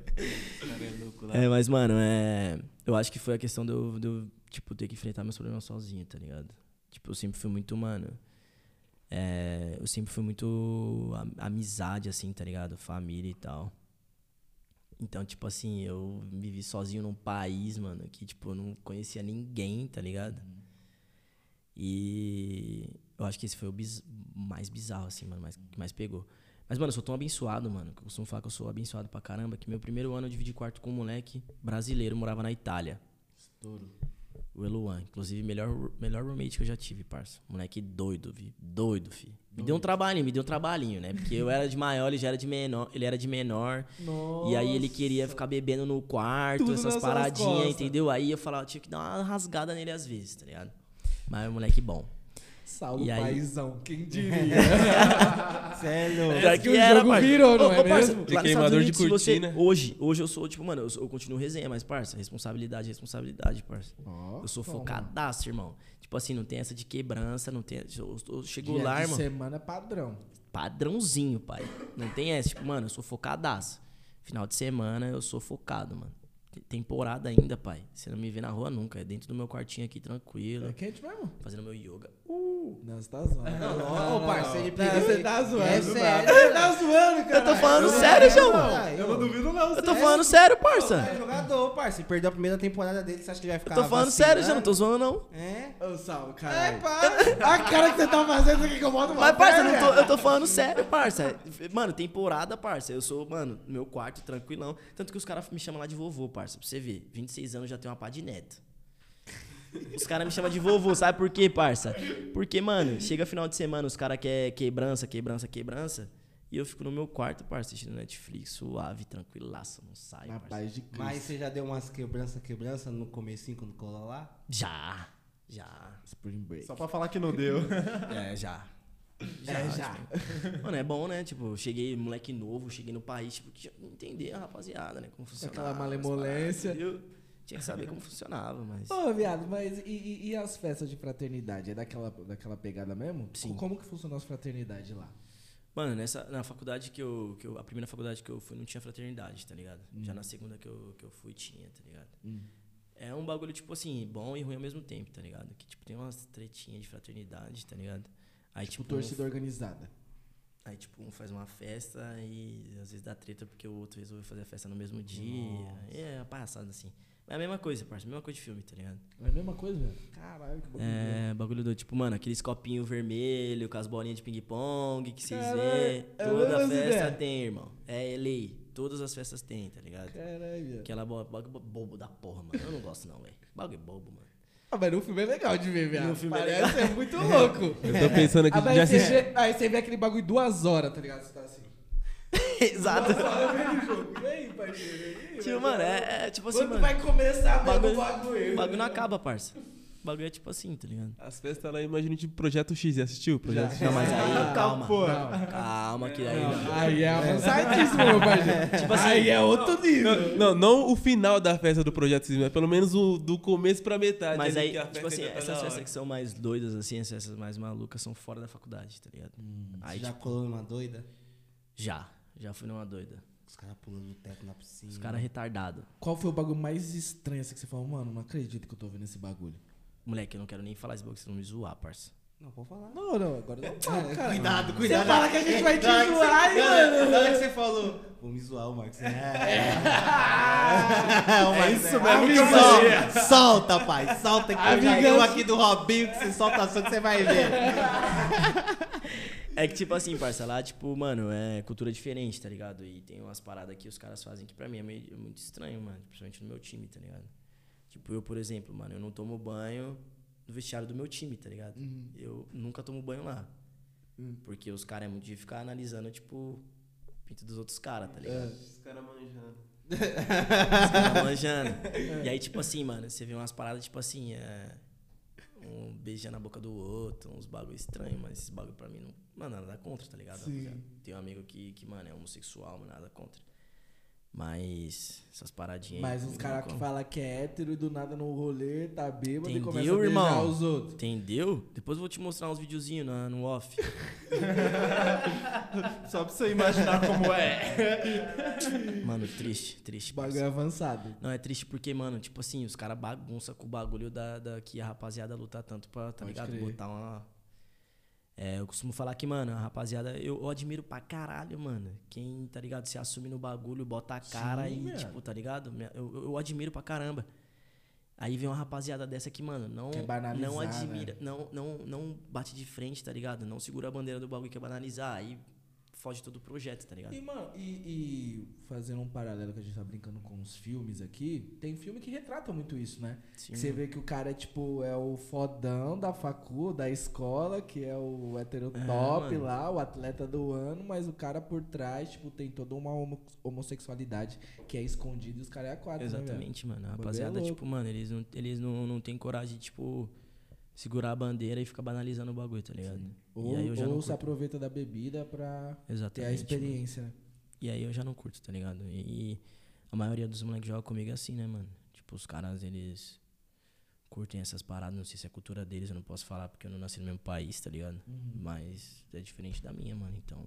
É, mas, mano, é. Eu acho que foi a questão de eu, de eu, tipo, ter que enfrentar meus problemas sozinho, tá ligado? Tipo, eu sempre fui muito, mano. É, eu sempre fui muito am- amizade, assim, tá ligado? Família e tal. Então, tipo assim, eu vivi sozinho num país, mano, que, tipo, eu não conhecia ninguém, tá ligado? E eu acho que esse foi o biz- mais bizarro, assim, mano, mais, que mais pegou. Mas, mano, eu sou tão abençoado, mano, que eu costumo falar que eu sou abençoado pra caramba, que meu primeiro ano eu dividi quarto com um moleque brasileiro, morava na Itália. Estouro. O Eluan. Inclusive, melhor, melhor roommate que eu já tive, parça. Moleque doido, vi. Doido, fi. Me deu um trabalhinho, me deu um trabalhinho, né? Porque eu era de maior, ele já era de menor. Ele era de menor. E aí ele queria ficar bebendo no quarto, Tudo essas paradinhas, entendeu? Aí eu falava, tinha que dar uma rasgada nele às vezes, tá ligado? Mas é um moleque bom. Saulo E aí? Paizão, quem diria? Cê é louco. Pior que o jogo parça. virou, não Ô, é ô, parça, mesmo? De queimador Estados de Unidos, se você- cortina. hoje, hoje eu sou, tipo, mano, eu, eu continuo resenha, mas, parça, responsabilidade, responsabilidade, parça. Ó, Eu sou toma. focadaço, irmão. Tipo assim, não tem essa de quebrança, não tem. Eu, eu chego Dia lá, de irmão. semana é padrão. Padrãozinho, pai. Não tem essa. Tipo, mano, eu sou focadaço. Final de semana eu sou focado, mano. te- temporada ainda, pai. Você não me vê na rua nunca. É dentro do meu quartinho aqui, tranquilo. É quente mesmo? Fazendo meu yoga. Não, você tá zoando. Ô, parceiro, ele Não, você tá zoando. É não sério. Você tá zoando, cara. Eu tô falando sério, João. Eu não duvido, Eu tô falando sério, parça. É jogador, parceiro. Perdeu a primeira temporada dele, você acha que ele vai ficar Eu tô falando sério, já não tô zoando, não. É? Ô, salve, É, caralho. pá. A cara que você tá fazendo aqui que eu boto Mas, parça, eu, não eu tô falando sério, parça. Mano, temporada, parça. Eu sou, mano, no meu quarto, tranquilão. Tanto que os caras me chamam lá de vovô, parça. Pra você ver. 26 anos já tem uma pá de neto. Os caras me chamam de vovô, sabe por quê, parça? Porque, mano, chega final de semana, os caras querem quebrança, quebrança, quebrança. E eu fico no meu quarto, parça, assistindo Netflix, suave, tranquilaço, não sai, Na parça. paz de Cristo. Mas você já deu umas quebrança, quebrança no comecinho quando colou lá? Já, já. Spring Break. Só pra falar que não deu. É, já. É, já. Mano, é bom, né? Tipo, cheguei moleque novo, cheguei no país, tipo, que entender a rapaziada, né? Como funcionava. aquela malemolência. paradas? Tinha que saber como funcionava, mas. Ô, viado, mas e, e- e as festas de fraternidade? É daquela, daquela pegada mesmo? Sim. Como que funcionou as fraternidades lá? Mano, nessa, na faculdade que eu, que eu. A primeira faculdade que eu fui não tinha fraternidade, tá ligado? Já na segunda que eu, que eu fui tinha, tá ligado? É um bagulho, tipo assim, bom e ruim ao mesmo tempo, tá ligado? Que, tipo, tem umas tretinhas de fraternidade, tá ligado? Aí, Tipo, tipo, um torcida organizada. Aí, tipo, um faz uma festa e às vezes dá treta porque o outro resolveu fazer a festa no mesmo dia. E é uma palhaçada, assim. É a mesma coisa, parça. Mesma coisa de filme, tá ligado? É a mesma coisa, velho? Caralho, que bagulho. É, bagulho do tipo, mano, aqueles copinhos vermelhos com as bolinhas de ping-pong que vocês vê. é Toda festa Zé? tem, irmão. É lei. Todas as festas tem, tá ligado? Caralho, viado. Aquela bo- bagulho bobo da porra, mano. Eu não gosto, não, velho. Bagulho bobo, mano. Ah, mas no filme é legal de ver, viado. No filme é Parece ser muito louco. Eu tô pensando aqui Ah, de assistir. vê, aí você vê aquele bagulho duas horas, tá ligado? Você tá assim. Exato. E aí, parceiro? E aí, Tipo, mano, é, é tipo assim, Quando mano. vai começar bagulho, o bagulho? o bagulho não acaba, parça. O bagulho é tipo assim, tá ligado? As festas lá, imagina tipo Projeto X, já assistiu? Projeto X? Não, mas aí, Ah, calma. pô. Calma, que aí. Não, aí é avançadíssimo, meu parceiro. Tipo assim, aí é outro nível. Não, não o final da festa do Projeto X, mas pelo menos o do começo pra metade. Mas aí, que a tipo assim, tá essas festas que são mais doidas, assim, essas festas mais malucas, são fora da faculdade, tá ligado? aí, já tipo, colou numa doida? já. Já fui numa doida. Os caras pulando no teto na piscina. Os caras retardados. Qual foi o bagulho mais estranho assim que você falou, mano, não acredito que eu tô vendo esse bagulho? Moleque, eu não quero nem falar esse bagulho, vocês vão me zoar, parça. Não, pode falar. Não, não, agora não fala, cara. Cuidado, cuidado. Você fala que a gente vai te zoar, você- mano? Na hora que você falou, vou me zoar o Marcos. É, é isso mesmo que Solta, solta, pai. Solta que eu já aqui do Robinho que você solta só que você vai ver. É que, tipo assim, parça, lá, tipo, mano, é cultura diferente, tá ligado? E tem umas paradas que os caras fazem que pra mim é, meio, é muito estranho, mano. Principalmente no meu time, tá ligado? Tipo, eu, por exemplo, mano, eu não tomo banho no vestiário do meu time, tá ligado? Eu nunca tomo banho lá. Porque os caras é muito de ficar analisando, tipo, o pinto dos outros caras, tá ligado? Os caras manjando. Os caras manjando. E aí, tipo assim, mano, você vê umas paradas, tipo assim, é. Um beijando a boca do outro, uns bagulho estranho, mas esses bagulho pra mim não. Mano, nada contra, tá ligado? rapaziada? Tem um amigo que, que, mano, é homossexual, mas nada contra. Mas essas paradinhas. aí, Mas os não caras que falam que é hétero e do nada no rolê, tá bêbado e Entendeu, começa a beijar irmão? os outros. Entendeu? Depois eu vou te mostrar uns videozinhos no off. Só pra você imaginar como é. Mano, triste, triste. Bagulho parça. avançado. Não, é triste porque, mano, tipo assim, os caras bagunçam com o bagulho da, da que a rapaziada luta tanto pra, tá Pode ligado? crer. Botar uma. É, eu costumo falar que, mano, a rapaziada, eu, eu admiro pra caralho, mano. Quem, tá ligado, se assume no bagulho, bota a cara Sim, e, viado. tipo, tá ligado? Eu, eu, admiro pra caramba. Aí vem uma rapaziada dessa que, mano, não, não admira, né? não, não, não bate de frente, tá ligado? Não segura a bandeira do bagulho que é banalizar. Aí foge todo o projeto, tá ligado? E, mano, e, e fazendo um paralelo que a gente tá brincando com os filmes aqui, tem filme que retrata muito isso, né? Sim, você vê que o cara é tipo, é o fodão da facu, da escola, que é o hétero É, lá, o atleta do ano, mas o cara por trás, tipo, tem toda uma homo- homossexualidade que é escondida e os caras é aquático, né? Exatamente, mano. A é rapaziada, louco. tipo, mano, eles não, eles não, não tem coragem de, tipo, segurar a bandeira e ficar banalizando o bagulho, tá ligado? Ou, ou se aproveita da bebida pra ter Exatamente. a experiência, né? mano. E aí eu já não curto, tá ligado? E, a maioria dos moleques joga comigo é assim, né, mano? Tipo, os caras, eles curtem essas paradas, não sei se é a cultura deles, eu não posso falar porque eu não nasci no mesmo país, tá ligado? Uhum. Mas é diferente da minha, mano, então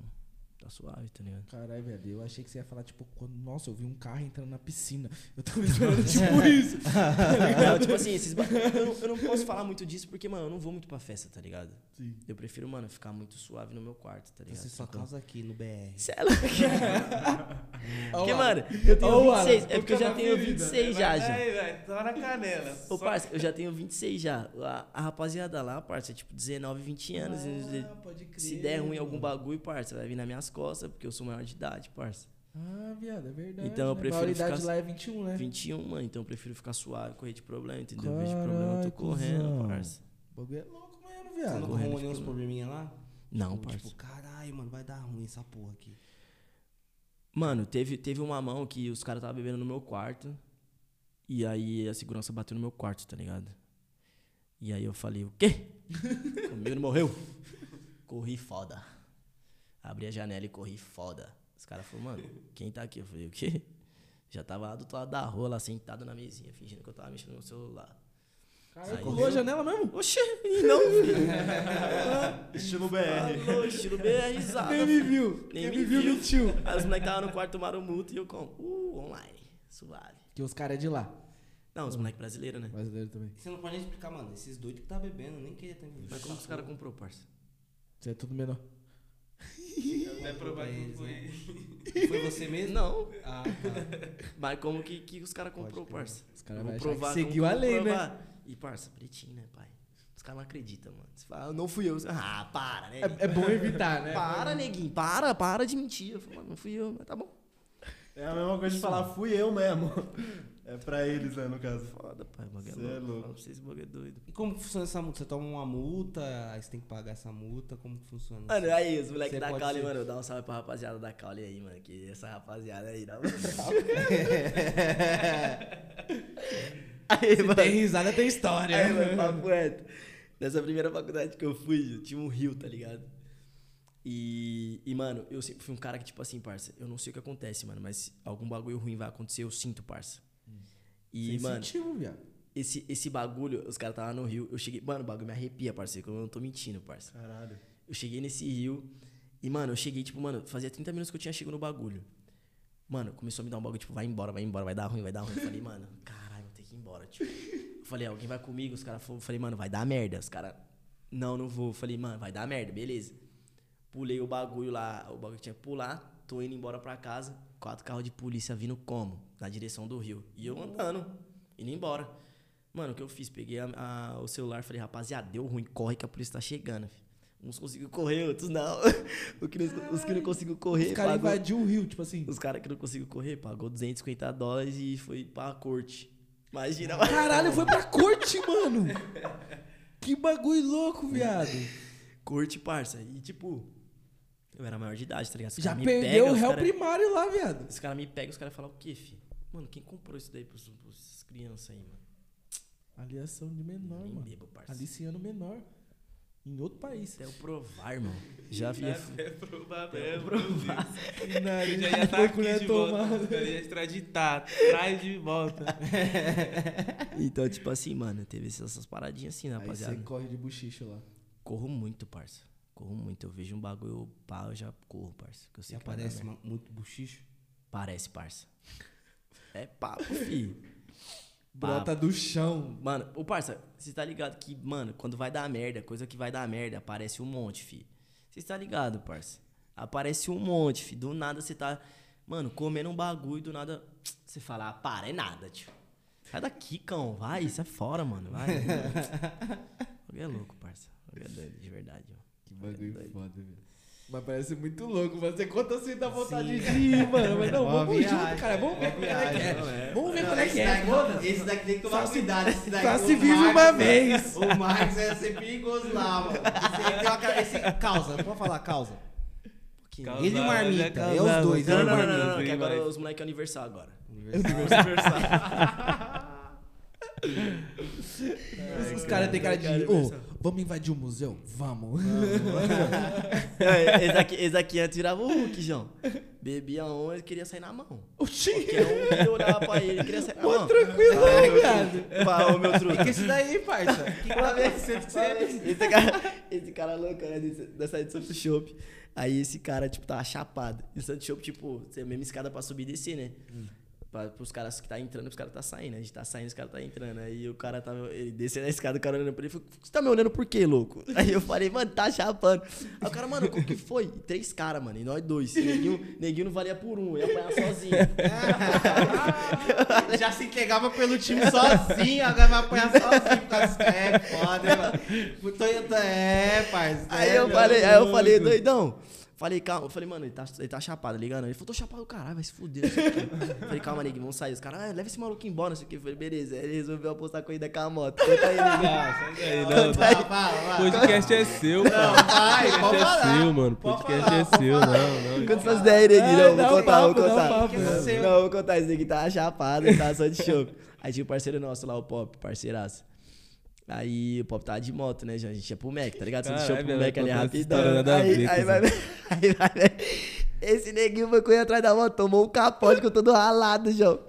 Tá suave, tá ligado? Caralho, velho, eu achei que você ia falar, tipo, quando, nossa, eu vi um carro entrando na piscina. Eu tava esperando, tipo, isso. Não, tipo assim, esses ba- eu, não, eu não posso falar muito disso porque, mano, eu não vou muito pra festa, tá ligado? Sim. Eu prefiro, mano, ficar muito suave no meu quarto, tá ligado? Você só Então- causa aqui no BR. Cê é louco. Porque, mano, eu tenho Ó o 26. Alan, É porque eu já tenho na ferida. 26 já, já. Aí, velho, tá na canela. Ô, Só- parça, eu já tenho 26 já. A, a rapaziada lá, parça, é tipo 19, 20 anos. Ah, pode crer. se der ruim algum bagulho, parça, vai vir nas minhas costas, porque eu sou maior de idade, parça. Ah, viado, é verdade. Então eu né? prefiro Maioridade ficar- lá é 21, né? 21, mano, então eu prefiro ficar suave, correr de problema, entendeu? Eu vejo problema, eu tô correndo, cuzão. parça. O bagulho é louco mesmo, Você viado. não correndo arrumou nenhum probleminha lá? Não, Tipo, parça. Tipo, caralho, mano, vai dar ruim essa porra aqui. Mano, teve, teve uma mão que os caras estavam bebendo no meu quarto. E aí a segurança bateu no meu quarto, tá ligado? E aí eu falei, o quê? Comigo não morreu? Corri foda. Abri a janela e corri foda. Os caras falaram, mano, quem tá aqui? Eu falei, o quê? Já tava lá do outro lado da rua, lá sentado na mesinha, fingindo que eu tava mexendo no celular. Caralho, pulou a janela mesmo? Oxê, não, filho. Estilo BR. Falou, estilo bem risada. Nem me viu. Nem Quem me me viu, viu. mentiu. Aí os moleques estavam no quarto, tomaram multa e eu como, uh, online, suave. Que os caras é de lá. Não, os moleques brasileiros, né? Brasileiro também. Você não pode nem explicar, mano. Esses doidos que tá bebendo, nem queria ter Mas como que os caras comprou, parça? Você é tudo menor. É provar que Eles, foi. né? Foi você mesmo? Não, Ah, tá. mas como que, que os caras comprou, parça? Os caras vão provar que seguiu a lei, né? E, parça, pretinho, né, pai? Os caras não acreditam, mano. Você fala, "Ah, não fui eu. Ah, para, né? É, é bom evitar, né? Para, neguinho, para, para de mentir. Eu falo, mano, não fui eu, mas tá bom. É a mesma coisa de falar, fui eu mesmo. É pra eles, né, no caso. Foda, pai, o bagulho é Cê louco. é louco. Fala pra vocês, o bagulho é doido. E como que funciona essa multa? Você toma uma multa, aí você tem que pagar essa multa, como que funciona? Mano, aí, os moleques da Caule, ser. mano, dá um salve pra rapaziada da Caule aí, mano. Que essa rapaziada aí, dá um Aí, Se tem risada, tem história. Aí, mano, papo reto. Nessa primeira faculdade que eu fui, eu tinha um rio, tá ligado? E, e, mano, eu sempre fui um cara que, tipo assim, parça, eu não sei o que acontece, mano, mas algum bagulho ruim vai acontecer, eu sinto, parça. E, mano, viado. esse, esse bagulho, os caras estavam no rio, eu cheguei, mano, o bagulho me arrepia, parceiro, que eu não tô mentindo, parça. Caralho. Eu cheguei nesse rio e, mano, eu cheguei, tipo, mano, fazia 30 minutos que eu tinha chegado no bagulho. Mano, começou a me dar um bagulho, tipo, vai embora, vai embora, vai dar ruim, vai dar ruim. Eu falei, mano, caralho, vou ter que ir embora, tipo. Eu falei, alguém vai comigo? Os caras falaram, falei, mano, vai dar merda. Os caras, não, não vou. Eu falei, mano, vai dar merda, beleza. Pulei o bagulho lá, o bagulho que tinha que pular, tô indo embora pra casa, quatro carros de polícia vindo como? Na direção do rio. E eu andando, indo embora. Mano, o que eu fiz? Peguei a- a- o celular, falei, rapaziada, deu ruim, corre que a polícia tá chegando, filho. Uns conseguiu correr, outros não. Que não- os que não conseguiu correr, Os caras invadiu o rio, tipo assim. os caras que não conseguiu correr, pagou 250 dólares e foi pra corte. Imagina, Caralho, foi pra corte, mano. Que bagulho louco, viado. corte, parça. E tipo, eu era maior de idade, tá ligado? Os Já perdeu pega, o réu cara- primário lá, viado. Os caras me pegam, os caras falam o quê, filho? Mano, quem comprou isso daí pros, pros crianças aí, mano? Aliação de menor, Nem mano. bebo. Aliciano menor. Em outro país. Até eu provar, irmão. Já vi. É provar Até eu provar. Nariz Já de ia tá porco aqui não é de volta. tomado. Já ia extraditar. Traz de volta. Então, tipo assim, mano, teve essas paradinhas assim, né, Aí rapaziada? você corre de buchicho lá. Corro muito, parça. Corro muito. Eu vejo um bagulho, pá, eu já corro, parça. Que eu sei que vai dar aparece merda. ma- muito buchicho? Parece, parça. É papo, fi. Brota do chão. Mano, ô parça, você tá ligado que, mano, quando vai dar merda, coisa que vai dar merda, aparece um monte, fi. Você tá ligado, parça? Aparece um monte, fi. Do nada você tá, mano, comendo um bagulho, do nada você fala, ah, para, é nada, tio. Sai daqui, cão, vai, sai fora, mano, vai. Alguém é louco, parça. Alguém é doido, de verdade. Que bagulho Doido. foda, velho. Mas parece muito louco. Mas você conta assim, dá vontade de ir, mano. Mas não, vamos viagem, junto, cara. Vamos ver como é que é. Vamos ver como é que é. daqui, esse daqui tem que tomar Só cuidado. Esse daqui, só o se vive Marcos, uma né? vez. O Marcos ia ser perigoso lá, mano. Esse aí tem uma cara. Esse, causa, não pode falar causa. Causar, Ele e o Marmita, já é causava, os dois, Não, é não, o não, não, Marmita. não, não, que Sim, agora os moleques é aniversário agora. Os caras têm cara de. Ô, vamos invadir o museu? Vamos. É, esse aqui, esse aqui antes virava o Hulk, João. Bebia um, ele queria sair na mão. Oxi. Porque um que olhava pra ele, ele queria sair na Pô, mão. tranquilo, né, viado? Pá, ô, meu truque. E que esse daí, parça? Que com você? Esse cara, esse cara louco, né, dessa edição do Chopp. Aí esse cara, tipo, tava chapado. E o Santo Chopp, tipo, tem a mesma escada pra subir e descer, né? Pra, pros caras que tá entrando, pros caras tá saindo. A gente tá saindo, os caras tá entrando. Aí o cara tava. Ele descendo a escada, o cara olhando pra ele falou: Você tá me olhando por quê, louco? Aí eu falei, mano, tá chapando. Aí o cara, mano, como que foi? E três caras, mano, e nós dois. Neguinho, neguinho não valia por um, ia apanhar sozinho. Já se entregava pelo time sozinho, agora vai apanhar sozinho. causa- É foda, mano. O Toyota é, parceiro. Aí eu falei, aí eu falei, doidão. Falei, calma, eu falei, mano, ele tá, ele tá chapado, ligando? Ele falou, tô chapado, caralho, vai se fuder. não sei o quê. falei, calma, neguinho, vamos sair. Os caras, ah, leva esse maluco embora, não sei o que. Eu falei, beleza. Aí ele resolveu apostar a corrida com a moto. Conta aí, neguinho. Não, Vai, não. vai, vai. O podcast é seu, pô. vai, podcast pode é seu, mano. Podcast é seu, não, não. Conta suas ideias, neguinho. É, Não, dá vou contar, vou contar. Não, vou contar. Esse neguinho tava chapado, ele tava só de chope. Aí tinha um parceiro nosso lá, o Pop, parceiraço. Aí o Pop tava de moto, né, já? A gente ia pro Mac, tá ligado? Só de Caralho, chope pro Mac ali rapidão. Aí, aí, vai, aí vai. Esse neguinho foi correr atrás da moto, tomou um capote com todo ralado, João.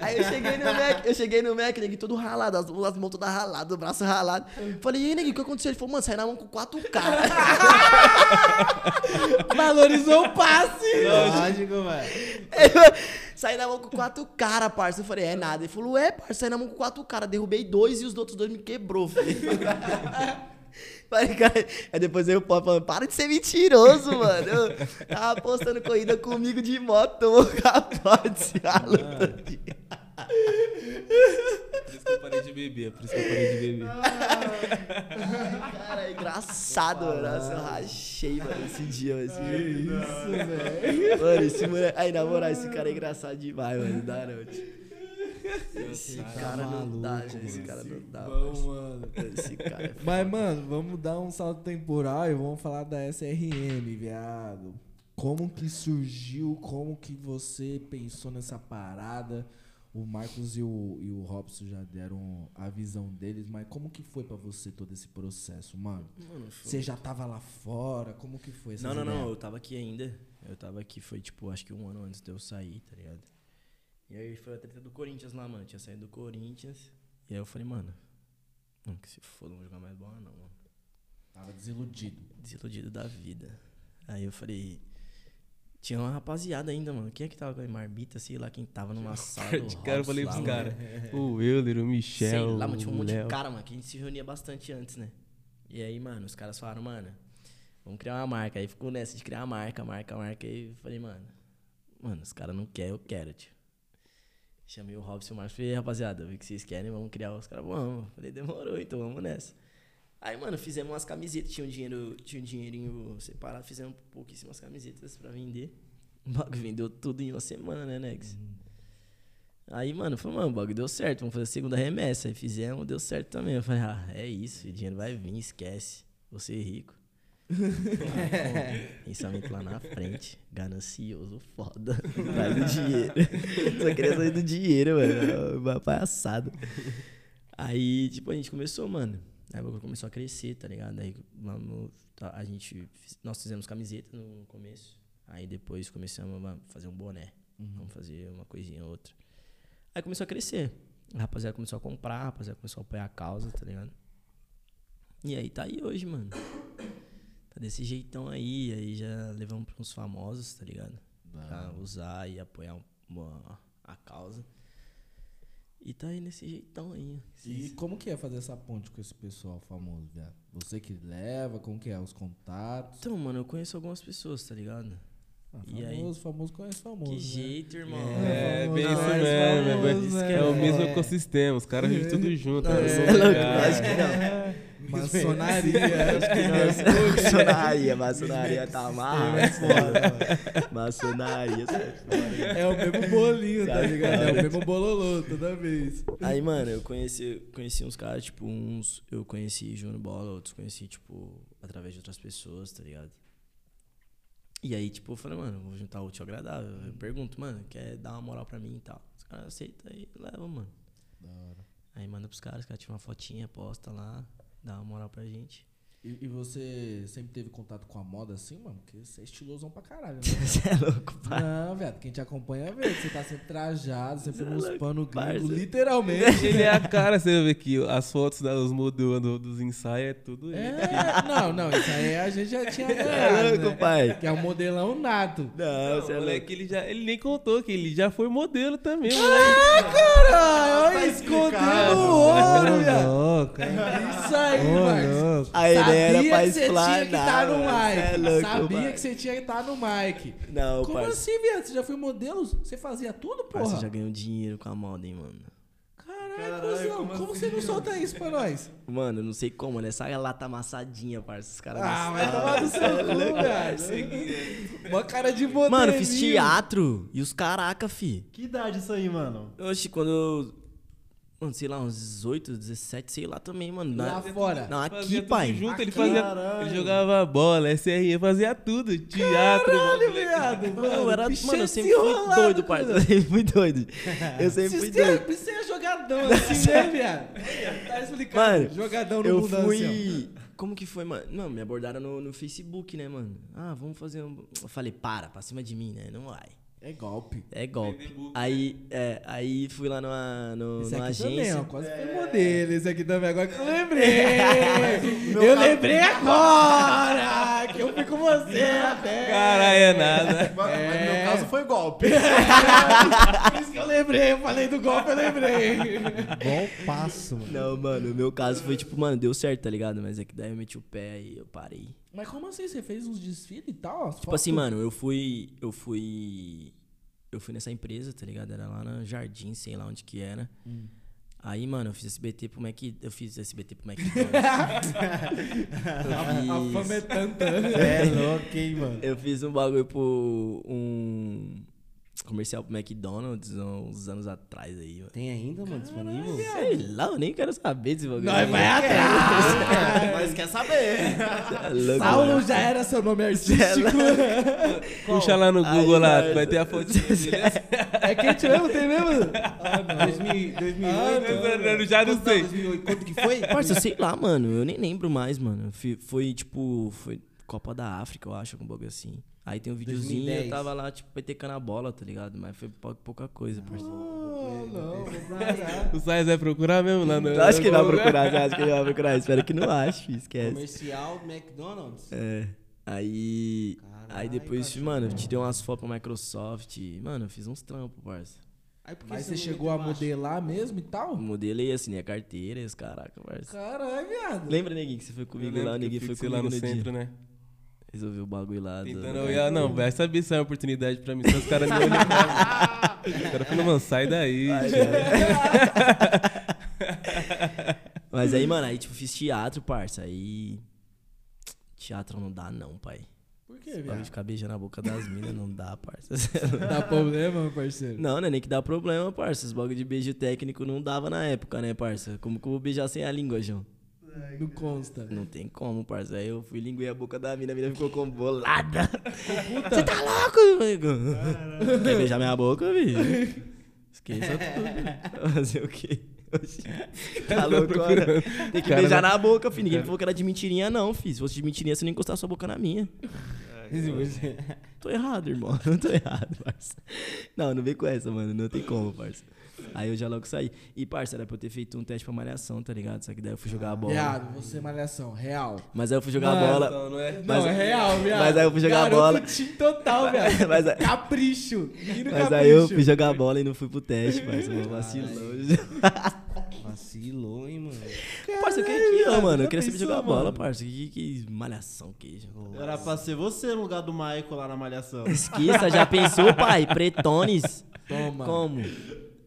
Aí eu cheguei no Mac, eu cheguei no Mac, neguinho todo ralado, as, as mãos todas raladas, o braço ralado. Falei, e aí, neguinho, o que aconteceu? Ele falou, mano, sai na mão com quatro caras. Valorizou o passe! Lógico, mano. Saí na mão com quatro caras, parça. Eu falei, é nada. Ele falou, é, parça, saí na mão com quatro caras. Derrubei dois e os outros dois me quebrou, filho. Falei, cara. Aí depois veio o pop falando, para de ser mentiroso, mano. Eu tava postando corrida comigo de moto, tomou capote. a luta de- Por isso que eu parei de beber, por isso que eu parei de beber. Cara, é engraçado, mano. Nossa, eu rachei, mano, esse dia, mano. Esse dia. Isso, velho. Mano, esse moleque. Aí, na moral, esse cara é engraçado demais, mano. Não Esse cara não dá, maluco, gente. Esse cara não dá, Bom, mano. Esse cara é Mas, mano, vamos dar um salto temporal e vamos falar da SRM, viado. Como que surgiu, como que você pensou nessa parada? O Marcos e o, e o Robson já deram a visão deles, mas como que foi pra você todo esse processo, mano? Você já tava lá fora? Como que foi essa Não, não, não. Eu tava aqui ainda. Eu tava aqui, foi tipo, acho que um ano antes de eu sair, tá ligado? E aí foi a treta do Corinthians lá, mano. Tinha saído do Corinthians. E aí eu falei, mano, mano, que se foda, não vou jogar mais bola não, mano. Tava desiludido. Desiludido da vida. Aí eu falei. Tinha uma rapaziada ainda, mano. Quem é que tava com a Marbita, sei lá, quem tava numa sala De cara eu falei pros mano. caras. O Euler, o Sei Michel. lá, mas tinha um monte Léo. de cara, mano, que a gente se reunia bastante antes, né? E aí, mano, os caras falaram, mano, vamos criar uma marca. Aí ficou nessa de criar uma marca, marca, marca. E eu falei, mano, mano, os caras não querem, eu quero, tio. Chamei o Robson e o Marcos. Falei, rapaziada, eu vi que vocês querem, vamos criar. Os caras, vamos. Falei, demorou, então vamos nessa. Aí, mano, fizemos umas camisetas. Tinha um, dinheiro, tinha um dinheirinho separado, fizemos pouquíssimas camisetas pra vender. O bagulho vendeu tudo em uma semana, né, Nex? Aí, mano, falei, mano, o bagulho deu certo, vamos fazer a segunda remessa. Aí fizemos, deu certo também. Eu falei, ah, é isso, o dinheiro vai vir, esquece. Vou ser rico. Ah, Pensamento lá na frente, ganancioso, foda. Vai do dinheiro. Só queria sair do dinheiro, mano. Uma palhaçada. Aí, tipo, a gente começou, mano. Aí o começou a crescer, tá ligado? Aí vamos, tá, a gente. Nós fizemos camiseta no começo. Aí depois começamos a fazer um boné. Vamos fazer uma coisinha ou outra. Aí começou a crescer. A rapaziada começou a comprar, a rapaziada começou a apoiar a causa, tá ligado? E aí tá aí hoje, mano. Tá desse jeitão aí, aí já levamos pra uns famosos, tá ligado? Pra usar e apoiar uma, a causa. E tá aí nesse jeitão aí. E como que é fazer essa ponte com esse pessoal famoso, viado? Você que leva, como que é? Os contatos? Então, mano, eu conheço algumas pessoas, tá ligado? Ah, E aí? famoso, famoso conhece famoso. que né? jeito, irmão. É, famoso, bem isso mesmo. é famoso, né? É o mesmo É. ecossistema, os caras vivem tudo junto. Não, né? é louco, Cara. acho que não. Maçonaria. maçonaria, maçonaria tá amarrado. Maçonaria, certo? é o mesmo bolinho, tá ligado? É o cara? mesmo bololô toda vez. Aí, mano, eu conheci, conheci uns caras, tipo, uns eu conheci jogando bola, outros conheci, tipo, através de outras pessoas, tá ligado? E aí, tipo, eu falei, mano, vou juntar o útil agradável. Eu pergunto, mano, quer dar uma moral pra mim e tal? Os caras aceitam e levam, mano. Da hora. Aí manda pros caras, os caras tiram uma fotinha, posta lá, dá uma moral pra gente. E, e você sempre teve contato com a moda assim, mano? Porque você é estilosão pra caralho, né? Você é louco, pai. Não, viado, quem te acompanha vê que você tá sempre trajado, sempre Cê é panos parça. gringos, literalmente. Ele é a cara, você vê que as fotos dos modelos do- dos ensaios é tudo ele. É, não, não, isso aí a gente já tinha É ganhado, louco, né? pai. Que é um modelão nato. Não, Não, você é louco. moleque, ele, já, ele nem contou que ele já foi modelo também, Ah, moleque. Caralho, olha, escondendo o ouro, louco, Isso aí, Marcos. Aí ele era pra que você tinha que explanar. estar no mano. Cê é louco, Sabia que você tinha que estar no mic. Não, Como parça. assim, viado? Você já foi modelo? Você fazia tudo, porra? já ganhou dinheiro com a moda, hein, mano. Caralho, como como, assim, você não solta isso pra nós? Mano, eu não sei como, né? Essa lata amassadinha, parça. Os caras Ah, sabem. tomar no Cê seu é cu, velho. Uma cara de modelinho. Mano, fiz teatro e os caraca, fi. Que idade isso aí, mano? Oxe, quando eu. Mano, sei lá, uns 18, 17, sei lá também, mano. Lá Na- fora. Não, Fazia aqui, tudo pai. Junto, ele, Aqui, fazia, caralho. ele jogava bola, SRE, fazia tudo. Teatro, Caralho, mano. viado. Mano, eu era, mano, eu é sempre fui desenrolado, doido, parça. Eu sempre fui doido. Eu sempre fui doido. Você é jogadão assim, né, viado? Tá explicando. Mano, jogadão no Eu mundão assim, fui. Como que foi, mano? Não, me abordaram no, no Facebook, né, mano? Ah, vamos fazer um. Eu falei, para, pra cima de mim, né? Não vai. É golpe. É golpe. Book, Aí, é, aí fui lá numa, no, Esse numa aqui também, agência. ó. Quase foi modelo. Esse aqui também, agora que eu lembrei. eu lembrei agora. Que eu fui com você até. Caralho, é nada. Mas É. no meu caso foi golpe. Por isso que eu lembrei. Eu falei do golpe, eu lembrei. Bom passo, mano. Não, mano, o meu caso foi tipo, mano, deu certo, tá ligado? Mas é que daí eu meti o pé e eu parei. Mas como assim? Você fez uns desfiles e tal? Tipo assim, mano, eu fui. Eu fui. Eu fui nessa empresa, tá ligado? Era lá no Jardim, sei lá onde que era. Hum. Aí, mano, eu fiz SBT pro Mac. Eu fiz SBT pro Mac. A, a fama é tanta. É louco, hein, mano. Eu fiz um bagulho pro. Um comercial pro McDonald's uns anos atrás aí, mano. Tem ainda, mano, disponível? Sei lá, eu nem quero saber desse bagulho. Nós vai atrás. Mas quer saber. Tá louco, Saulo mano. já era seu nome artístico. Puxa lá no Aí, Google lá, parça. vai ter a foto dele. é quente mesmo? Tem mesmo? 2000, 2008. Eu já não Quanto- sei. 2008, quanto que foi? Parça, eu sei lá, mano. Eu nem lembro mais, mano. Foi, tipo, foi Copa da África, eu acho, um bagulho assim. Aí tem um videozinho, 2010. eu tava lá, tipo, petecando a bola, tá ligado? Mas foi pou- pouca coisa, parça. Oh, não, vou procurar. O Sainz vai procurar mesmo lá no. Eu acho que ele vai procurar, acho que ele vai procurar. Espero que não ache, esquece. Comercial McDonald's. É. Aí. Aí depois, cachorro. mano, eu tirei umas fotos pra Microsoft. Mano, eu fiz uns trampos, parça. Aí, Mas você não chegou a modelar mesmo e tal? Modelei assim, a carteira e os caraca, parça. Caralho, viado. Lembra, neguinho, que você foi comigo lá, o neguinho foi comigo lá no no centro, dia. né? Resolveu o bagulho lá. do- Tentando ia, não, vai saber se é uma oportunidade pra mim. Se os caras me olham. Os caras falam, mano, sai daí. Vai, Mas aí, mano, aí tipo, fiz teatro, parça. Aí. Teatro não dá, não, pai. Por que, Pra viado? ficar beijando a boca das minas não dá, parça. Dá problema, parceiro? Não, não é nem que dá problema, parça. Os bagulho de beijo técnico não dava na época, né, parça? Como que eu vou beijar sem a língua, João? Não consta. Não tem como, parça. Aí eu fui linguei a boca da mina, a mina ficou com bolada. Você tá louco? amigo? Quer beijar minha boca, bicho? Esqueça tudo. Fazer o quê? Tá louco, olha. Tem que Cara, beijar não- na boca, filho. Ninguém falou que era de mentirinha, não, filho. Se fosse de mentirinha, você não encostar sua boca na minha. Tô errado, irmão. Não tô errado, parça. Não, não vem com essa, mano. Não tem como, parça. Aí eu já logo saí. E, parça, era pra eu ter feito um teste pra malhação, tá ligado? Só que daí eu fui jogar a bola. Viado, você é malhação, real. Mas aí eu fui jogar a Mano, bola. Não, não é. Não, Mas- é real, viado. mas aí eu fui jogar a Garoto bola. Tim total, viado. Mas, aí- Capricho. Mas capricho. aí eu fui jogar a bola e não fui pro teste, parça. Eu vacilou. Vacilou, hein, mano. Parça, eu queria aqui, ó, viado, mano. Eu queria sempre pensou, jogar bola, mano? parça. Que, que malhação, queijo. Era pra ser você no lugar do Maico lá na Malhação. Esqueça, já pensou, pai? Pretones. Toma. Como?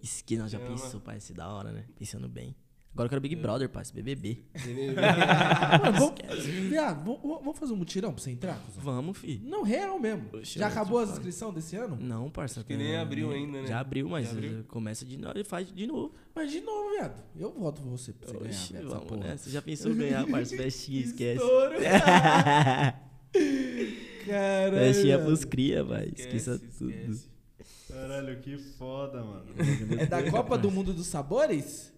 Esquina, já pensou, pai? Isso é da hora, né? Pensando bem. Agora eu quero Big Brother, pai. BBB. Mano, vamos, viado, vamos, vamos fazer um mutirão pra você entrar? cuzão? Vamos, fi. Não, real mesmo. Oxe, Já eu acabou tô as falando. inscrições desse ano? Não, parça. que nem abriu ainda, né? Já abriu, mas Já abriu? começa de novo e faz de novo. Mas de novo, viado. Eu voto por você pra você ganhar, Oxi, viado, essa vamos porra. nessa. Já pensou em ganhar, parça? Festinha, esquece. Estouro. Caralho. Festinha pros cria, vai. Esqueça Esquece, tudo. esquece. Caralho, que foda, mano. É da Copa do Mundo dos Sabores?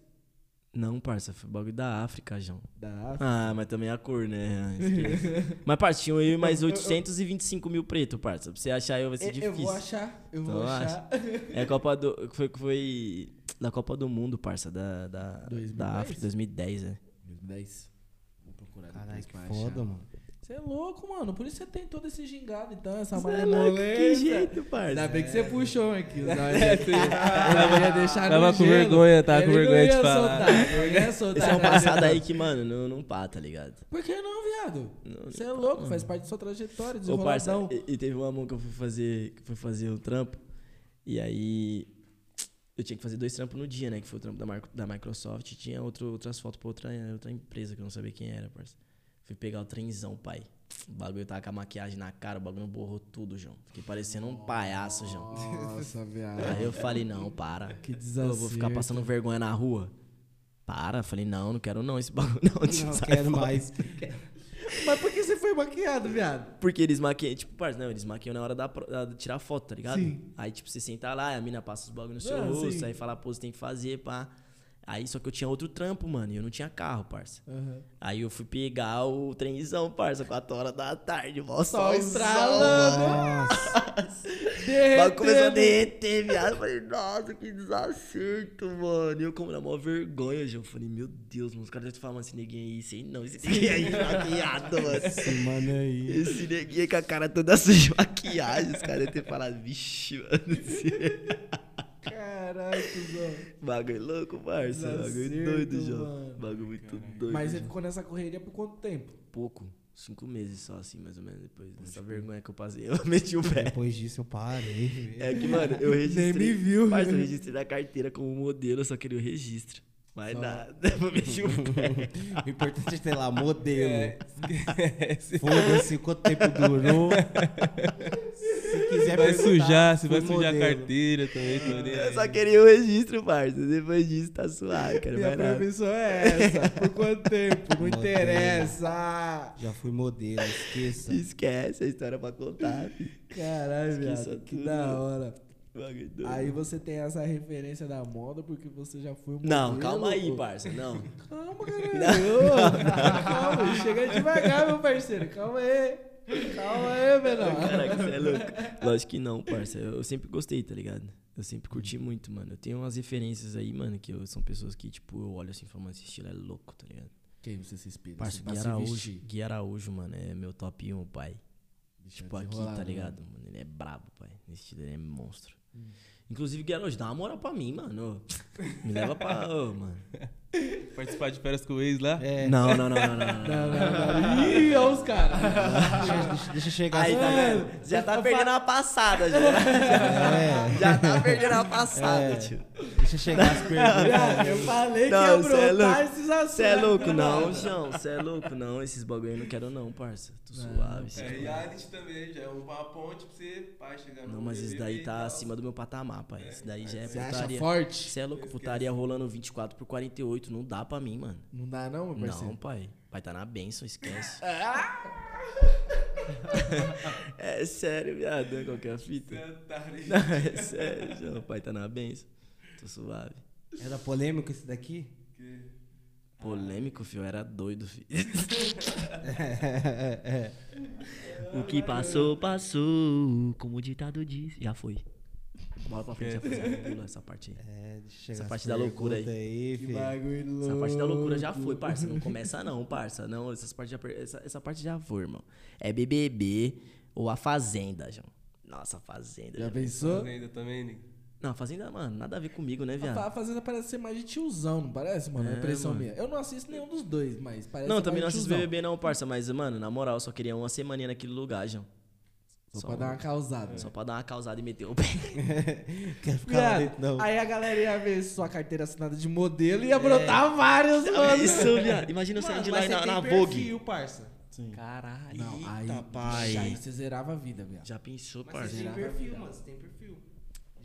Não, parça, foi bagulho da África, João. Da África. Ah, mas também a cor, né? Mas, parça, tinham eu e mais 825 mil preto, parça. Pra você achar eu vai ser Eu, eu difícil. vou achar, eu vou Então achar. É a Copa do. Foi, foi da Copa do Mundo, parça, da, da, 2010? da África, 2010, é. 2010. Vou procurar Caralho, que foda, achar. mano. Você é louco, mano. Por isso você tem todo esse gingado, então, essa Cê é louco, malemolência. que jeito, parça. Ainda bem que você puxou aqui. É, eu ia deixar Tava no com gelo. vergonha, tava com Ele vergonha não de ia falar. Soltar, soltar, Esse é um passado aí que, mano, não, não pá, tá ligado? Por que não, viado? Você é louco, faz parte da sua trajetória, Ô, parça, e, e teve uma mão que eu fui fazer, que fui fazer um trampo. E aí eu tinha que fazer dois trampos no dia, né? Que foi o trampo da, Mar- da Microsoft e tinha outro, outras fotos pra outra, outra empresa que eu não sabia quem era, parça. Fui pegar o trenzão, pai. O bagulho tava com a maquiagem na cara, o bagulho borrou tudo, João. Fiquei parecendo um palhaço, João. Nossa, viado. Aí eu falei, não, para. Que Eu desacerto. vou ficar passando vergonha na rua. Para, falei, não, não quero não esse bagulho não. Não quero fora. mais. Mas por que você foi maquiado, viado? Porque eles maquiam, tipo, parça, não, eles maquiam na hora da, da- de tirar foto, tá ligado? Sim. Aí, tipo, você senta lá, a mina passa os bagulho no seu Ah, rosto, sim. aí fala, pô, você tem que fazer, pá. Aí, só que eu tinha outro trampo, mano, e eu não tinha carro, parça. Aí eu fui pegar o trenzão, parça, 4 horas da tarde, mó Sol estralando. Bagulho começou a derreter, viado. Eu Falei, nossa, que desacerto, mano. E eu, como na maior vergonha. Eu falei, meu Deus, mano, os caras devem falar, mano, esse neguinho aí, sei não, esse neguinho aí maquiado, mano. Esse mano aí. Esse neguinho aí com a cara toda suja de maquiagem, os caras devem ter falado, vixe, mano. Caralho, cuzão. Bagulho louco, parça. Bagulho doido, mano. Bagulho muito doido. Mas já. você ficou nessa correria por quanto tempo? pouco. Cinco meses só, assim, mais ou menos. Depois dessa vergonha que eu passei, eu meti o pé. Depois disso eu parei. É que, mano, eu registrei. Nem me viu. Parça, eu registrei na carteira como modelo, eu só queria o registro. Mas Só. nada, eu meti o pé. O importante é ter lá modelo. É. Foda-se quanto tempo durou. Se quiser Vai sujar, se vai sujar a modelo. carteira também, nem Eu aí. só queria o registro, parça. Depois disso tá suave, cara. Minha permissão é essa. Por quanto tempo? Não interessa. Já fui modelo, esqueça. Esquece a história pra contar. filho. Caralho, viado. Que tudo. da hora. Aí você tem essa referência da moda porque você já foi um Não, modelo, calma aí, pô. parça. Não. Calma, caralho. Calma, chega devagar, meu parceiro. Calma aí. Calma aí, menor. Caraca, você é louco. Lógico que não, parça. Eu, sempre gostei, tá ligado? Eu sempre curti muito, mano. Eu tenho umas referências aí, mano, que eu- são pessoas que, tipo, eu olho assim e falo, mano, esse estilo é louco, tá ligado? Quem você se inspira? Parça, Assim, Gui Araújo. Gui Araújo, mano, é meu top 1, pai. Bicho, Tipo, aqui, tá né? ligado? Mano, ele é brabo, pai. Nesse estilo, ele é monstro. Inclusive, Gui Araújo, dá uma moral pra mim, mano. Me leva pra. Ô, mano. Participar de férias com o ex lá? É, Não, não, não, não, não. não. Não, não, não. Ih, olha os caras. deixa, eu chegar. Aí, tá? Já tá perdendo a passada, já. É, Já tá perdendo a passada, É. tio. Deixa eu chegar as perguntas. Viado, eu falei que Não, ia cê é brotar louco. esses assuntos. Cê é louco, não, João. Cê é louco, não. Esses bagulho eu não quero, não, parça. Tô suave. cê é É, louco. reality também, já é uma ponte pra você pai, chegar no Não, mas isso daí e tá acima do meu patamar, pai. Isso daí já é Você acha putaria. forte? Você é louco, putaria rolando 24 por 48. Não dá pra mim, mano. Não dá não, meu parceiro? Não, pai. Pai tá na benção, esquece. é sério, viado. Não é qualquer fita. Não, é sério, João. Pai tá na benção. Tô suave. Era polêmico esse daqui? Polêmico, filho. Era doido, filho. É, O que passou, passou. Como o ditado diz. Já foi. Bora pra frente, já foi. Pula essa parte aí. É, deixa Essa parte da loucura aí. aí Que bagulho louco. Essa parte da loucura já foi, parça. Não começa não, parça. Não, essas partes já, essa, essa parte já foi, irmão. É BBB ou a Fazenda, João. Nossa, a Fazenda. Já já- pensou? Ainda também, Nick. Não, a Fazenda, mano, nada a ver comigo, né, viado? A Fazenda parece ser mais de tiozão, não parece, mano? É É, impressão mano. minha. Eu não assisto nenhum dos dois, mas parece Não, também não assisto tiozão. BBB não, parça. Mas, mano, na moral, eu só queria uma semaninha naquele lugar, João. Só pra dar uma causada. Só pra dar uma causada e meter o pé. Quero ficar lá Viado, dentro, não. aí a galera ia ver sua carteira assinada de modelo e ia brotar vários, mano. Isso, viado. Imagina eu saindo de lá na, você na tem Vogue. perfil, parça. Caralho. Não, aí, Eita, pai. aí você zerava a vida, viado. Já pensou, Mas você parça? tem Zerava perfil, mano. Você tem perfil.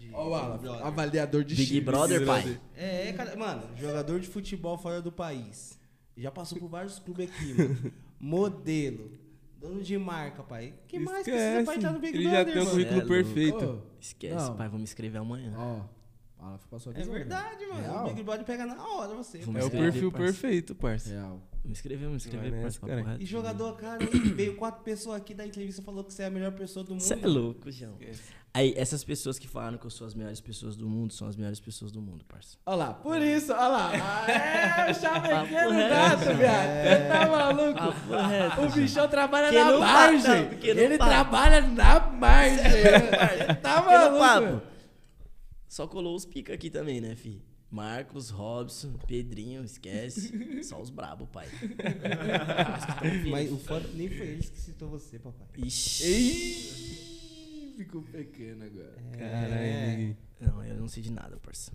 De Ó o Alan, avaliador de Big. Brother, pai. É, cara, mano, jogador de futebol fora do país. Já passou por vários clubes aqui, mano. Modelo. Dono de marca, pai. que mais precisa pra entrar no Big Ele já Brother, tem um mano? currículo Cê é louco. perfeito. Ô, Esquece, Não. pai. Vou me inscrever amanhã. Ó, Passou aqui. É verdade, mano. Real? O Big Brother pega na hora você. Vamos É o perfil parça. perfeito, parça. Real. Me inscrever, me inscrever, Vai parça, cara. E jogador, cara, veio quatro pessoas aqui da entrevista falou que você é a melhor pessoa do mundo. Você é louco, João. Esquece. Aí, essas pessoas que falaram que eu sou as melhores pessoas do mundo são as melhores pessoas do mundo, parça. Olha lá, por isso, olha lá. É, o chavequeiro gato, viado. Você tá maluco? Reto, O bichão trabalha na margem. não Ele trabalha na margem. Tá maluco? Só colou os pica aqui também, né, fi? Marcos, Robson, Pedrinho, esquece. Só os brabo, pai. Mas o foda nem foi eles que citou você, papai. Ixi. Ih, ficou pequeno agora. Caralho, É. ninguém. Não, eu não sei de nada, parça.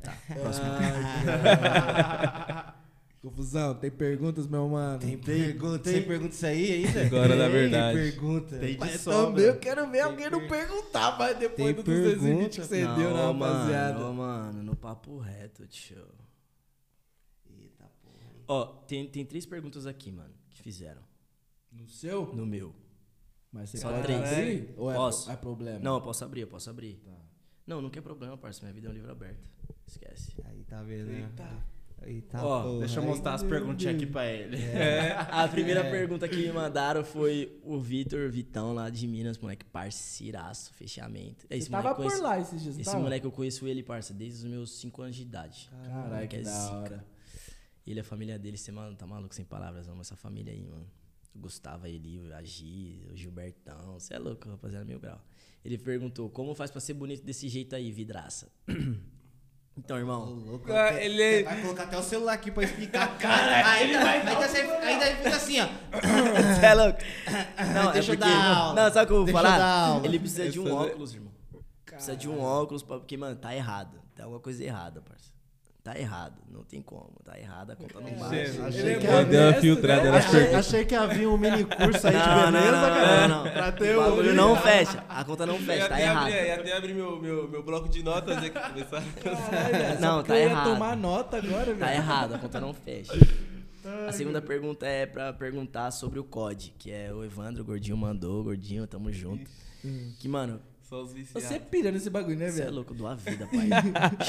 Tá, próximo. Confusão, tem perguntas, meu mano? Tem pergunta, Você pergunta isso aí ainda? Agora da Tem verdade. pergunta. Tem de Mas sobra. também eu quero ver alguém não perguntar, mas depois Tem do 220 pergunta. que você deu na rapaziada. ô, mano, no papo reto, tio. Eita porra. Ó, tem, tem três perguntas aqui, mano, que fizeram. No seu? No meu. Mas você Só pode três. abrir? Ou é, Posso. é problema? Não, eu posso abrir, eu posso abrir. Tá. Não, não quer problema, parça. Minha vida é um livro aberto. Esquece. Aí tá vendo, né? Eita, Ó, porra. Deixa eu mostrar as perguntinhas aqui pra ele. A primeira pergunta que me mandaram foi o Vitor Vitão, lá de Minas, moleque parceiraço, fechamento. Você Esse tava moleque por lá esses dias, Esse tava? moleque eu conheço ele, parça, desde os meus 5 anos de idade. Caralho, que é da zica. hora. Ele, a família dele, você mano, tá maluco, sem palavras, amo essa família aí, mano. Gustavo, ele, a Gi, o Gilbertão, você é louco, rapaziada, mil grau. Ele perguntou, como faz pra ser bonito desse jeito aí, vidraça? então, irmão, louco, Ah, até- ele é- Vai colocar até o celular aqui pra explicar. Cara, ainda, ainda, ainda ele fica assim, ó. você é louco? Não, Deixa eu é porque, dar aula. Não, sabe o que eu vou Deixa eu falar? Ele precisa de um Essa- óculos, irmão. Precisa de um óculos, pra, porque, mano, tá errado. Tem alguma coisa errada, parça. Tá errado, não tem como. Tá errado, a conta não bate. Ele Achei é que Deu uma filtrada né? Achei, perguntas. achei que havia um mini curso aí de Não, não, beleza, não, cara. não, não. Pra ter O um. bagulho não fecha. A conta não fecha, tá errado. abrir, ia até abrir meu, meu, meu bloco de notas aqui começar. Caralho, é Não, tá eu ia errado. tomar nota agora, velho. Tá errado, a conta não fecha. A segunda pergunta é pra perguntar sobre o COD, que é o Evandro, o Gordinho mandou, Gordinho, tamo junto. Que, mano, Só os viciados. Você pira nesse bagulho, né, você é velho? louco do a vida, pai.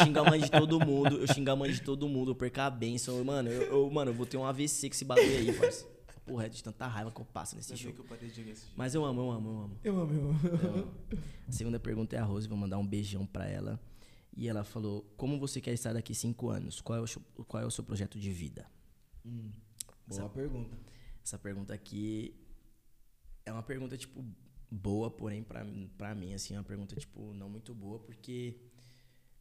xinga a mãe de todo mundo, eu xingo a mãe de todo mundo, eu perco a benção. Mano, eu, eu- mano, eu vou ter um AVC com esse bagulho aí, parça. Porra, é de tanta raiva que eu passo nesse jogo. que eu parei de jogar esse jogo. Mas eu amo, eu amo, eu amo. Eu amo, eu amo. A segunda pergunta é a Rose, vou mandar um beijão pra ela. E ela falou: Como você quer estar daqui cinco anos? Qual é o, seu- qual é o seu projeto de vida? Boa pergunta. Essa pergunta aqui é uma pergunta, tipo, boa, porém, pra, pra mim, assim, é uma pergunta, tipo, não muito boa, porque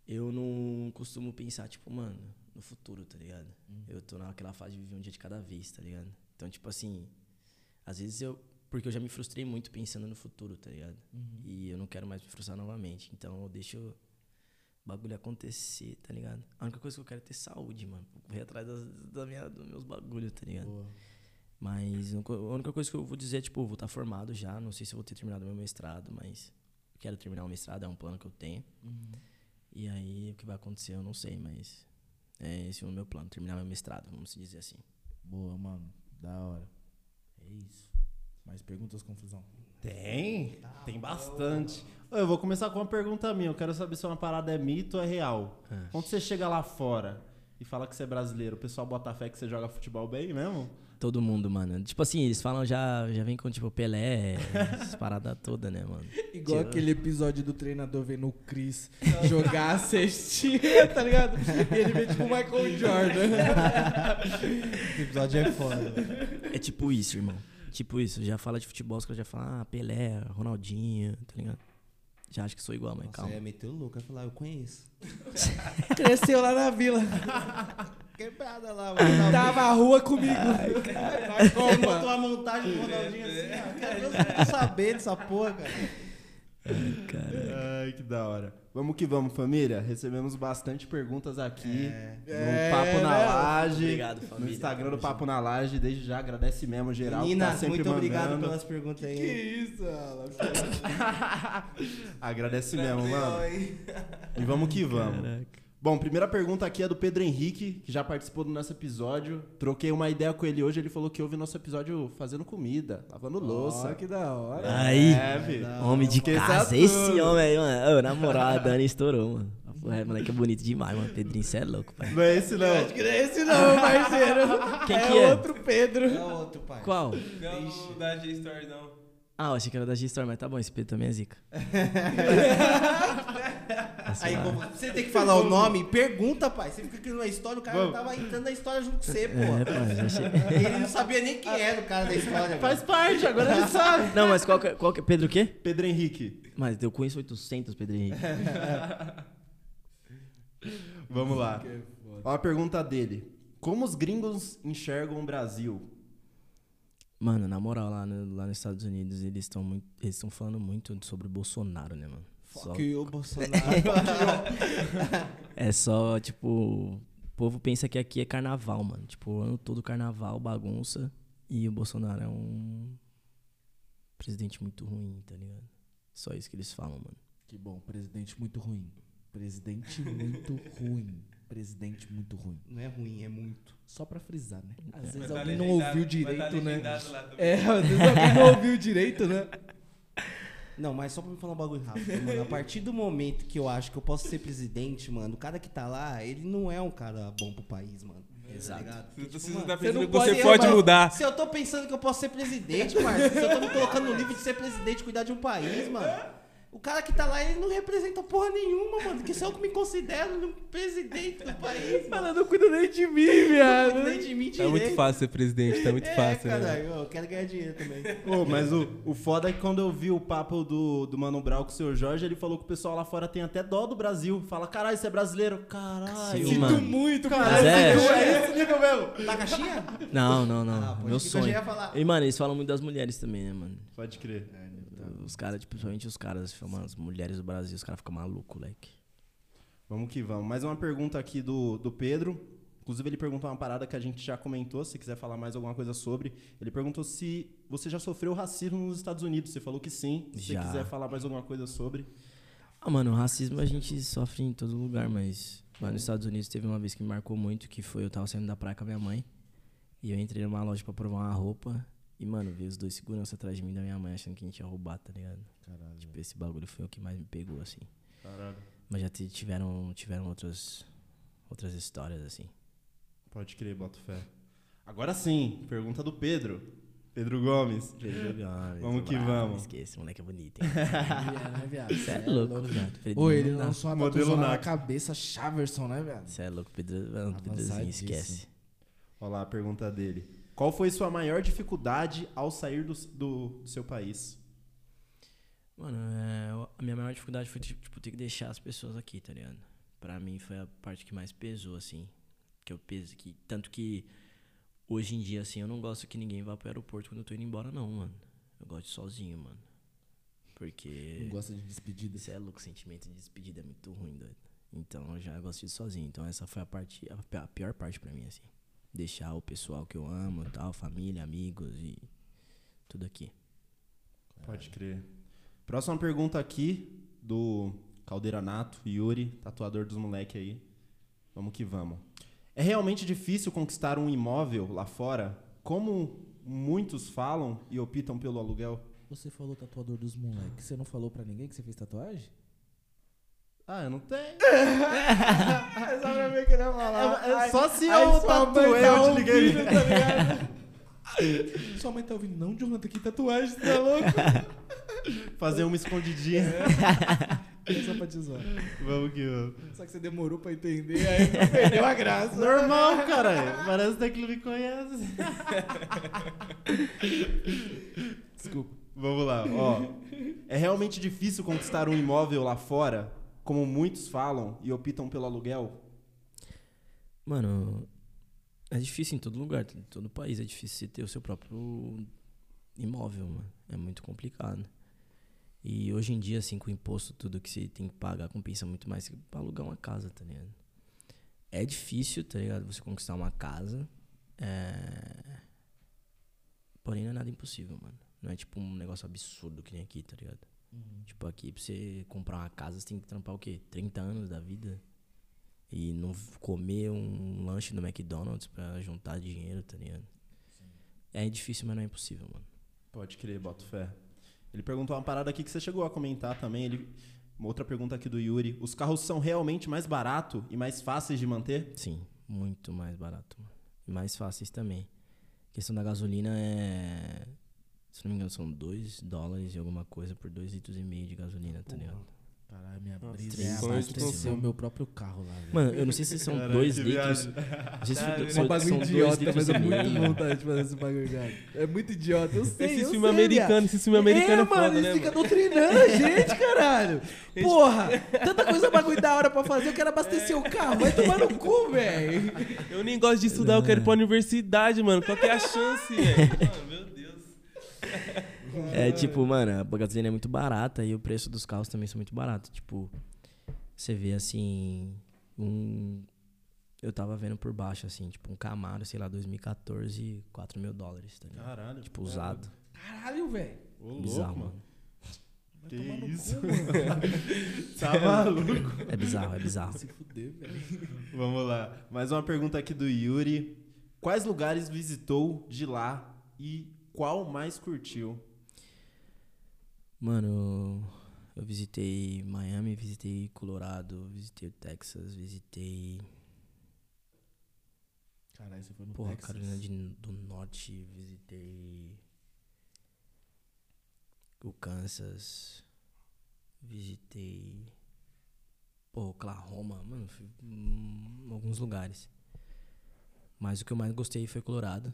eu não costumo pensar, tipo, mano, no futuro, tá ligado? Eu tô naquela fase de viver um dia de cada vez, tá ligado? Então, tipo assim, às vezes eu. Porque eu já me frustrei muito pensando no futuro, tá ligado? E eu não quero mais me frustrar novamente. Então eu deixo o bagulho acontecer, tá ligado? A única coisa que eu quero é ter saúde, mano. Correr atrás das, da minha, dos meus bagulhos, tá ligado? Boa. Mas a única- coisa que eu vou dizer é, tipo, eu vou estar formado já. Não sei se eu vou ter terminado meu mestrado, mas eu quero terminar o mestrado, é um plano que eu tenho. E aí o que vai acontecer eu não sei, mas é esse o meu plano, terminar meu mestrado, vamos se dizer assim. Boa, mano. Da hora. É isso. Mais perguntas, confusão? Tem, tem bastante. Ô, Eu vou começar com uma pergunta minha. Eu quero saber se uma parada é mito ou é real. Ah. Quando você chega lá fora e fala que você é brasileiro, o pessoal bota fé que você joga futebol bem mesmo? Todo mundo, mano. Tipo assim, eles falam já, já vem com tipo Pelé, essas paradas todas, né, mano? Igual Tira- aquele episódio do treinador vendo o Chris jogar a cestinha, tá ligado? E ele vê tipo o Michael Jordan. Esse episódio é foda. É tipo isso, irmão. Tipo isso, já fala de futebol, os caras já falam, ah, Pelé, Ronaldinho, tá ligado? Já acho que sou igual, mas Nossa, calma. ia meter o louco, ia falar, eu conheço. Cresceu lá na vila. Quebrada lá, Tava a rua comigo. Ele Copa. botou a montagem do Ronaldinho assim, ó. Quero ver eu saber dessa porra, cara. Cara, Ai, que da hora. Vamos que vamos, família. Recebemos bastante perguntas aqui no É, Papo na né? Laje. Obrigado, No família. Instagram do Papo na Laje. Desde já agradece mesmo, geral. Menina, tá sempre muito obrigado mandando. pelas perguntas Que aí. isso, Alan? Agradece mesmo, mano. E vamos que vamos. Caraca. Bom, primeira pergunta aqui é do Pedro Henrique, que já participou do nosso episódio. Troquei uma ideia com ele hoje, ele falou que ouve nosso episódio fazendo comida, lavando louça. Ó, que da hora. Aí, É, fi. homem de casa. tudo. Esse homem aí, mano. Ô, na moral, a Dani estourou, mano. É, moleque é bonito demais, mano. Pedrinho, cê é louco, pai. Não é esse, não. Acho que não é esse não, parceiro. Quem é que é? outro Pedro. É outro, pai. Qual? Não, não da G-Story, não. Ah, eu achei que era da G-Store, mas tá bom, esse Pedro também é zica. Aí como você tem que falar o nome, pergunta, pai. Você fica criando uma história, o cara Vamos. tava entrando na história junto com você, pô. É, pai, achei. Ele não sabia nem quem era o cara da história. Faz parte, agora ele sabe. Não, mas qual que, é- qual que é? Pedro o quê? Pedro Henrique, Mas eu conheço 800 Pedro Henrique. vamos lá. Ó a pergunta dele. Como os gringos enxergam o Brasil? Mano, na moral, lá, no- lá nos Estados Unidos, eles estão muito. Eles estão falando muito sobre o Bolsonaro, né, mano? Só- Fuck you, Bolsonaro. é só, tipo. O povo pensa que aqui é carnaval, mano. Tipo, o ano todo carnaval, bagunça. E o Bolsonaro é um. Presidente muito ruim, tá ligado? Só isso que eles falam, mano. Que bom, presidente muito ruim. Presidente muito ruim. Presidente muito ruim. Não é ruim, é muito. Só pra frisar, né? Às Vai vezes tá alguém não legendado- ouviu vai tá direito, né? É, às vezes alguém não ouviu direito, né? Não, mas só pra me falar um bagulho rápido, mano. A partir do momento que eu acho que eu posso ser presidente, mano, o cara que tá lá, ele não é um cara bom pro país, mano. Exato. Tá Porque, você tipo, mano, pensando não você pode- pode mudar. Se eu tô pensando que eu posso ser presidente, parceiro, se eu tô me colocando no livro de ser presidente, cuidar de um país, mano. O cara que tá lá, ele não representa porra nenhuma, mano. Porque se eu que me considero um presidente do país, mano. Ela não cuida nem de mim, viado. Presidente de mim Tá muito direito. fácil ser presidente, tá muito é, fácil, né? caralho, eu quero ganhar dinheiro também. Ô, mas o, o foda é que quando eu vi o papo do, do Mano Brown com o seu Jorge, ele falou que o pessoal lá fora tem até dó do Brasil. Fala, caralho, você é brasileiro? Caralho. Sim, mano. muito, Mas é. É esse nível mesmo. Tá caixinha? Não, não, não. Ah, Meu crer que eu já sonho. ia falar. E, mano, eles falam muito das mulheres também, né, mano? Pode crer. Os caras, tipo, principalmente os caras, filmam as mulheres do Brasil, os caras ficam malucos, leque. Vamos que vamos. Mais uma pergunta aqui do, do Pedro. Inclusive, ele perguntou uma parada que a gente já comentou, se quiser falar mais alguma coisa sobre. Ele perguntou se você já sofreu racismo nos Estados Unidos. Você falou que sim. Se Já. quiser falar mais alguma coisa sobre. Ah, mano, o racismo a gente sofre em todo lugar, mas lá nos Estados Unidos teve uma vez que me marcou muito, que foi eu tava saindo da praia com a minha mãe, e eu entrei numa loja pra provar uma roupa, e, mano, veio os dois seguranças atrás de mim da minha mãe achando que a gente ia roubar, tá ligado? Caralho. Tipo, esse bagulho foi o que mais me pegou, assim. Caralho. Mas já ti- tiveram, tiveram outras, outras histórias, assim. Pode crer, boto fé. Agora sim, pergunta do Pedro. Pedro Gomes. Vamos que vamos. Esquece, moleque é bonito, hein? É, né, viado? Cê é louco, viado. Pedro Ô, ele lançou uma Modelo na cabeça, Chaverson, né, viado? Cê é louco, Pedro, não, Pedrozinho, esquece. Olha lá a pergunta dele. Qual foi sua maior dificuldade ao sair do, do, do seu país? Mano, é, a minha maior dificuldade foi, tipo, ter que deixar as pessoas aqui, tá ligado? Pra mim foi a parte que mais pesou, assim. Que eu peso que Tanto que hoje em dia, assim, eu não gosto que ninguém vá pro aeroporto quando eu tô indo embora, não, mano. Eu gosto de sozinho, mano. Porque. Não gosta de despedida. Isso é louco, sentimento de despedida é muito ruim, doido. Então eu já gosto de ir sozinho. Então essa foi a parte, a pior parte pra mim, assim. Deixar o pessoal que eu amo e tal, família, amigos e tudo aqui. Pode crer. Próxima pergunta aqui do Caldeira Nato, Yuri, tatuador dos moleque aí. Vamos que vamos. É realmente difícil conquistar um imóvel lá fora? Como muitos falam e optam pelo aluguel? Você falou tatuador dos moleques. Você não falou pra ninguém que você fez tatuagem? Ah, eu não tenho. É só pra ver que não falar. É só se eu tatuei, tá eu te liguei. ouvindo, tá ligado? Sua mãe tá ouvindo, não, Jonathan, que tatuagem, você tá louco? Fazer uma escondidinha. É só pra te zoar. vamos que vamos. Só que você demorou pra entender, aí perdeu a graça. Normal, cara. Parece até que ele me conhece. Desculpa. Vamos lá, ó. É realmente difícil conquistar um imóvel lá fora, como muitos falam e optam pelo aluguel? Mano, é difícil em todo lugar, em todo país é difícil você ter o seu próprio imóvel, mano. É muito complicado. E hoje em dia, assim, com o imposto, tudo que você tem que pagar compensa muito mais que alugar uma casa, tá ligado? É difícil, tá ligado? Você conquistar uma casa. É... Porém, não é nada impossível, mano. Não é tipo um negócio absurdo que nem aqui, tá ligado? Tipo, aqui pra você comprar uma casa, você tem que trampar o quê? 30 anos da vida? E não comer um lanche no McDonald's pra juntar dinheiro, tá ligado? É difícil, mas não é impossível, mano. Pode crer, boto fé. Ele perguntou uma parada aqui que você chegou a comentar também. Ele, uma outra pergunta aqui do Yuri. Os carros são realmente mais baratos e mais fáceis de manter? Sim, muito mais barato, mano. E mais fáceis também. A questão da gasolina é. Se não me engano, são 2 dólares e alguma coisa por 2 litros e meio de gasolina, tá ligado? Caralho, minha brisa é abastecer consumo. o meu próprio carro lá, velho. Mano, eu não sei se são Caralho, 2 que litros. viagem. Não sei se Caralho, são, É um bagulho idiota, litros mas é muito vontade de fazer esse bagulho, cara. É muito idiota, eu sei, Esse eu filme sei, americano, esse filme americano é, é, mano, foda, eles né, mano? doutrinando a gente, caralho. Porra, tanta coisa bagulho da hora pra fazer, eu quero abastecer o carro. Vai tomar no cu, velho. Eu nem gosto de estudar, eu quero ir pra universidade, mano. Qual que é a chance, velho? Mano, meu Deus. É tipo, mano, a gasolina é muito barata e o preço dos carros também são muito baratos. Tipo, você vê assim. Um. Eu tava vendo por baixo, assim, tipo, um Camaro, sei lá, 2014, 4 mil dólares, tá ligado? Caralho. Tipo, usado. Caralho, velho. Louco, Bizarro, mano. Que isso? cu. Tá maluco? É bizarro, é bizarro. Se fuder, velho. Vamos lá. Mais uma pergunta aqui do Yuri. Quais lugares visitou de lá e qual mais curtiu? Mano, eu visitei Miami, visitei Colorado, visitei o Texas, visitei. Caralho, você foi no Porra, Texas. Carolina de- do Norte, visitei. O Kansas, visitei. Pô, Oklahoma, mano, fui em alguns lugares. Mas o que eu mais gostei foi Colorado.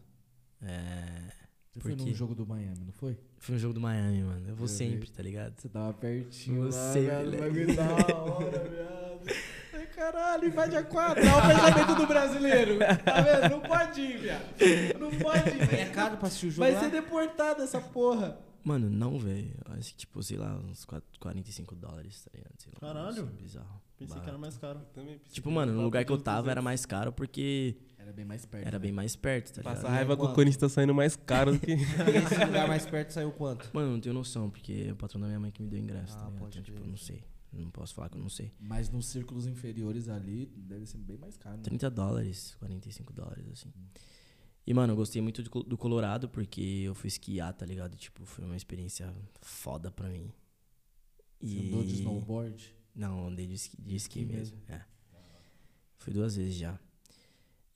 É, Você foi Porque- num jogo do Miami, não foi? foi um jogo do Miami, mano. Eu vou Eu sempre, vi. tá ligado? Você tava pertinho Você, lá, velho. moleque. Bagulho da hora, viado. Ai, caralho, invade a quadra. Olha o pensamento do brasileiro. Tá vendo? Não pode ir, viado. Não pode ir. É caro pra assistir o jogo Vai lá? ser deportado essa porra. Mano, não, velho. Acho que, tipo, sei lá, uns 4 45 dólares, tá ligado? Sei lá, Caralho. assim, bizarro. Pensei que barato. era mais caro. Eu também Tipo, que mano, no lugar que eu tava era 200. mais caro porque Era bem mais perto. era bem mais perto, tá Passa ligado? raiva que o? Corinthians tá saindo mais caro do que. E esse lugar mais perto saiu quanto? Mano, não tenho noção, porque é o patrão da minha mãe que me deu ingresso, Ah, tá ligado? Então, tipo, não sei. Não posso falar que eu não sei. Mas nos círculos inferiores ali, deve ser bem mais caro. né? 30 dólares, 45 dólares, assim. E, mano, eu gostei muito do, do Colorado porque eu fui esquiar, tá ligado? Tipo, foi uma experiência foda pra mim. Você andou de snowboard? Não, andei de esqui, de esqui Esqui mesmo. É. Fui duas vezes já.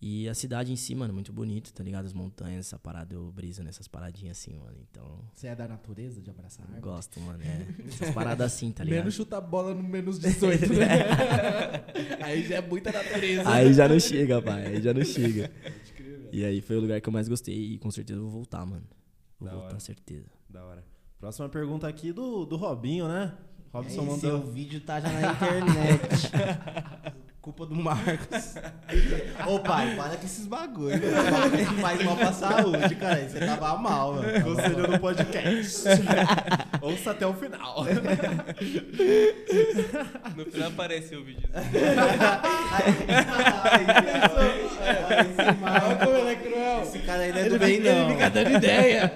E a cidade em si, mano, muito bonita, tá ligado? As montanhas, essa parada, eu briso nessas paradinhas assim, mano. Então, Você é da natureza, de abraçar eu árvore? gosto, mano. É. Essas paradas assim, tá ligado? Menos chutar bola no menos 18, né? aí já é muita natureza. Aí já não chega, pai. Aí já não chega. E aí foi o lugar que eu mais gostei e com certeza eu vou voltar, mano. Vou Da voltar, hora. certeza. Da hora. Próxima pergunta aqui do, do Robinho, né? Robson Esse seu mandou. vídeo tá já na internet. Culpa do Marcos. Ô pai, para com esses bagulho. velho. Faz mal pra saúde, cara. Você tava mal, mano. Conselho do podcast. Ouça até o final. No final aparece o vídeo. É cruel. Esse cara não é Ele do bem, não. Ele fica dando ideia.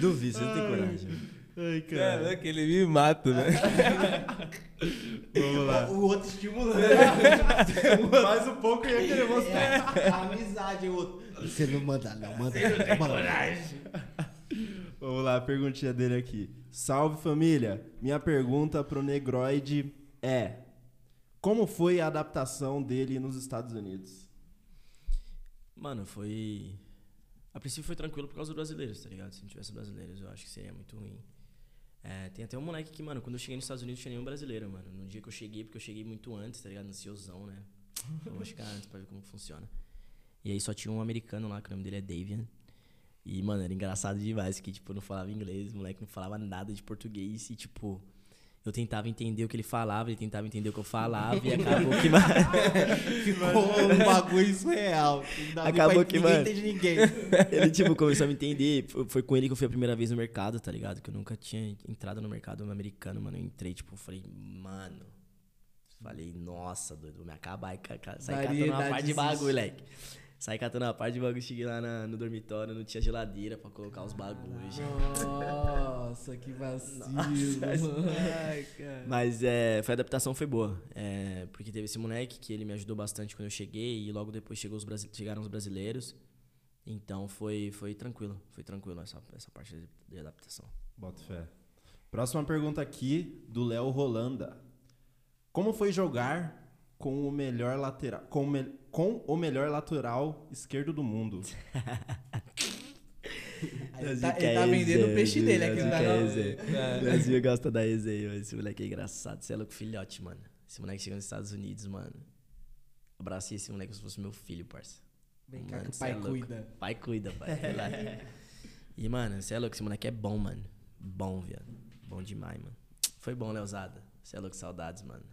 Duvido, você não tem coragem. Ai, Cara, é que ele me mata, né? Vamos lá. O outro estimulando. Mais um pouco e ia querer mostrar. É, a amizade, o outro. Você não manda, não. Manda. manda. Vamos lá, a perguntinha dele aqui. Salve família! Minha pergunta pro Negroid é: Como foi a adaptação dele nos Estados Unidos? Mano, foi. A princípio foi tranquilo por causa dos brasileiros, tá ligado? Se não tivesse brasileiros, eu acho que seria muito ruim. É, tem até um moleque que, mano, quando eu cheguei nos Estados Unidos, não tinha nenhum brasileiro, mano. No dia que eu cheguei, porque eu cheguei muito antes, tá ligado? Ansiosão, né? Eu vou chegar antes pra ver como funciona. E aí só tinha um americano lá, que o nome dele é Davian. E, mano, era engraçado demais, que, tipo, não falava inglês, o moleque não falava nada de português e, tipo, eu tentava entender o que ele falava, ele tentava entender o que eu falava e acabou que, mano, Ficou um bagulho surreal. Acabou pra- que, ninguém mano. entende ninguém. ele, tipo, começou a me entender. Foi- com ele que eu fui a primeira vez no mercado, tá ligado? Que eu nunca tinha entrado no mercado americano, mano. Eu entrei, tipo, falei, mano. Falei, nossa, doido, vou me acabar e sair catando uma parte de bagulho, moleque. Saí catando a parte de bagulho, cheguei lá na- no dormitório, não tinha geladeira pra colocar os bagulhos. Nossa, que vacilo. Mas é, foi a adaptação foi boa. É, porque teve esse moleque que ele me ajudou bastante quando eu cheguei e logo depois chegou os chegaram os brasileiros. Então foi, foi tranquilo. Foi tranquilo essa, essa parte de, de adaptação. Bota fé. Próxima pergunta aqui do Léo Rolanda. Como foi jogar com o melhor lateral com, o me- com o melhor lateral esquerdo do mundo? Ele tá, ele tá vendendo o peixe dele aqui, tá não? O Brasil gosta da resenha, mas esse moleque é engraçado. Você é louco, filhote, mano. Esse moleque chegou nos Estados Unidos, mano. Abracei esse moleque como se fosse meu filho, parça. Vem cá Mano, que o é pai louco. cuida. Pai cuida, pai. E, mano, você é louco, esse moleque é bom, mano. Bom, viado. Bom demais, mano. Foi bom, Leozada. Você é louco, saudades, mano.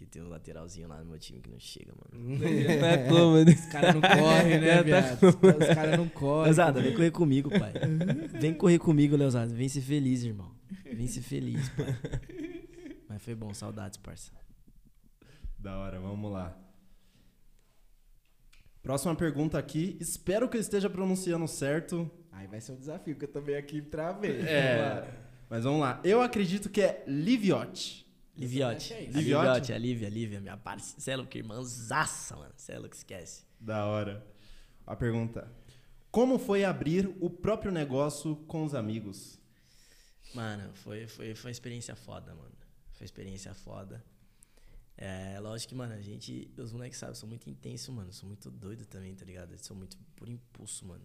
Que tem um lateralzinho lá no meu time que não chega, mano. É como, né? Os caras não correm, né, viado? Os caras não correm. Leozada, vem correr comigo, pai. Vem correr comigo, Leozada. Vem ser feliz, irmão. Vem ser feliz, pai. Mas foi bom, saudades, parça. Da hora, vamos lá. Próxima pergunta aqui. Espero que eu esteja pronunciando certo. Aí vai ser um desafio, que eu também aqui travei. É. Mas vamos lá. Eu acredito que é Liviotti. Liviote. é. Liviote? Liviote, a Lívia, a Lívia, minha parceira. Você é irmãzaça, mano. Você é louco, esquece. Da hora. A pergunta. Como foi abrir o próprio negócio com os amigos? Mano, foi, foi, foi uma experiência foda, mano. Foi uma experiência foda. É, lógico que, mano, a gente, os moleques sabem, sou muito intenso, mano. Sou muito doido também, tá ligado? Sou muito por impulso, mano.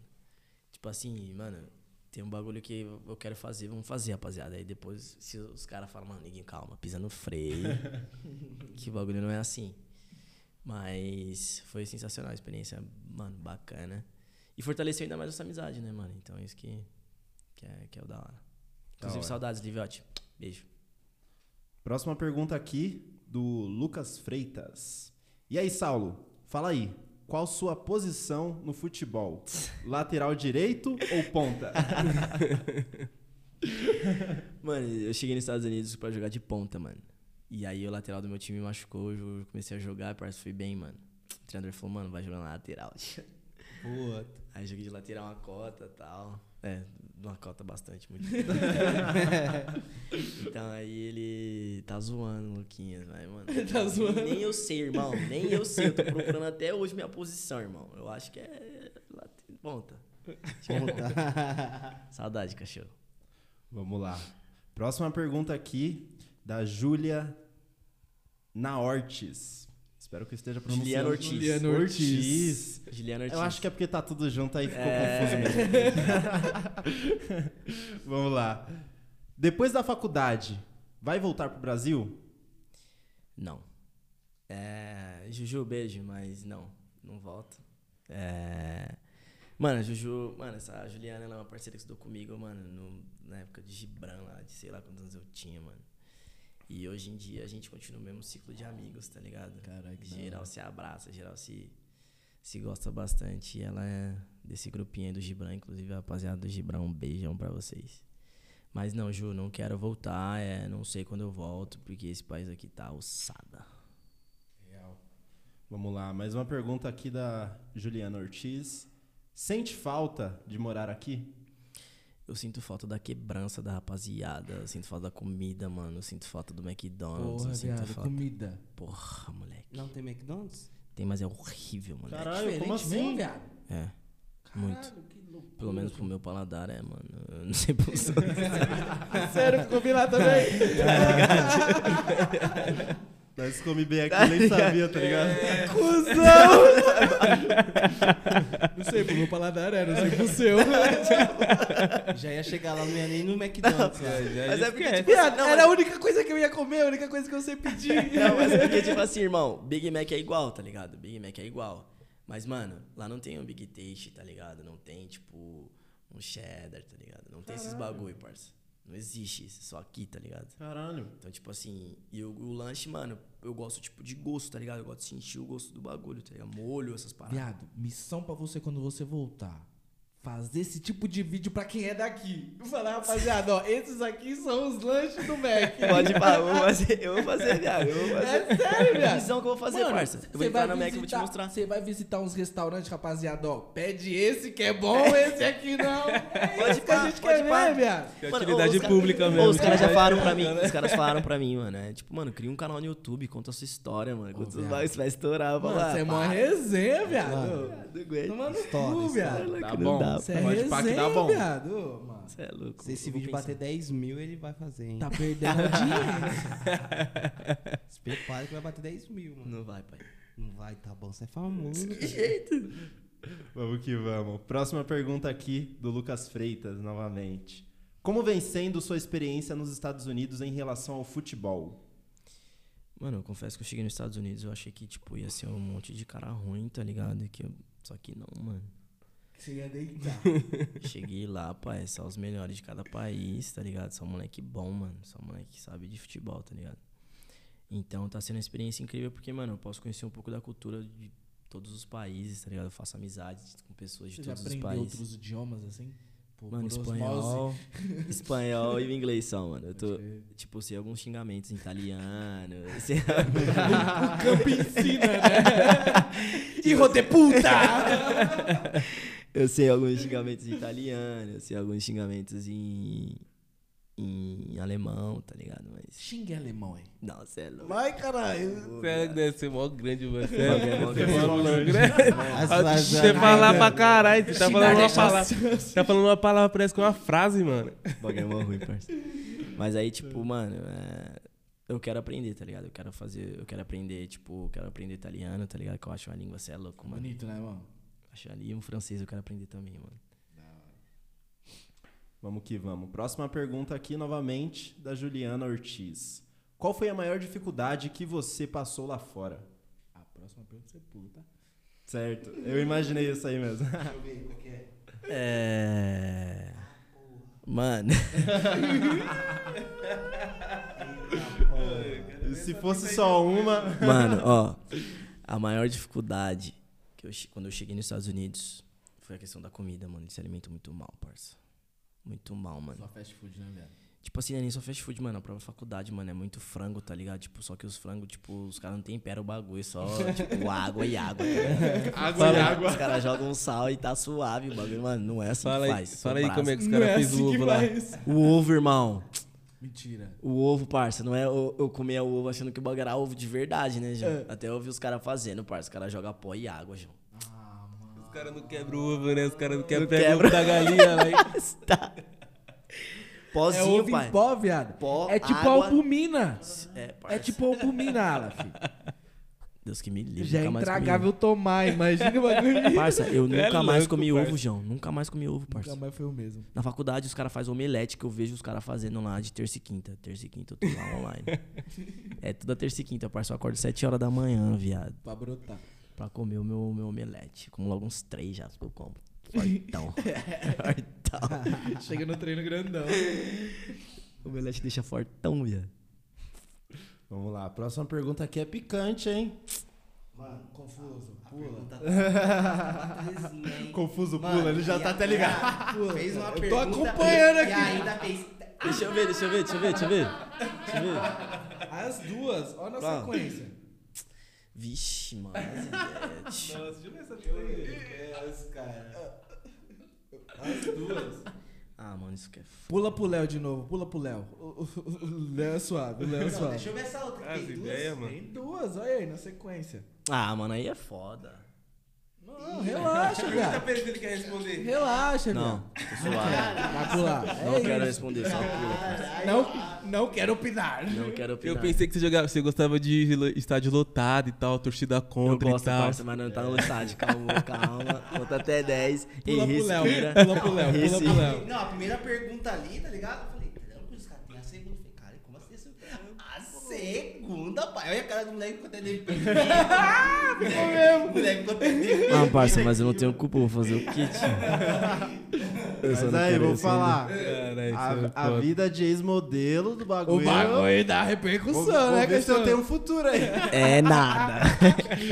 Tipo assim, mano, tem um bagulho que eu quero fazer, vamos fazer, rapaziada. Aí depois, se os caras falam, mano, ninguém, calma, pisa no freio. que o bagulho não é assim. Mas foi sensacional, a experiência, mano, bacana. E fortaleceu ainda mais essa amizade, né, mano? Então isso que, que, é, que é o da hora. Inclusive, hora. saudades, Liviote. Beijo. Próxima pergunta aqui do Lucas Freitas. E aí, Saulo? Fala aí. Qual sua posição no futebol? Lateral direito ou ponta? Mano, eu cheguei nos Estados Unidos pra jogar de ponta, mano. E aí o lateral do meu time me machucou, eu comecei a jogar, parece que fui bem, mano. O treinador falou, mano, vai jogar na lateral. Puta. Aí joguei de lateral uma cota e tal. É, uma cota bastante, muito. então aí ele tá zoando, Luquinhas, vai, mano. Tá zoando. Nem eu sei, irmão. Nem eu sei. Eu tô procurando até hoje minha posição, irmão. Eu acho que é late- ponta. Saudade, cachorro. Vamos lá. Próxima pergunta aqui da Júlia Naortes. Espero que eu esteja pronunciando. Juliana Ortiz. Juliana Ortiz. Juliana Ortiz. Eu acho que é porque tá tudo junto aí ficou É. confuso mesmo. Vamos lá. Depois da faculdade, vai voltar pro Brasil? Não. É, Juju, beijo, mas não, não volto. É, mano, Juju, mano, essa Juliana ela é uma parceira que estudou comigo, mano, no- na época de Gibran lá, de sei lá quantos anos eu tinha, mano. E hoje em dia a gente continua o mesmo ciclo de amigos, tá ligado? Caraca, Geral se abraça, geral se, se gosta bastante. E ela é desse grupinho aí do Gibran, inclusive a rapaziada do Gibran, um beijão pra vocês. Mas não, Ju, não quero voltar, é, não sei quando eu volto, porque esse país aqui tá ossada. Vamos lá, mais uma pergunta aqui da Juliana Ortiz. Sente falta de morar aqui? Eu sinto falta da quebrança da rapaziada, eu sinto falta da comida, mano, eu sinto falta do McDonald's, Porra, eu sinto viado, falta... comida. Porra, moleque. Não tem McDonald's? Tem, mas é horrível, moleque. Caralho, como Diferente assim? mesmo, viado? É, muito. Caralho, que loucura. Pelo menos pro meu paladar é, mano. Eu não sei por. Sério, ficou bem lá também. Nós come bem aqui, nem sabia, tá ligado? Não sei, pro meu paladar era, não sei pro seu. Já ia chegar lá, não ia nem no McDonald's. lá. Mas é porque, tipo, Viado, não, era a única coisa que eu ia comer, a única coisa que eu sei pedir. Não, mas é porque, tipo assim, irmão, Big Mac é igual, tá ligado? Big Mac é igual. Mas, mano, lá não tem um Big Taste, tá ligado? Não tem, tipo, um cheddar, tá ligado? Não tem esses bagulho, parça. Não existe isso, só aqui, tá ligado? Caralho. Então, tipo assim, e o, o lanche, mano, eu gosto, tipo, de gosto, tá ligado? Eu gosto de sentir o gosto do bagulho, tá ligado? Molho, essas paradas. Viado, missão pra você quando você voltar. Fazer esse tipo de vídeo pra quem é daqui. Eu falei, rapaziada, ó, esses aqui são os lanches do Mac. Pode falar, eu vou fazer, eu vou fazer, viado. Eu vou fazer. É sério, viado. Visão que eu vou fazer, Mano, parça. Eu vou entrar vai na Mac e vou te mostrar. Você vai visitar uns restaurantes, rapaziada, ó. Pede esse que é bom, esse aqui não. É Pode isso que a pá, gente pode quer pá. ver, viado. Que é utilidade pública mesmo. os caras já que falaram vai- pra mim, os caras falaram pra mim, mano. É, tipo, mano, cria um canal no YouTube, conta a sua história, mano. Conta vai, você vai estourar, Mano, falar. você é mó para, resenha, viado. Não aguento. Tomando cu, História, viado. Tá bom. É Pode pá que dá bom. viado. Ô, mano. Você é louco. Se esse vídeo bater 10 mil, ele vai fazer, hein? Tá perdendo audiência. Se prepara que vai bater 10 mil, mano. Não vai, pai. Não vai, tá bom, você é famoso. Que jeito. Vamos que vamos. Próxima pergunta aqui do Lucas Freitas, novamente. Como vem sendo sua experiência nos Estados Unidos em relação ao futebol? Mano, eu confesso que eu cheguei nos Estados Unidos, eu achei que, tipo, ia ser um monte de cara ruim, tá ligado? Que eu- Só que não, mano. Você ia deitar. Cheguei lá, pai, são os melhores de cada país, tá ligado? São moleque bom, mano. São moleque que sabe de futebol, tá ligado? Então tá sendo uma experiência incrível porque, mano, eu posso conhecer um pouco da cultura de todos os países, tá ligado? Eu faço amizades com pessoas de Você todos os aprendeu países. outros idiomas, assim? Por- Mano, por espanhol, espanhol e inglês só, mano. Eu tô, tipo, sei alguns xingamentos em italiano. sei- O campo ensina, né? Hijo de puta! eu sei alguns xingamentos em italiano, eu sei alguns xingamentos em, em alemão, tá ligado? Mas. Xingue alemão, hein? Não, você é louco. Vai, caralho. Você é- deve ser mó grande. Você é mó é grande. Você falar pra caralho, você tá falando uma palavra. Você tá falando uma palavra, parece que é uma frase, mano. Bagulho é ruim, parça. Mas aí, tipo, mano, é, eu quero aprender, tá ligado? Eu quero fazer, eu quero aprender, tipo, eu quero aprender italiano, tá ligado? Que eu acho uma língua, você é louco, mano. Bonito, né, mano? Acho ali um francês eu quero aprender também, mano. Vamos que vamos. Próxima pergunta aqui novamente da Juliana Ortiz. Qual foi a maior dificuldade que você passou lá fora? A próxima pergunta você pula, tá? Certo, eu imaginei isso aí mesmo. Deixa eu ver qual que é. É. Mano, E se fosse só uma. mano, ó. A maior dificuldade que eu, quando eu cheguei nos Estados Unidos foi a questão da comida, mano. Eles se alimentam muito mal, parça. Muito mal, mano. Só fast food, né, velho? Tipo assim, não é nem só fast food, mano. A própria faculdade, mano, é muito frango, tá ligado? Tipo, só que os frangos, tipo, os caras não temperam o bagulho, só, tipo, água e água. Tá ligado? Água e água. Os caras jogam sal e tá suave o bagulho, mano. Não é assim Fala que aí, faz. fala aí como é que os caras fez o ovo lá. O ovo, irmão. Mentira. O ovo, parça, não é eu, eu comia o ovo achando que o bagulho era ovo de verdade, né, João? Até eu vi os caras fazendo, parça. Os caras jogam pó e água, João. Caras não quebram o ovo, né? Os caras não quebram quebra. ovo da galinha lá. e- Tá. É Pozinho, ovo pai. em pó, viado. Pó, é tipo água. albumina. É, parça. É tipo albumina, Aleph. Deus que me livre. Já é nunca mais comi intragável tomar, imagina o bagulho. Parça, eu É nunca mais louco, comi parça. ovo, João. Nunca mais comi ovo, parça. Nunca mais foi o mesmo. Na faculdade, os caras fazem omelete que eu vejo os caras fazendo lá de terça e quinta. Terça e quinta eu tô lá online. é toda terça e quinta, parça. Eu acordo 7 horas da manhã, viado. Pra brotar. Pra comer o meu, meu omelete. Como logo uns três já que eu como. Fortão. fortão. Chega no treino grandão. O omelete deixa fortão, viado. Vamos lá, a próxima pergunta aqui é picante, hein? Mano, Confuso. a Pula. tá belezinha, hein? Confuso Mano, pula, ele já e tá a- até ligado. Pula, Fez uma. Eu tô pergunta acompanhando E aqui. ainda fez... Deixa eu ver, deixa eu ver, deixa eu ver, deixa eu ver. Deixa eu ver. As duas, olha na Ah. sequência. Vixe, mano. Nossa, deixa eu ver essa. É, os caras. As duas. Ah, mano, isso que é f... Pula pro Léo de novo, pula pro Léo. O- o- o Léo é suave, o Léo é Não, suave. deixa eu ver essa outra. As tem duas. ideias, mano. Tem duas, olha aí, na sequência. Ah, mano, aí é foda. Não, relaxa, Pergunta viado. pra ele quer responder. Relaxa, Não, tô suave. Vai pular. Não É quero isso. responder, só pula. Não, não quero opinar. Não quero opinar. Eu pensei que você, jogava, você gostava de estádio lotado e tal, torcida Eu contra gosto, e tal. parça, mas não tá no estádio. Calma, calma. Conta até 10 e Pula pro Léo, pula pro Léo, pula pro Léo. Não, a primeira pergunta ali, tá ligado? Eu falei, entendeu? Os caras têm a segunda. Eu falei, cara, como assim a segunda? A pai. Olha a cara do moleque quando ele perdeu. Ficou mesmo. Moleque ficou perdendo. Ah, parça, mas eu não tenho culpa, vou fazer o kit. Mas aí, vou esse falar. Cara, isso é A, a vida de ex-modelo do bagulho. O bagulho dá repercussão, vou né, ver se eu tenho um futuro aí. É nada.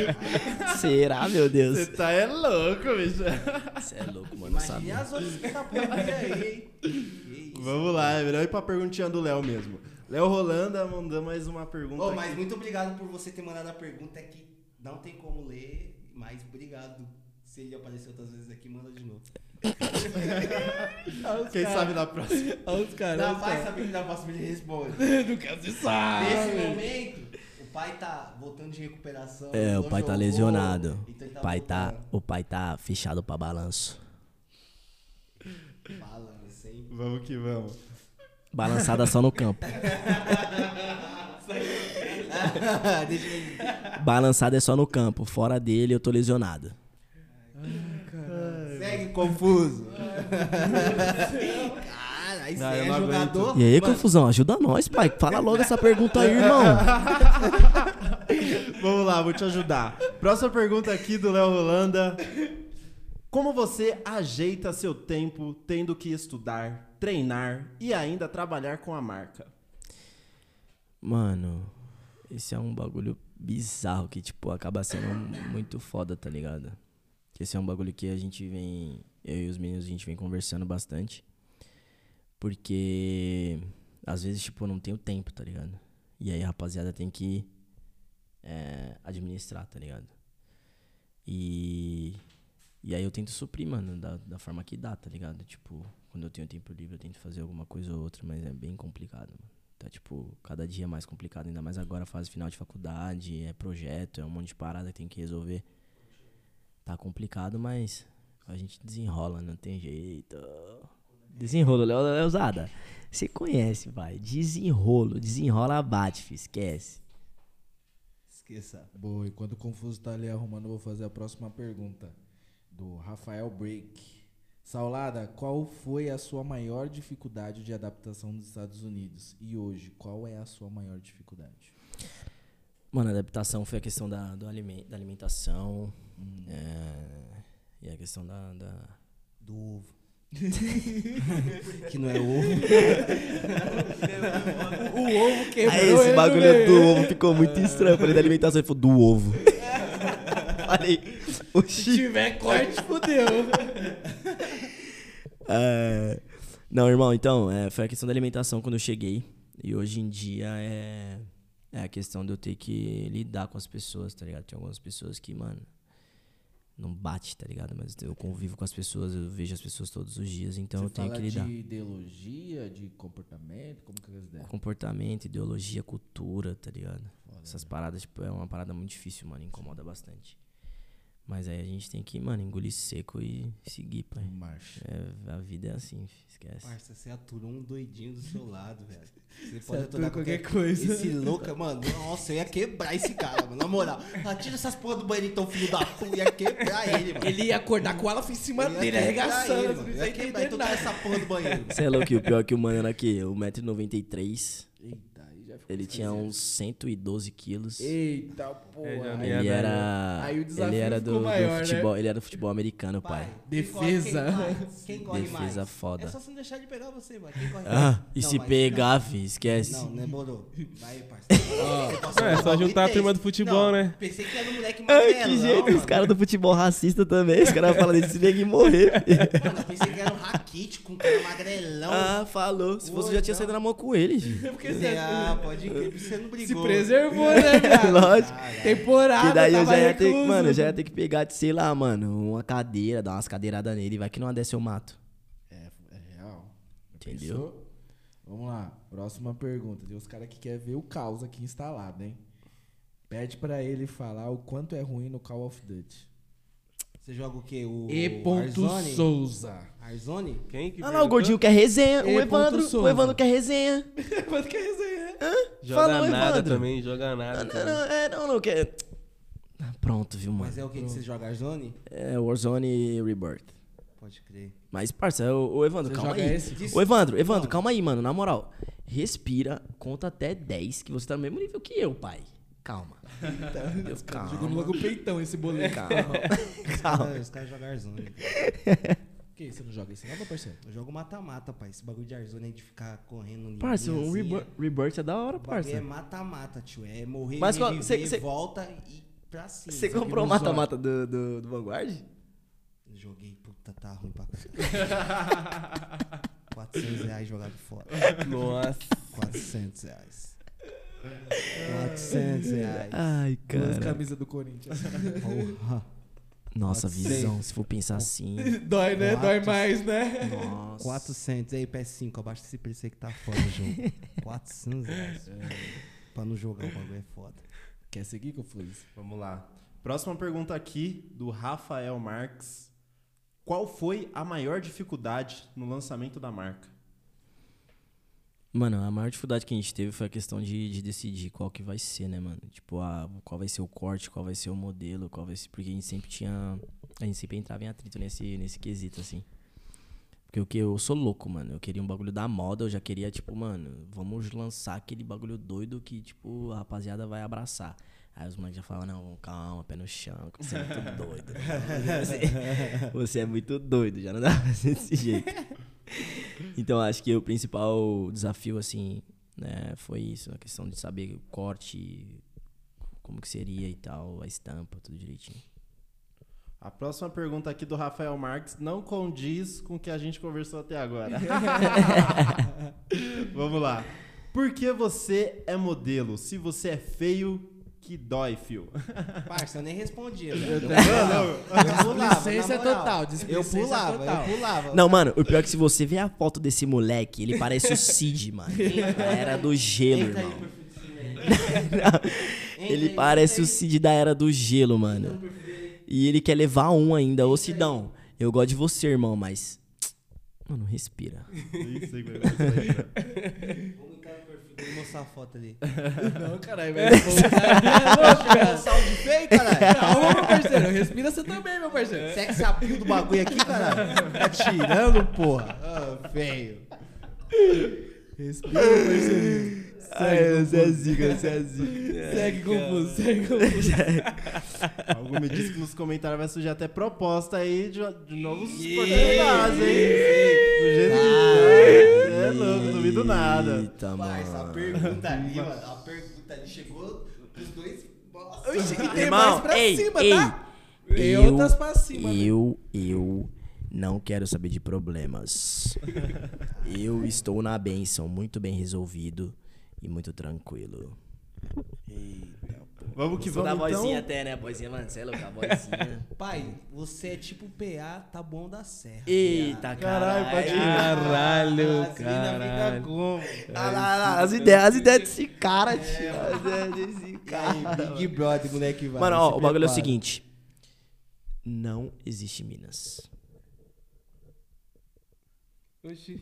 Será, meu Deus? Você tá é louco, bicho. Você é louco, mano. Sabe? Imagine as outras que tá por aí, hein? Que. Vamos lá, é melhor ir pra perguntinha do Léo mesmo. Léo Rolanda mandou mais uma pergunta. Aqui. mas muito obrigado por você ter mandado a pergunta é que não tem como ler, mas obrigado. Se ele aparecer outras vezes aqui, manda de novo. Quem sabe na próxima. Olha os caras. Não vai saber que na próxima ele responde. Não quero se sabe. Nesse momento, o pai tá voltando de recuperação. É, o pai tá jogou, lesionado. então ele O pai tá, o pai tá fechado pra balanço. Balança, hein? Vamos que vamos. Balançada só no campo. Balançada é só no campo. Fora dele eu tô lesionado. Segue confuso. Cara, aí Não, é jogador. E aí, Mano, confusão? Ajuda nós, pai. Fala logo essa pergunta aí, irmão. Vamos lá, vou te ajudar. Próxima pergunta aqui do Léo Rolanda. Como você ajeita seu tempo tendo que estudar, treinar e ainda trabalhar com a marca? Mano, esse é um bagulho bizarro que, tipo, acaba sendo muito foda, tá ligado? Esse é um bagulho que a gente vem. Eu e os meninos, a gente vem conversando bastante. Porque às vezes, tipo, eu não tenho tempo, tá ligado? E aí a rapaziada tem que é, administrar, tá ligado? E. E aí eu tento suprir, mano, da, da forma que dá, tá ligado? Tipo, quando eu tenho tempo livre, eu tento fazer alguma coisa ou outra, mas é bem complicado, mano. Tá, tipo, cada dia é mais complicado, ainda mais agora, fase final de faculdade, é projeto, é um monte de parada que tem que resolver. Tá complicado, mas a gente desenrola, não tem jeito. Desenrolo, Léo Leozada. Você conhece, vai. Desenrolo, desenrola, bate, fi, esquece. Esqueça. Boa, e quando o Confuso tá ali arrumando, eu vou fazer a próxima pergunta. Do Rafael Break. Saulada, qual foi a sua maior dificuldade de adaptação dos Estados Unidos? E hoje, qual é a sua maior dificuldade? Mano, a adaptação foi a questão da, do alime- da alimentação. é, e a questão da- da, Do ovo. que não é ovo. O ovo quebrou Aí esse bagulho do ovo ficou muito estranho. Eu Falei da alimentação, ele falou do ovo. Falei, Se oxi. tiver corte, fudeu. É, Não, irmão, então, é, foi a questão da alimentação quando eu cheguei. E hoje em dia é, é a questão de eu ter que lidar com as pessoas, tá ligado? Tem algumas pessoas que, mano, não bate, tá ligado? Mas eu convivo com as pessoas, eu vejo as pessoas todos os dias, então Você eu tenho que lidar. de ideologia, de comportamento, como que é as ideias? Comportamento, ideologia, cultura, tá ligado? Essas paradas, tipo, é uma parada muito difícil, mano, incomoda bastante. Mas aí a gente tem que, mano, engolir seco e seguir, pai. Marcha. É, a vida é assim, esquece. Parça, você aturou um doidinho do seu lado, velho. Você pode atura aturar qualquer qualquer coisa. Esse louco, mano, nossa, eu ia quebrar esse cara, mano. Na moral. Ah, tira essas porra do banheiro então, filho da puta. Ia quebrar ele, mano. Ele ia acordar com ela em cima dele, arregaçando, ele, mano. Ia quebrar então tira essa porra do banheiro. Você é louco, que o pior é que o mano era aqui, 1,93m. Eita, aí já ficou Ele tinha uns 112 quilos. Eita, porra. É, Ele era. Aí o desafio ele era do, ficou do maior, né? futebol. Ele era do futebol americano, pai. quem corre- Defesa. Quem, mais? Quem corre Defesa mais? foda. É só você não deixar de pegar você, mano. Quem corre Ah, mais? e Não, se mas- pegar, fi, esquece. Não, não é Borô. Vai, parceiro. Passou É, só juntar a turma do futebol, Não, né? Pensei que era um moleque Ai, mais que jeito, os caras do futebol racista também. Os caras falam desse nego morrer. fi. Mano, eu pensei que era um raquite com um cara magrelão. Ah, falou. Se fosse, já tinha então. saído na mão com ele. Porque você Ah, pode crer, você não se brigou. preservou, né, viado? Lógico. Temporada, Que daí eu já ia ter, recluso. mano, eu já ia ter que pegar, de, sei lá, mano, uma cadeira, dar umas cadeiradas nele, vai que não desse eu mato. É, é real. Entendeu? Pensou? Vamos lá, próxima pergunta. Tem uns caras que querem ver o caos aqui instalado, hein? Pede pra ele falar o quanto é ruim no Call of Duty. Você joga o quê? O E. ponto Arzoni? Souza. Arzoni? Quem que Ah lá, o gordinho quer resenha. E. O Evandro, Souza. o Evandro quer resenha. Quanto que é resenha? Joga Fala, nada Evandro. também, joga nada. Não, não, também. não, é, não, não, quer... Ah, Pronto, viu, mano. Mas é o que que você joga Arzoni? É Warzone Rebirth. Pode crer. Mas, parça, o, o Evandro, Você calma joga aí. esse? Ô, Evandro, Evandro, calma aí, mano. Na moral, respira, conta até 10, que você tá no mesmo nível que eu, pai. Calma. Deus, Jogou calma. logo o peitão esse boleto. Calma. Calma. Os caras jogam Arzoni. Calma. que você não joga esse não, meu parceiro? Eu jogo mata-mata, pai. Esse bagulho de Arizona aí de ficar correndo em Parça, um linhazinha. Rebirth, Rebirth é da hora, O bagulho é parça. mata-mata, tio. É morrer, Mas reviver, cê- cê- volta e pra cima. Você comprou o no mata-mata do, do, do Vanguard? Joguei, puta, tá ruim pra caralho. 400 reais jogado fora. Nossa. 400 reais. 400 reais. Ai, Duas cara. camisas do Corinthians. Porra. Nossa, Pode visão, se for pensar assim. Dói, né? Dói Quatro- mais, né? Nossa. 400. Aí, PS5, abaixa esse preço aí que tá foda o jogo. 400 reais. Pra não jogar o bagulho é foda. Quer seguir, Confus? Vamos lá. Próxima pergunta aqui do Rafael Marques. Qual foi a maior dificuldade no lançamento da marca? Mano, a maior dificuldade que a gente teve foi a questão de, de decidir qual que vai ser, né, mano? Tipo, a, qual vai ser o corte, qual vai ser o modelo, qual vai ser. Porque a gente sempre tinha. A gente sempre entrava em atrito nesse, nesse quesito, assim. Porque que eu sou louco, mano. Eu queria um bagulho da moda, eu já queria, tipo, mano, vamos lançar aquele bagulho doido que, tipo, a rapaziada vai abraçar. Aí os moleques já falavam, não, calma, pé no chão, que você é muito doido. Você, você é muito doido, já não dá pra ser desse jeito. Então acho que o principal desafio, assim, né, foi isso, a questão de saber o corte, como que seria e tal, a estampa, tudo direitinho. A próxima pergunta aqui do Rafael Marques não condiz com o que a gente conversou até agora. Vamos lá. Por que você é modelo? Se você é feio, que dói, fio. Parça, eu nem respondia, velho. Eu Eu eu pulava, moral. total, Eu pulava, total. eu pulava. Não, mano, o pior é que se você vê a foto desse moleque, ele parece o Cid, mano. Da era do gelo, Entra aí, irmão. Ele parece o Cid da era do gelo, mano. E ele quer levar um ainda. Ô, Sidão, eu gosto de você, irmão, mas. Mano, respira. Isso aí, vai e mostrar a foto ali. Não, caralho, velho. Pô, o cara é de feio, caralho. Calma, meu parceiro. Respira você também, meu parceiro. Sex appeal do bagulho aqui, caralho. Tá tirando, porra. Ah, feio. Respira, meu parceiro. Você é zica, você é zica. Segue confuso, segue confuso. Algo me disse que nos comentários vai surgir até proposta aí de, de novos oportunidades, hein? Do jeito que tá. É louco, não duvido nada. Eita, Mas a mano. pergunta ali, mano, a pergunta ali chegou os dois. Nossa. Oxi, e tem Irmão, mais pra ei, cima, ei. tá? Tem Eu- outras pra cima. né? Eu, eu não quero saber de problemas. Eu estou na benção, muito bem resolvido e muito tranquilo. Vamos que Sou da vamos vozinha então. até, né? Vozinha, mano, você é louco, a vozinha. Pai, você é tipo PA, tá bom da serra. Eita, Caralho, caralho. Caralho, As fica caralho. como? Ah lá, ah lá, as ideias, as ideias desse cara, tio. As ideias desse cara. Big Brother, moleque vai. Mano, ó, o bagulho é o seguinte. Não existe Minas. Oxi.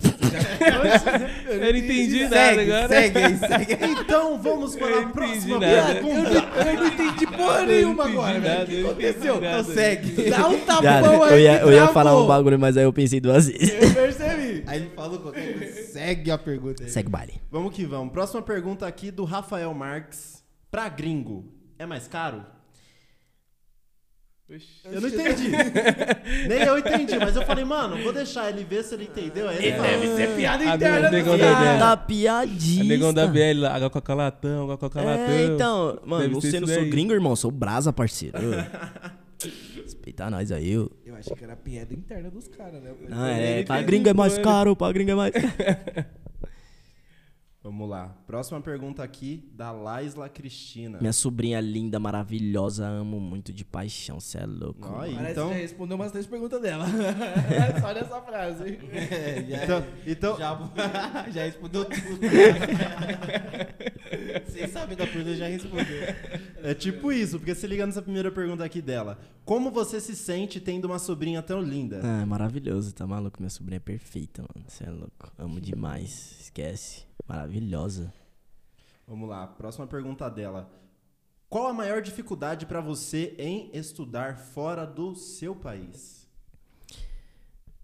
Eu não entendi nada Segue, agora. segue aí, segue aí. Então vamos para a próxima nada. pergunta. Eu não entendi porra nenhuma agora, nada, velho. O que aconteceu? Então segue. Dá um tapão Cara, aí. eu ia, eu ia falar um bagulho, mas aí eu pensei duas vezes. Eu percebi. Aí ele falou qualquer coisa. Segue a pergunta aí. Segue o baile. Vamos que vamos. Próxima pergunta aqui do Rafael Marques. Pra gringo, é mais caro? Oxi. Eu não entendi. Nem eu entendi, mas eu falei, mano, vou deixar ele ver se ele entendeu. Aí ele fala, Deve ser piada A interna do negão da cara. BL. Tá piadista. A negão da BL lá, água com calatão, água com calatão. É, então, mano, Deve ser você não isso sou daí. gringo, irmão, sou brasa, parceiro. Respeitar nós aí. eu- Eu achei que era piada interna dos caras, né? Não, é, pra gringo é mais caro, pra gringo é mais. Vamos lá. Próxima pergunta aqui da Laisla Cristina. Minha sobrinha linda, maravilhosa, amo muito de paixão, cê é louco. Ó, aí, Parece então, que já respondeu umas três perguntas dela. Só nessa frase. É, já, então, então já, já respondeu tudo. Vocês sabem da pergunta, já respondeu. é tipo isso, porque se liga nessa primeira pergunta aqui dela. Como você se sente tendo uma sobrinha tão linda? É maravilhoso, tá maluco? Minha sobrinha é perfeita, mano. Você é louco. Amo demais. Esquece. Maravilhosa. Vamos lá, próxima pergunta dela. Qual a maior dificuldade pra você em estudar fora do seu país?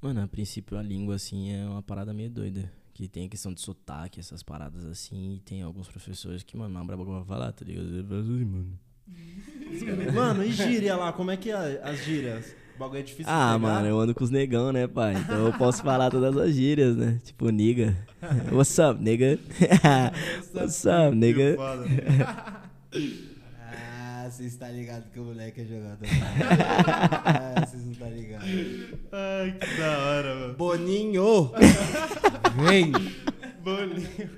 Mano, a princípio a língua, assim, é uma parada meio doida. Que tem a questão de sotaque, essas paradas assim. E tem alguns professores que, mano, não abre a boca pra falar, tá ligado? Mano, e gíria lá? Como é que é as gírias? O bagulho é difícil Ah, de mano, eu ando com os negão, né, pai? Então eu posso falar todas as gírias, né? Tipo, nigga. What's up, nigga? What's up, nigga? Ah, vocês estão ligados que o moleque é jogador. ah, vocês não estão ligados. Ai, que da hora, mano. Boninho! Vem! Boninho.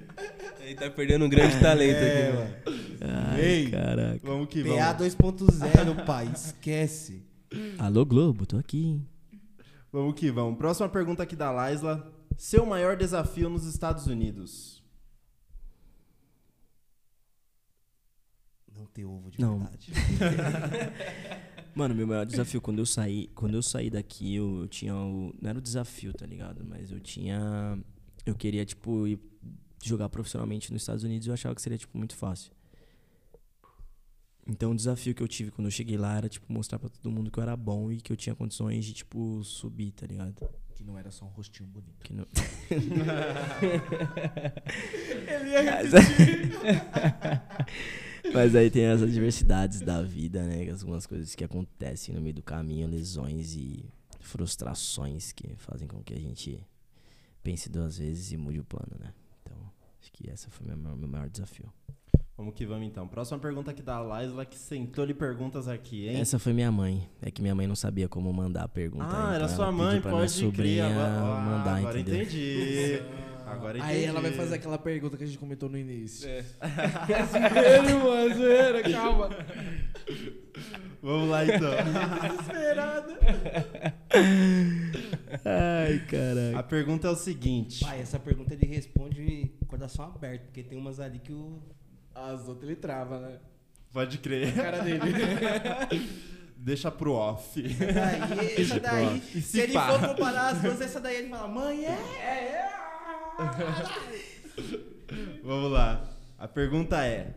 Ele tá perdendo um grande talento É, aqui, mano. Ai, Ei. caraca. Vamos que PA vamos. 2.0, pai. Esquece. Alô, Globo, tô aqui. Vamos que vamos. Próxima pergunta aqui da Laisla. Seu maior desafio nos Estados Unidos? Não ter ovo de Não. verdade. Mano, meu maior desafio quando eu saí, quando eu saí daqui, eu tinha o, não era o desafio, tá ligado? Mas eu tinha eu queria tipo ir jogar profissionalmente nos Estados Unidos, e eu achava que seria tipo muito fácil. Então o desafio que eu tive quando eu cheguei lá era tipo mostrar pra todo mundo que eu era bom e que eu tinha condições de tipo subir, tá ligado? Que não era só um rostinho bonito. Que não... Mas... Mas aí tem as adversidades da vida, né? Algumas coisas que acontecem no meio do caminho, lesões e frustrações que fazem com que a gente pense duas vezes e mude o plano, né? Então, acho que esse foi o meu, meu maior desafio. Vamos que vamos então. Próxima pergunta aqui da Laisla, que sentou-lhe perguntas aqui, hein? Essa foi minha mãe. É que minha mãe não sabia como mandar a pergunta. ah, então era ela sua mãe, pode sobrinha crer. Agora, ah, mandar, agora entendeu? entendi. Agora entendi. Aí ela vai fazer aquela pergunta que a gente comentou no início. É. Zoeira, mano, zoeira, calma. Vamos lá então. Ai, caraca. A pergunta é o seguinte. Pai, essa pergunta ele responde com o coração aberto, porque tem umas ali que o. As outras ele trava, né? Pode crer. Cara dele. Deixa pro off. Daí, essa daí, E se, se ele pá? for comparar as duas, essa daí ele fala, mãe, é, é, é. Vamos lá. A pergunta é: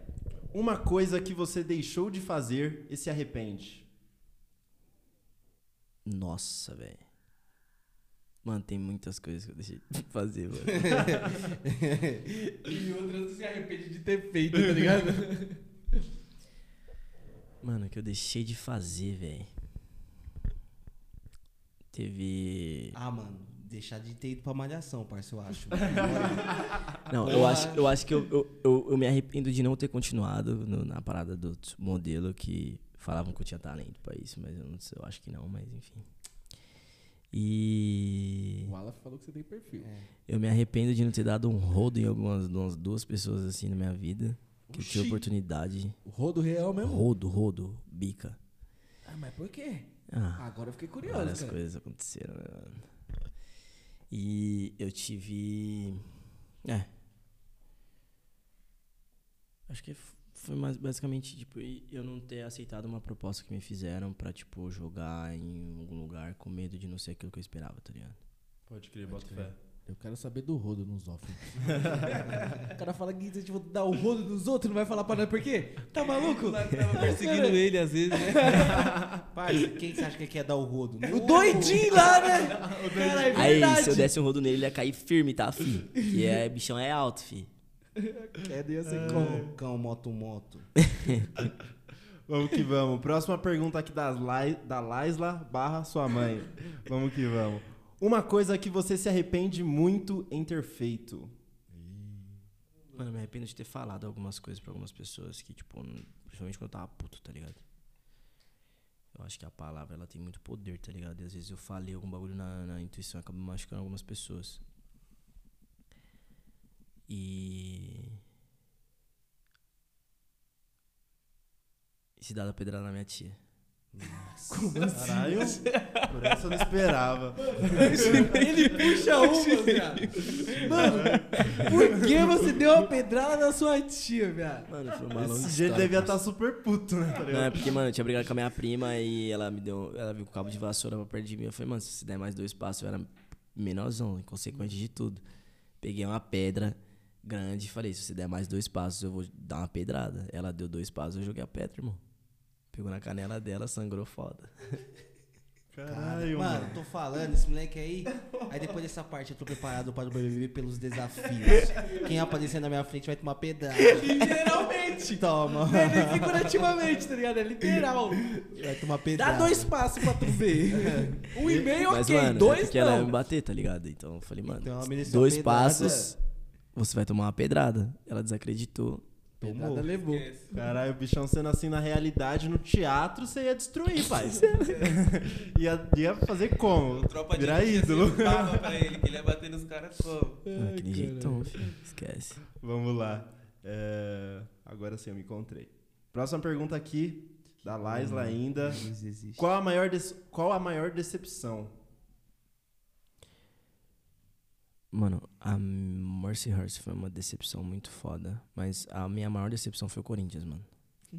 Uma coisa que você deixou de fazer e se arrepende? Nossa, velho. Mano, tem muitas coisas que eu deixei de fazer, mano. e outras se arrepende de ter feito, tá ligado? Mano, que eu deixei de fazer, velho. Teve. Ah, mano, deixar de ter ido pra malhação, parça, eu acho. Não, eu acho, eu acho que eu, eu, eu, eu me arrependo de não ter continuado no- na parada do modelo que falavam que eu tinha talento pra isso, mas eu não sei, eu acho que não, mas enfim. E. O Alan falou que você tem perfil. Eu me arrependo de não ter dado um rodo em algumas umas duas pessoas assim na minha vida. Que eu tive Oxi. oportunidade. O rodo real mesmo? Rodo, rodo, bica. Ah, mas por quê? Ah, Agora eu fiquei curioso, várias cara. coisas aconteceram, né, mano? E eu tive. É. Acho que foi mais basicamente, tipo, e eu não ter aceitado uma proposta que me fizeram pra, tipo, jogar em algum lugar com medo de não ser aquilo que eu esperava, tá ligado? Pode crer, Pode bota crer. fé. Eu quero saber do rodo nos off. o cara fala que a gente vai dar o rodo nos outros, não vai falar pra nós por quê? Tá maluco? Tava perseguindo ele às vezes, né? Parça, quem você acha que quer dar o rodo? O doidinho lá, né? Cara, é Aí, se eu desse um rodo nele, ele ia cair firme, tá, fi? Que é, bichão é alto, fi. Queda ia ser Cão, como? cão, moto, moto. Vamos que vamos. Próxima pergunta aqui da, Lai, da Laisla barra sua mãe. Vamos que vamos. Uma coisa que você se arrepende muito em ter feito. Mano, eu me arrependo de ter falado algumas coisas pra algumas pessoas que, tipo, principalmente quando eu tava puto, tá ligado? Eu acho que a palavra, ela tem muito poder, tá ligado? E às vezes eu falei algum bagulho na, na intuição e acabo machucando algumas pessoas. E... E se dado a pedrada na minha tia. Caralho, por essa eu não esperava. Ele puxa uma, viado. Mano, por que você deu uma pedrada na sua tia, viado? Mano, foi uma longa Esse ele devia estar parça. super puto, né? Tá Não, é porque, mano, eu tinha brigado com a minha prima e ela me deu. Ela viu com o cabo de vassoura pra perto de mim. Eu falei, mano, se você der mais dois passos, eu era menorzão, inconsequente de tudo. Peguei uma pedra grande e falei, se você der mais dois passos, eu vou dar uma pedrada. Ela deu dois passos, eu joguei a pedra, irmão. Pegou na canela dela, sangrou foda. Caralho, mano, mano. tô tô falando, esse moleque aí. Aí depois dessa parte eu tô preparado para o BBB pelos desafios. Quem aparecer na minha frente vai tomar pedrada. Literalmente. Toma. Não é nem figurativamente, tá ligado? É literal. Vai tomar Dá pedrada. dois passos pra tu ver. Um e meio, Mas, ok. mano, é dois porque ela ia não. me bater, tá ligado? Então eu falei, mano, Então dois pedrada. passos, você vai tomar uma pedrada. Ela desacreditou. Pedrada levou. Caralho, o bichão sendo assim na realidade, no teatro, você ia destruir, pai. ia, ia fazer como? Tropa de Virar ídolo. assim, tava pra ele, que ele ia bater nos caras como? Aquele jeitão, filho. Esquece. Vamos lá. É, Agora sim, eu me encontrei. Próxima pergunta aqui, da Laisla ainda. Deus existe. Qual a maior, Qual a maior decepção? Mano, a Mercy Hearts foi uma decepção muito foda. Mas a minha maior decepção foi o Corinthians, mano.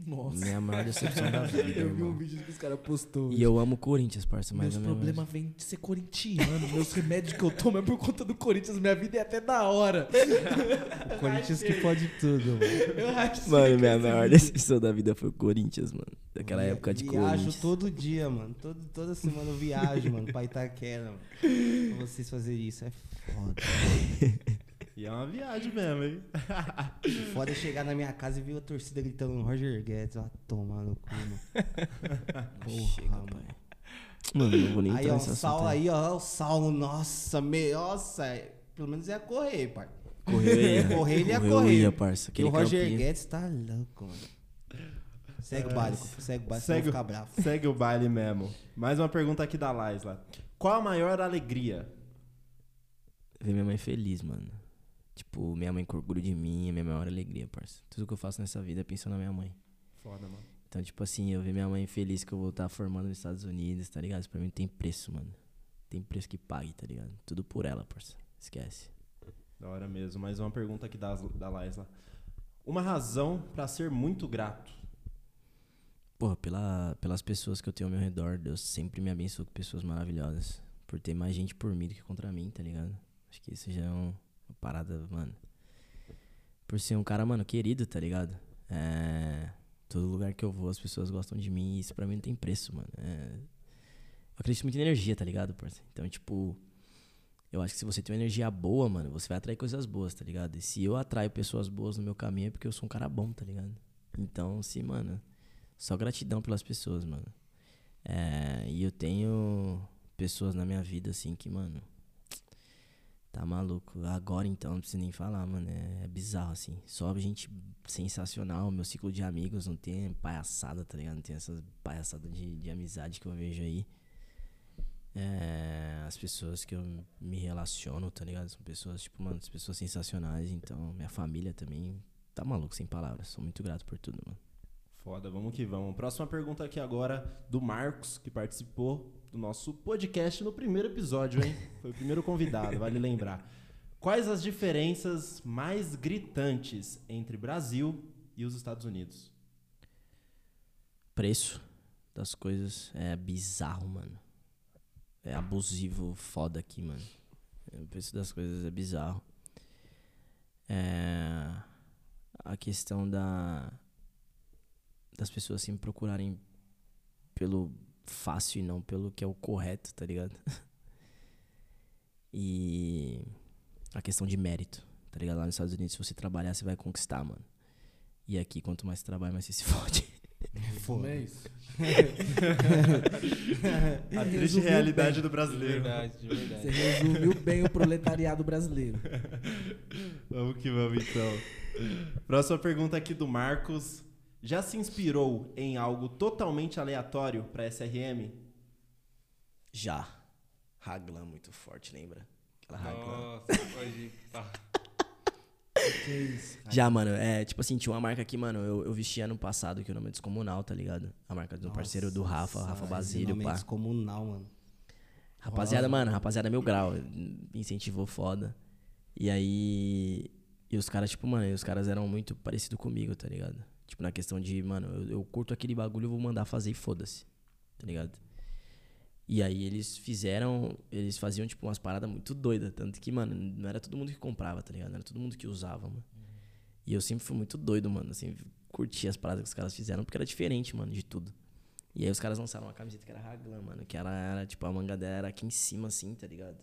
Nossa. Minha maior decepção da vida, Eu vi um irmão. vídeo que os caras postou. E eu amo o Corinthians, parça, mas Meus problemas vêm de ser corintiano. Meus remédios que eu tomo é por conta do Corinthians. Minha vida é até da hora. O Corinthians que pode tudo, mano. Eu acho Mano, minha maior decepção da vida foi o Corinthians, mano. Daquela época de Viajo Corinthians. todo dia, mano. Todo, toda semana eu viajo, mano, pra Itaquera, mano. Pra vocês fazerem isso é foda. E é uma viagem mesmo, hein? O Foda é chegar na minha casa e ver a torcida gritando Roger Guedes. Ó, tomar no cu, mano. Porra, Chega, mano. pai. Mano, não vou nem Aí, ó, o nesse Saulo aí, ó, o Saulo, nossa, me, nossa, é- pelo menos ia correr, pai. Correu, ia. Correr, ele ia correr. ia, parça. E o Roger campinho. Guedes tá louco, mano. Segue o baile, segue o baile, Segue eu o- ficar bravo. Segue o baile mesmo. Mais uma pergunta aqui da Laisla. Qual a maior alegria? Ver minha mãe feliz, mano. Tipo, minha mãe com orgulho de mim é minha maior alegria, parça. Tudo que eu faço nessa vida é pensando na minha mãe. Foda, mano. Então, tipo assim, eu ver minha mãe feliz que eu vou estar formando nos Estados Unidos, tá ligado? Isso pra mim não tem preço, mano. Tem preço que pague, tá ligado? Tudo por ela, parça. Esquece. Da hora mesmo. Mais uma pergunta aqui da, da Laisla. Uma razão pra ser muito grato. Porra, pela, pelas pessoas que eu tenho ao meu redor, Deus sempre me abençoou com pessoas maravilhosas. Por ter mais gente por mim do que contra mim, tá ligado? Acho que isso já é um- uma parada, mano. Por ser um cara, mano, querido, tá ligado? É. Todo lugar que eu vou, as pessoas gostam de mim e isso pra mim não tem preço, mano. É, eu acredito muito em energia, tá ligado, parceiro? Então, tipo. Eu acho que se você tem uma energia boa, mano, você vai atrair coisas boas, tá ligado? E se eu atraio pessoas boas no meu caminho é porque eu sou um cara bom, tá ligado? Então, se, mano, só gratidão pelas pessoas, mano. É, e eu tenho pessoas na minha vida, assim, que, mano. Tá maluco. Agora então, não preciso nem falar, mano. É, é bizarro, assim. Só gente sensacional. Meu ciclo de amigos não tem palhaçada, tá ligado? Não tem essas palhaçadas de, de amizade que eu vejo aí. É, as pessoas que eu me relaciono, tá ligado? São pessoas, tipo, mano, as pessoas sensacionais. Então, minha família também. Tá maluco, sem palavras. Sou muito grato por tudo, mano. Foda, vamos que vamos. Próxima pergunta aqui agora do Marcos, que participou do nosso podcast no primeiro episódio, hein? Foi o primeiro convidado, vale lembrar. Quais as diferenças mais gritantes entre Brasil e os Estados Unidos? preço das coisas é bizarro, mano. É abusivo, foda aqui, mano. O preço das coisas é bizarro. É. A questão da. Das pessoas assim procurarem pelo fácil e não pelo que é o correto, tá ligado? E. A questão de mérito, tá ligado? Lá nos Estados Unidos, se você trabalhar, você vai conquistar, mano. E aqui, quanto mais trabalha, mais você se fode. Como é isso? A triste Resumiu realidade bem. do De brasileiro. verdade, de verdade. Você resumiu bem o proletariado brasileiro. Vamos que vamos então. Próxima pergunta aqui do Marcos. Já se inspirou em algo totalmente aleatório pra SRM? Já. Raglan muito forte, lembra? Aquela Raglan. Nossa, pode pá. Que isso? Já, mano, é tipo assim, tinha uma marca aqui, mano, eu, eu vestia ano passado que o nome é Descomunal, tá ligado? A marca do parceiro do Rafa, Nossa, Rafa esse Basílio, nome é pá. descomunal, mano. Rapaziada, mano, rapaziada mil grau, me incentivou foda. E aí, e os caras, tipo, mano, e os caras eram muito parecidos comigo, tá ligado? Tipo, na questão de, mano, eu, eu curto aquele bagulho, eu vou mandar fazer e foda-se, tá ligado? E aí eles fizeram, eles faziam, tipo, umas paradas muito doidas. Tanto que, mano, não era todo mundo que comprava, tá ligado? Não era todo mundo que usava, mano. E eu sempre fui muito doido, mano, assim, curti as paradas que os caras fizeram, porque era diferente, mano, de tudo. E aí os caras lançaram uma camiseta que era raglan, mano. Que ela era, tipo, a manga dela era aqui em cima, assim, tá ligado?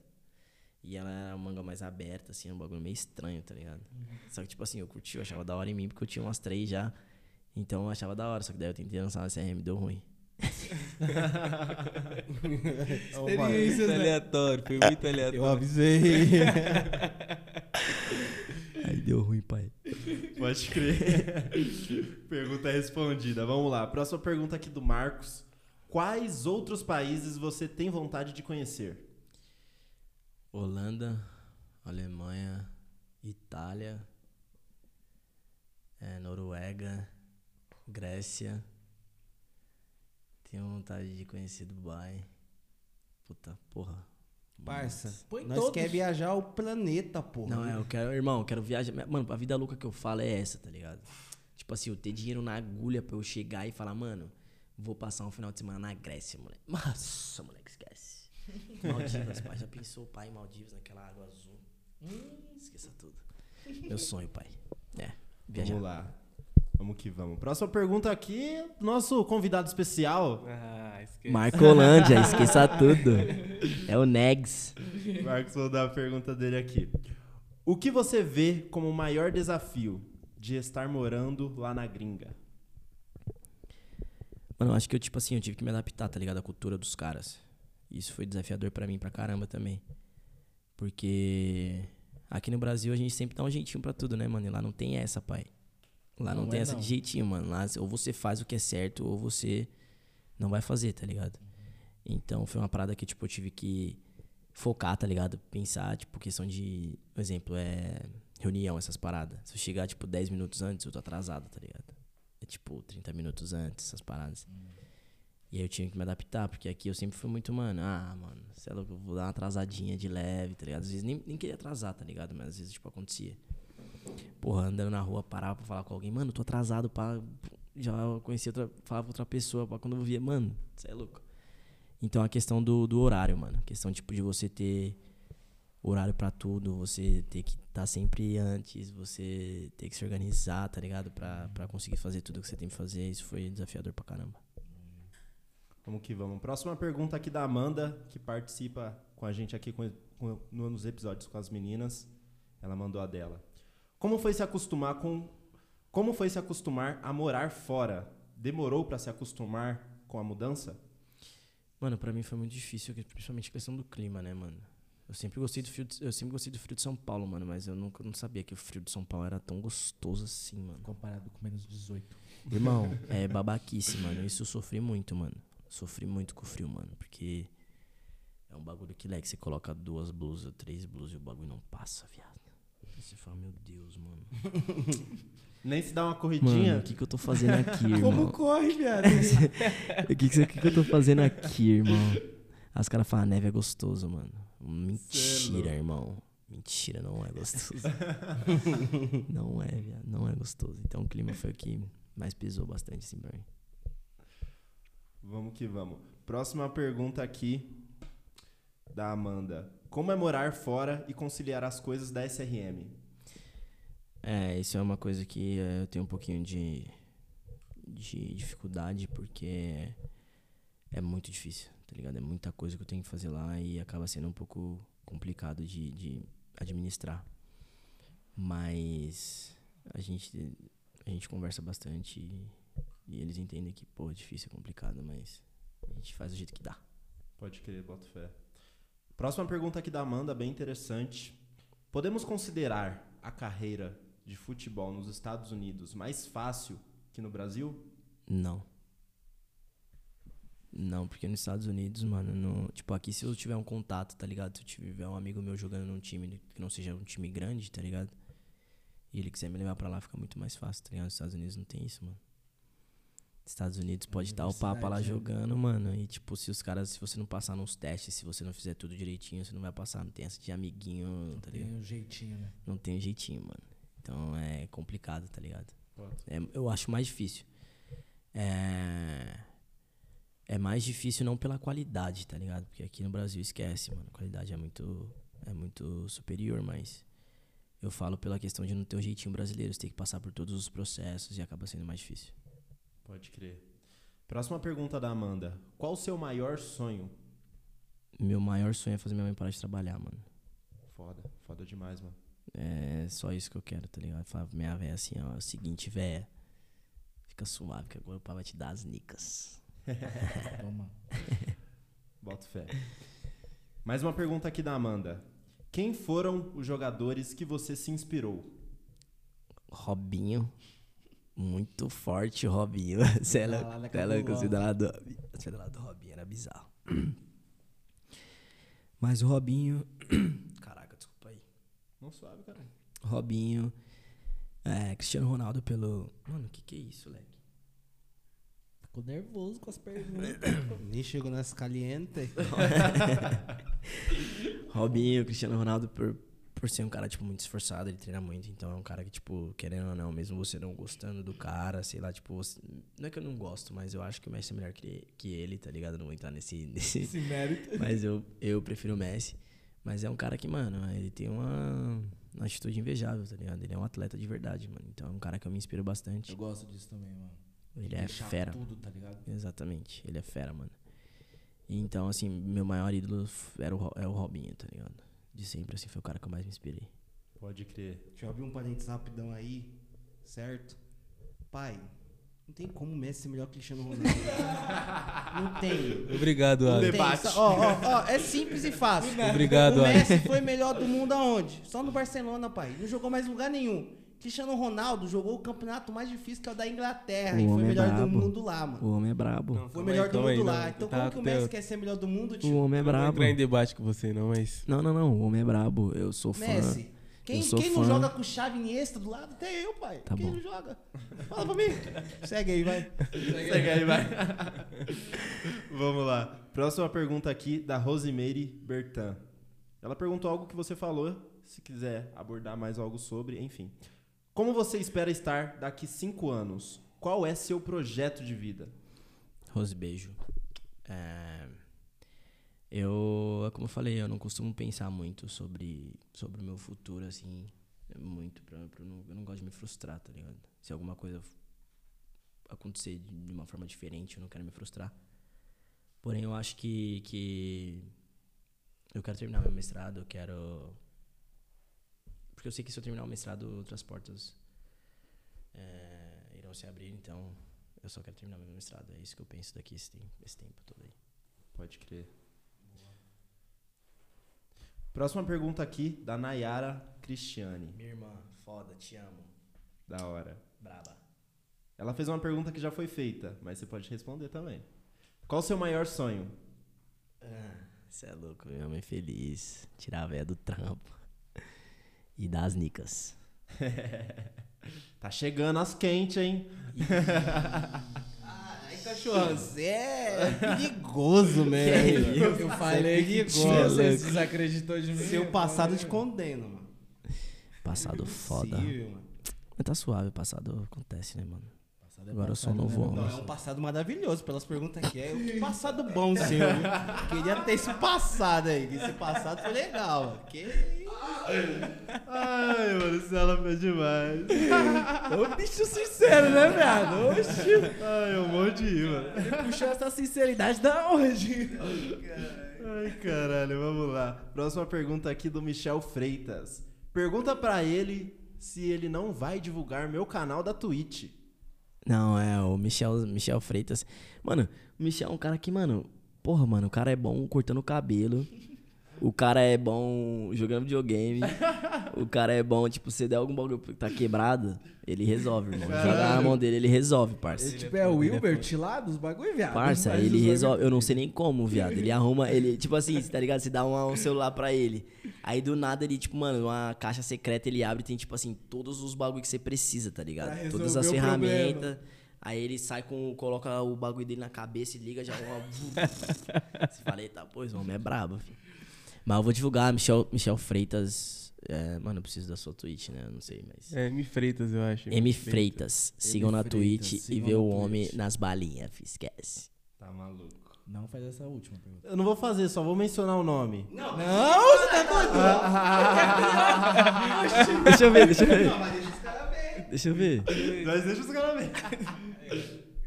E ela era uma manga mais aberta, assim, um bagulho meio estranho, tá ligado? Só que, tipo assim, eu curti, eu achava da hora em mim, porque eu tinha umas três já. Então eu achava da hora, só que daí eu tentei lançar uma CRM e deu ruim. Experiências, né? aleatório, foi muito Eu aleatório. avisei. Aí deu ruim, pai. Pode crer. pergunta respondida. Vamos lá. Próxima pergunta aqui do Marcos. Quais outros países você tem vontade de conhecer? Holanda, Alemanha, Itália, é, Noruega, Grécia. Tenho vontade de conhecer Dubai. Puta, porra. Parça, Põe nós todos. quer viajar o planeta, porra. Não, é, eu quero, irmão, eu quero viajar. Mano, a vida louca que eu falo é essa, tá ligado? Tipo assim, eu ter dinheiro na agulha pra eu chegar e falar, mano, vou passar um final de semana na Grécia, moleque. Nossa, moleque, esquece. Maldivas, pai. Já pensou, pai, em Maldivas, naquela água azul? Hum, esqueça tudo. Meu sonho, pai. É, viajar. Vamos lá. Vamos que vamos. Próxima pergunta aqui, nosso convidado especial, Ah. Marcolândia, esqueça tudo. É o Negs. Marcos, vou dar a pergunta dele aqui. O que você vê como o maior desafio de estar morando lá na gringa? Mano, eu acho que eu, tipo assim, eu tive que me adaptar, tá ligado? À cultura dos caras. Isso foi desafiador pra mim pra caramba também. Porque aqui no Brasil a gente sempre dá um jeitinho pra tudo, né, mano? E lá não tem essa, pai. Lá não, Não tem é essa não. de jeitinho, mano. Lá ou você faz o que é certo ou você não vai fazer, tá ligado? Então foi uma parada que, tipo, eu tive que focar, tá ligado? Pensar, tipo, questão de. Por exemplo, é. Reunião, essas paradas. Se eu chegar, tipo, 10 minutos antes, eu tô atrasado, tá ligado? É tipo 30 minutos antes, essas paradas. E aí eu tinha que me adaptar, porque aqui eu sempre fui muito, mano, ah, mano, sei lá, eu vou dar uma atrasadinha de leve, tá ligado? Às vezes nem, nem queria atrasar, tá ligado? Mas às vezes, tipo, acontecia. Porra, andando na rua, parava pra falar com alguém, mano, tô atrasado pra. Já conheci outra. Falava pra outra pessoa, pra quando eu via, mano, você é louco. Então a questão do, do horário, mano. A questão, tipo, de você ter horário pra tudo, você ter que estar sempre antes, você ter que se organizar, tá ligado? Pra, pra conseguir fazer tudo que você tem que fazer. Isso foi desafiador pra caramba. Vamos que vamos. Próxima pergunta aqui da Amanda, que participa com a gente aqui com, com- nos episódios com as meninas. Ela mandou a dela. Como foi se acostumar com. Como foi se acostumar a morar fora? Demorou pra se acostumar com a mudança? Mano, pra mim foi muito difícil, principalmente a questão do clima, né, mano? Eu sempre gostei do frio, de, eu sempre gostei do frio de São Paulo, mano, mas eu nunca não sabia que o frio de São Paulo era tão gostoso assim, mano. Comparado com menos 18. Irmão, é babaquice, mano. Isso eu sofri muito, mano. Sofri muito com o frio, mano, porque é um bagulho que, leque, você coloca duas blusas, três blusas e o bagulho não passa, viado. Aí Você fala, meu Deus, mano. Nem se dá uma Mano, corridinha? o que que eu tô fazendo aqui, irmão? Como corre, viado? O que, que, que eu tô fazendo aqui, irmão? Aí os caras falam, neve é gostoso, mano. É Mentira, irmão. Mentira, não é gostoso. não é, viado. Não é gostoso. Então o clima foi o que mais pesou bastante, assim, pra mim. Vamos que vamos. Próxima pergunta aqui da Amanda. Como é morar fora e conciliar as coisas da SRM? É, isso é uma coisa que eh, eu tenho um pouquinho de, de dificuldade, porque é muito difícil, tá ligado? É muita coisa que eu tenho que fazer lá e acaba sendo um pouco complicado de, de administrar. Mas a gente, a gente conversa bastante e, e eles entendem que, pô, é difícil, é complicado, mas a gente faz do jeito que dá. Pode crer, boto fé. Próxima pergunta aqui da Amanda, bem interessante. Podemos considerar a carreira de futebol nos Estados Unidos mais fácil que no Brasil? Não. Não, porque nos Estados Unidos, mano, não, tipo, aqui se eu tiver um contato, tá ligado? Se eu tiver um amigo meu jogando num time que não seja um time grande, tá ligado? E ele quiser me levar pra lá, fica muito mais fácil, tá ligado? Nos Estados Unidos não tem isso, mano. Estados Unidos pode estar o papo lá jogando, mano. E tipo, se os caras, se você não passar nos testes, se você não fizer tudo direitinho, você não vai passar. Não tem essa de amiguinho, tá ligado? Tem um jeitinho, né? Não tem um jeitinho, mano. Então é complicado, tá ligado? É, eu acho mais difícil. É. É mais difícil não pela qualidade, tá ligado? Porque aqui no Brasil esquece, mano. A qualidade é muito, é muito superior, mas eu falo pela questão de não ter o jeitinho brasileiro. Você tem que passar por todos os processos e acaba sendo mais difícil. Pode crer. Próxima pergunta da Amanda. Qual o seu maior sonho? Meu maior sonho é fazer minha mãe parar de trabalhar, mano. Foda, foda demais, mano. É só isso que eu quero, tá ligado? Falar pra minha véia assim, ó, é o seguinte, véia. Fica suave que agora o pai vai te dar as nicas. Toma. Boto fé. Mais uma pergunta aqui da Amanda. Quem foram os jogadores que você se inspirou? Robinho. Muito forte, o Robinho. Você é louco, lá na você é louco, você é do lado do- é Robinho, era bizarro. Mas o Robinho. Caraca, desculpa aí. Não suave, cara. Robinho. É, Cristiano Ronaldo pelo. Mano, o que que é isso, leque? Ficou nervoso com as perguntas. Nem chegou nas caliente. Robinho, Cristiano Ronaldo, por, por ser um cara, tipo, muito esforçado, ele treina muito. Então é um cara que, tipo, querendo ou não, mesmo você não gostando do cara, sei lá, tipo, você- não é que eu não gosto, mas eu acho que o Messi é melhor que, que ele, tá ligado? Eu não vou entrar nesse. nesse Esse mérito. mas eu, eu prefiro o Messi. Mas é um cara que, mano, ele tem uma, uma atitude invejável, tá ligado? Ele é um atleta de verdade, mano. Então é um cara que eu me inspiro bastante. Eu gosto disso também, mano. Ele é Deixar fera. tudo, tá ligado? Exatamente, ele é fera, mano. Então, assim, meu maior ídolo era o, é o Robinho, tá ligado? De sempre, assim, foi o cara que eu mais me inspirei. Pode crer. Deixa eu abrir um parênteses rapidão aí, certo? Pai, não tem como o Messi ser melhor que o Cristiano Ronaldo. não tem. Obrigado, Alex. debate. Ó, ó, ó, é simples e fácil. Obrigado, O Alex. Messi foi melhor do mundo aonde? Só no Barcelona, pai. Não jogou mais lugar nenhum. Cristiano Ronaldo jogou o campeonato mais difícil que é o da Inglaterra O e foi é melhor do brabo. mundo lá, mano. O homem é brabo. Não, Foi melhor aí, do mundo aí, lá. não. Então Tá- como que o tá- Messi quer ser melhor do mundo, O homem é Eu não vou brabo. entrar em debate com você, não, mas. Não, não, não. O homem é brabo. Eu sou fã. Messi. Quem, Eu quem não joga com chave Iniesta do lado? Até eu, pai. Tá quem bom. não joga? Fala pra mim. Segue aí, vai. Segue aí, vai. Vamos lá. Próxima pergunta aqui da Rosemary Bertan. Ela perguntou algo que você falou, se quiser abordar mais algo sobre, enfim. Como você espera estar daqui cinco anos? Qual é seu projeto de vida? Rose, beijo. É, eu, como eu falei, eu não costumo pensar muito sobre, sobre o meu futuro, assim. Muito, pra, pra não, eu não gosto de me frustrar, tá ligado? Se alguma coisa acontecer de de uma forma diferente, eu não quero me frustrar. Porém, eu acho que, que eu quero terminar meu mestrado, eu quero. Porque eu sei que se eu terminar o mestrado, outras portas é, irão se abrir, então eu só quero terminar meu mestrado. É isso que eu penso daqui esse tempo, esse tempo todo aí. Pode crer. Próxima pergunta aqui da Nayara Cristiane. Minha irmã, foda, te amo. Da hora. Braba. Ela fez uma pergunta que já foi feita, mas você pode responder também. Qual o seu maior sonho? Você é louco, minha mãe feliz. Tirar a véia do trampo. E dar as nicas. Tá chegando as quentes, hein? Ai, cachorro, você é perigoso mesmo. Eu falei que perigoso. tinha, vocês desacreditou de mim. Seu passado te condena, mano. Passado foda. Mano. Mas tá suave, o passado acontece, né, mano? Passado é Agora eu sou um novo né, Não, homem. é um passado maravilhoso pelas perguntas aqui. É um passado bom, seu. viu? Queria ter esse passado aí. que Esse passado foi legal. Que... Ai, mano, isso ela fez demais. Ô, bicho sincero, né, viado? Oxi. Ai, eu morro de rir, mano. Ele puxou essa sinceridade da onde? Ai, caralho, vamos lá. Próxima pergunta aqui do Michel Freitas. Pergunta pra ele se ele não vai divulgar meu canal da Twitch. Não, é o Michel, Michel Freitas. Mano, o Michel é um cara que, mano, porra, mano, o cara é bom cortando o cabelo. O cara é bom jogando videogame. o cara é bom, tipo, se der algum bagulho que tá quebrado, ele resolve, irmão. Joga na mão dele, ele resolve, parça. Ele, tipo, é o Wilbert lá dos bagulho, viado. Parça, ele resolve. Eu não sei nem como, viado. Ele arruma, ele, tipo assim, tá ligado? Você dá uma- um celular pra ele. Aí do nada ele, tipo, mano, uma caixa secreta ele abre e tem, tipo assim, todos os bagulho que você precisa, tá ligado? Todas as ferramentas. Aí ele sai com. coloca o bagulho dele na cabeça e liga já uma. você fala, eita, pô, esse homem é brabo, filho. Mas eu vou divulgar, Michel, Michel Freitas. é, mano, eu preciso da sua Twitch, né? Eu não sei, mas. É, M. Freitas, eu acho. M Freitas. Sigam na Freitas, Twitch e sigam vê na o Twitch. homem nas balinhas, esquece. Tá maluco. Não faz essa última pergunta. Eu não vou fazer, só vou mencionar o nome. Não, você tá doido? Deixa eu ver, deixa eu ver. Deixa eu ver. Mas deixa os caras ver.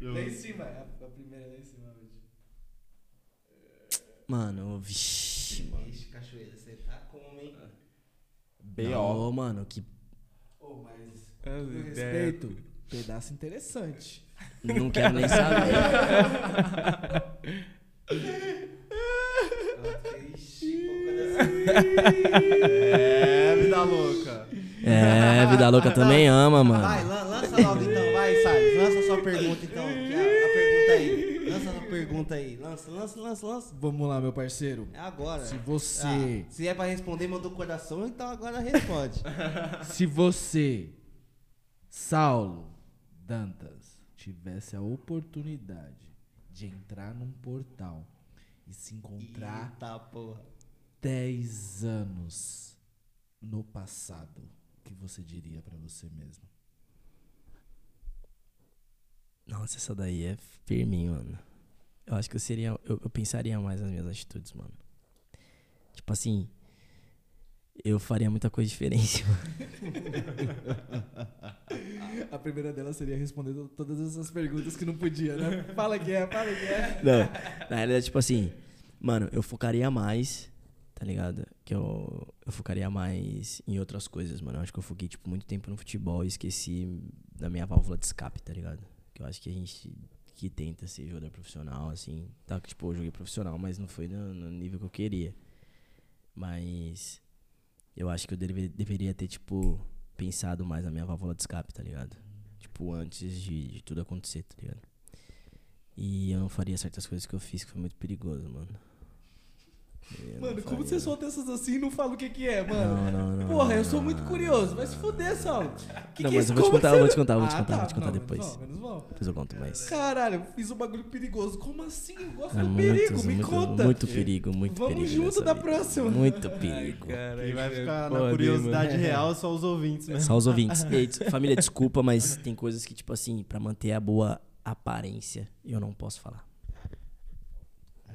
Lá em cima, a, a primeira Mano, vixi, mano. Ixi, cachoeira, você tá como, hein? B.O. Não, mano, que Ô, mas com ideia. respeito, pedaço interessante. não quero nem saber. É, vida louca. É, vida louca também ama, mano. Vai, lan- lança logo então, vai, Salles. Lança sua pergunta então. é a, a pergunta aí. Pergunta aí. Lança, lança, lança, lança. Vamos lá, meu parceiro. É agora. Se você, Ah, se é pra responder, mandou coração, então agora responde. se você, Saulo Dantas, tivesse a oportunidade de entrar num portal e se encontrar Eita porra. 10 anos no passado, o que você diria pra você mesmo? Nossa, essa daí é firme, mano. Eu acho que eu seria. Eu, eu pensaria mais nas minhas atitudes, mano. Tipo assim. Eu faria muita coisa diferente, mano. A primeira dela seria responder todas essas perguntas que não podia, né? Fala que é, fala que é. Não, na realidade, tipo assim, mano, eu focaria mais, tá ligado? Que eu, eu focaria mais em outras coisas, mano. Eu acho que eu foquei, tipo, muito tempo no futebol e esqueci da minha válvula de escape, tá ligado? Que eu acho que a gente que tenta ser jogador profissional, assim, tá? Tipo, eu joguei profissional, mas não foi no, no nível que eu queria. Mas eu acho que eu deve- deveria ter, tipo, pensado mais na minha válvula de escape, tá ligado? Tipo, antes de, de tudo acontecer, tá ligado? E eu não faria certas coisas que eu fiz, que foi muito perigoso, mano. Eu Mano, como faria. você solta essas assim e não fala o que que é, mano? Não, não, não. Porra, não, eu sou não, muito não, curioso. Vai se fuder, Saulo. Que Não, que mas é eu vou te contar, você eu vou te contar, eu vou te Ah, contar, tá. vou te contar Não, depois. Menos mal, menos mal. Depois eu conto mais. Caralho, eu fiz um bagulho perigoso. Como assim? Eu gosto É do muito, perigo, me conta. muito perigo, muito Vamos perigo. junto nessa da próxima. Muito perigo. Quem vai é ficar na curiosidade real é só os ouvintes mesmo. Só os ouvintes. Família, desculpa, mas tem coisas que, tipo assim, pra manter a boa aparência, eu não posso falar.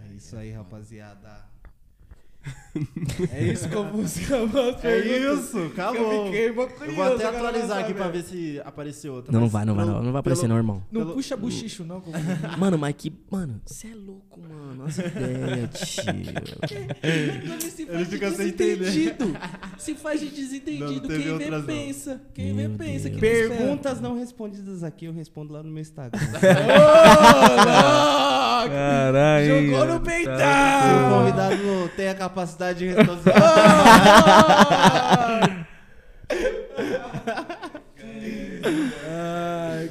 É isso aí, rapaziada. É isso com a música, mano. É isso, acabou. Eu fiquei mó Eu curioso. vou até atualizar aqui pra ver se apareceu outra. Não, não mas vai, não vai, não, não vai aparecer pelo- não, irmão. Não pelo- puxa buchicho, não. como- Mano, mas que. Mano, você é louco, mano. As ideias, tio. Ele se Ele faz de fica sem entender. desentendido. Se faz de Não, desentendido. teve Quem vê, outras não. pensa. Quem Meu vê, pensa. Deus. Quem não espera. Perguntas não respondidas aqui, eu respondo lá no meu Instagram. Ô, louco! Caralho. Jogou no Se o peitão! convidado tem a capacidade de responder.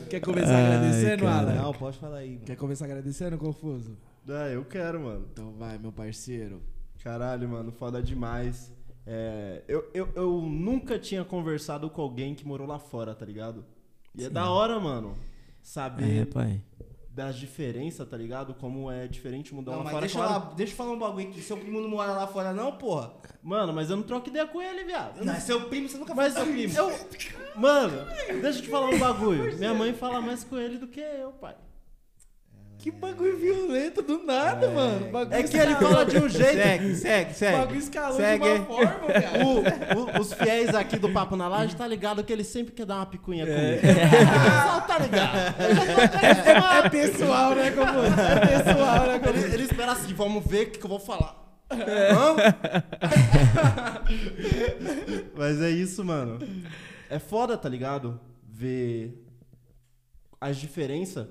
Quer começar Ai, agradecendo, cara. Alan? Não, pode falar aí. Mano. Quer começar agradecendo, Confuso? Ah, eu quero, mano. Então vai, meu parceiro. Caralho, mano, foda demais. É, eu, eu, eu nunca tinha conversado com alguém que morou lá fora, tá ligado? E é da hora, mano, É, saber pai. Das diferenças, tá ligado? Como é diferente mudar Não, mas fora. deixa, eu claro. lá, deixa eu falar um bagulho aqui. Seu primo não mora lá fora, não, porra? Mano, mas eu não troco ideia com ele, viado. Eu Não, é seu primo, você nunca Mas fala seu primo. eu. Mano, deixa eu te falar um bagulho. Minha mãe fala mais com ele do que eu, pai. Que bagulho violento do nada, mano. Bagulho É que ele escalou- fala de um jeito. Segue, segue, segue. bagulho escalou Segue. de uma forma, cara. O- o- os fiéis aqui do Papo na Laje tá ligado que ele sempre quer dar uma picuinha comigo. Só tá ligado. É pessoal, né, como É pessoal, né, como Ele, ele espera assim, vamos ver o que, que eu vou falar. Hã? Mas é isso, mano. É foda, tá ligado? Ver as diferenças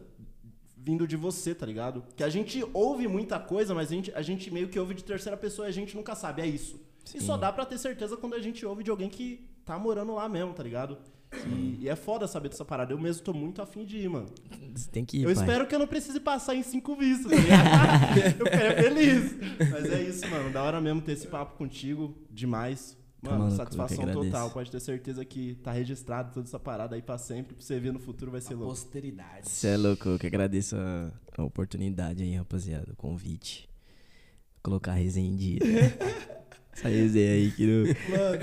vindo de você, tá ligado? Que a gente ouve muita coisa, mas a gente, a gente meio que ouve de terceira pessoa e a gente nunca sabe. É isso. E só dá pra ter certeza quando a gente ouve de alguém que tá morando lá mesmo, tá ligado? E, e é foda saber dessa parada. Eu mesmo tô muito afim de ir, mano. Você tem que ir, Eu pai. espero que eu não precise passar em cinco vistas, tá ligado? eu ficaria feliz. Mas é isso, mano. Da hora mesmo ter esse papo contigo. Demais. Mano, Mano, satisfação total. Pode ter certeza que tá registrado toda essa parada aí pra sempre. Pra você ver no futuro vai ser louco. Posteridade. Você é louco, eu que agradeço a, a oportunidade aí, rapaziada, o convite. Colocar a resenha em dia. Essa resenha aí que não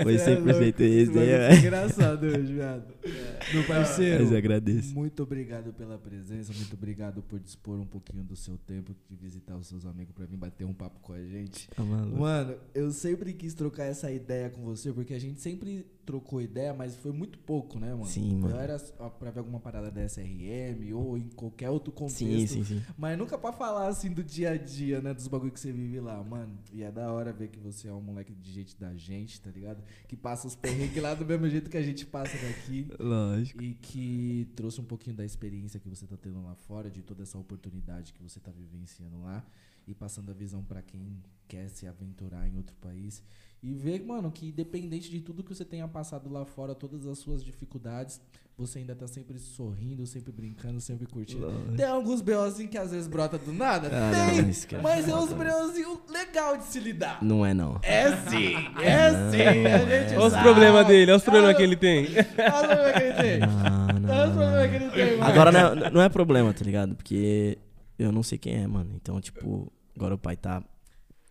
foi 100% resenha, É velho. engraçado hoje, viado. Meu parceiro, Mas agradeço. muito obrigado pela presença, muito obrigado por dispor um pouquinho do seu tempo de visitar os seus amigos pra vir bater um papo com a gente. Tá maluco. Mano, eu sempre quis trocar essa ideia com você, porque a gente sempre trocou ideia, mas foi muito pouco, né, mano? Sim, mano. Eu era pra ver alguma parada da SRM ou em qualquer outro contexto. Sim, sim, sim. Mas nunca pra falar assim do dia a dia, né? Dos bagulho que você vive lá, mano. E é da hora ver que você é um moleque de gente da gente, tá ligado? Que passa os perrengues lá do mesmo jeito que a gente passa daqui. Lógico. E que trouxe um pouquinho da experiência que você tá tendo lá fora, de toda essa oportunidade que você tá vivenciando lá. E passando a visão pra quem quer se aventurar em outro país. E ver, mano, que independente de tudo que você tenha passado lá fora, todas as suas dificuldades, você ainda tá sempre sorrindo, sempre brincando, sempre curtindo. Tem alguns B.O.zinhos que às vezes brota do nada? Ah, Tem! não, mas é uns B.O.zinhos legal de se lidar. Não é não. É sim, é sim. A gente Olha os problemas dele, olha os problemas que ele tem. Olha os problemas que ele tem. Não, não, Olha os problemas que ele tem, mano. Agora não é, não é problema, tá ligado? Porque eu não sei quem é, mano. Então, tipo, agora o pai tá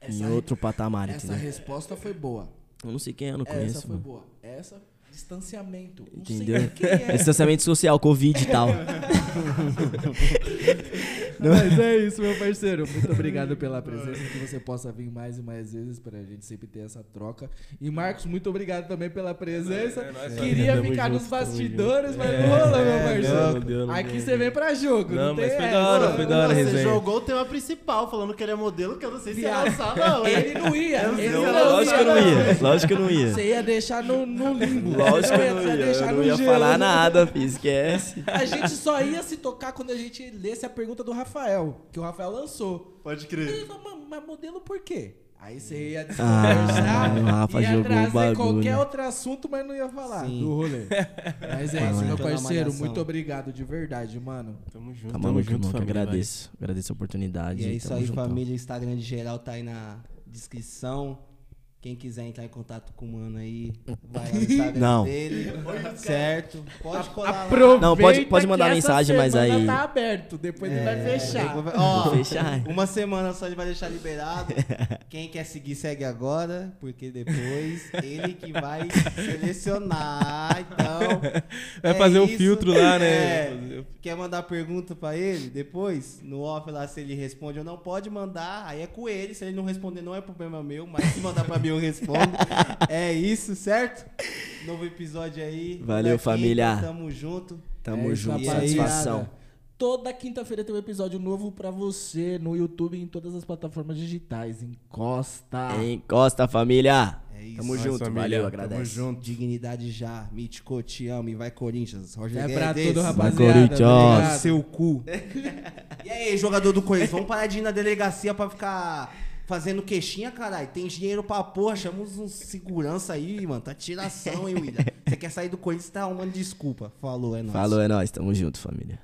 em Essa- outro patamar, Essa entendeu? resposta foi boa. Eu não sei quem é, eu não Essa conheço, foi mano. boa. Essa, distanciamento. Não Entendeu? sei quem é. Distanciamento social, Covid e tal. Mas é isso, meu parceiro. Muito obrigado pela presença. Que você possa vir mais e mais vezes pra gente sempre ter essa troca. E Marcos, muito obrigado também pela presença. É nóis, Queria ficar nos bastidores, mas não rola, É, meu não, parceiro. deu, não Aqui você vem pra jogo. Não, Não, tem mas foi da hora, foi da hora a Você jogou o tema principal, falando que ele é modelo, que eu não sei se ia Viado. lançar, não. Ele não ia. Ele Não, não, Lógico que eu não ia. Lógico que eu não ia. Você ia deixar no, no limbo. Lógico que eu não ia. Eu não ia gelo. falar nada, fi. Esquece. A gente só ia se tocar quando a gente lesse a pergunta do Rafael, que o Rafael lançou. Pode crer. falou, "Mano, mas modelo por quê? Aí você ia Ah, desconversar, o Rafa ia jogou o trazer bagulho. qualquer outro assunto, mas não ia falar Sim. do rolê. Mas é Ah, isso, meu parceiro. Muito obrigado de verdade, mano. Tamo junto, Tá tamo junto, irmão, família, agradeço. Agradeço a oportunidade. E é isso aí, juntão. família. O Instagram de geral tá aí na descrição. Quem quiser entrar em contato com o mano aí, vai lá no Instagram Não. dele. certo? Pode colar lá. Aproveita Não, pode- pode que mandar essa mensagem, mas semana aí- tá aberto, depois ele vai É, fechar. depois vai- Ó, Vou fechar. Uma semana só ele vai deixar liberado. Quem quer seguir, segue agora, porque depois ele que vai selecionar. Então. Vai é fazer um isso. filtro lá, né? É. Quer mandar pergunta pra ele? Depois, no off lá, se ele responde ou não, pode mandar. Aí é com ele. Se ele não responder, não é problema meu. Mas se mandar pra mim, eu respondo. é isso, certo? Novo episódio aí. Valeu, Daqui, família. Tamo junto. Tamo É junto. Satisfação. Toda quinta-feira tem um episódio novo pra você no YouTube e em todas as plataformas digitais. Encosta. Encosta, família. Isso. Tamo junto, família. valeu, Tamo agradece. junto. Dignidade já. Mítico, te amo. E vai Corinthians. Roger É pra Guedes. tudo, Vai, rapaziada. Corinthians. Obrigado. Seu cu. e aí, jogador do Corinthians, vamos parar de ir na delegacia pra ficar fazendo queixinha, caralho. Tem dinheiro pra porra, chama uns segurança aí, mano. Tá tiração, hein, William. Você quer sair do Corinthians, tá arrumando desculpa. Falou, é nóis. Falou, é nóis. Tamo junto, família.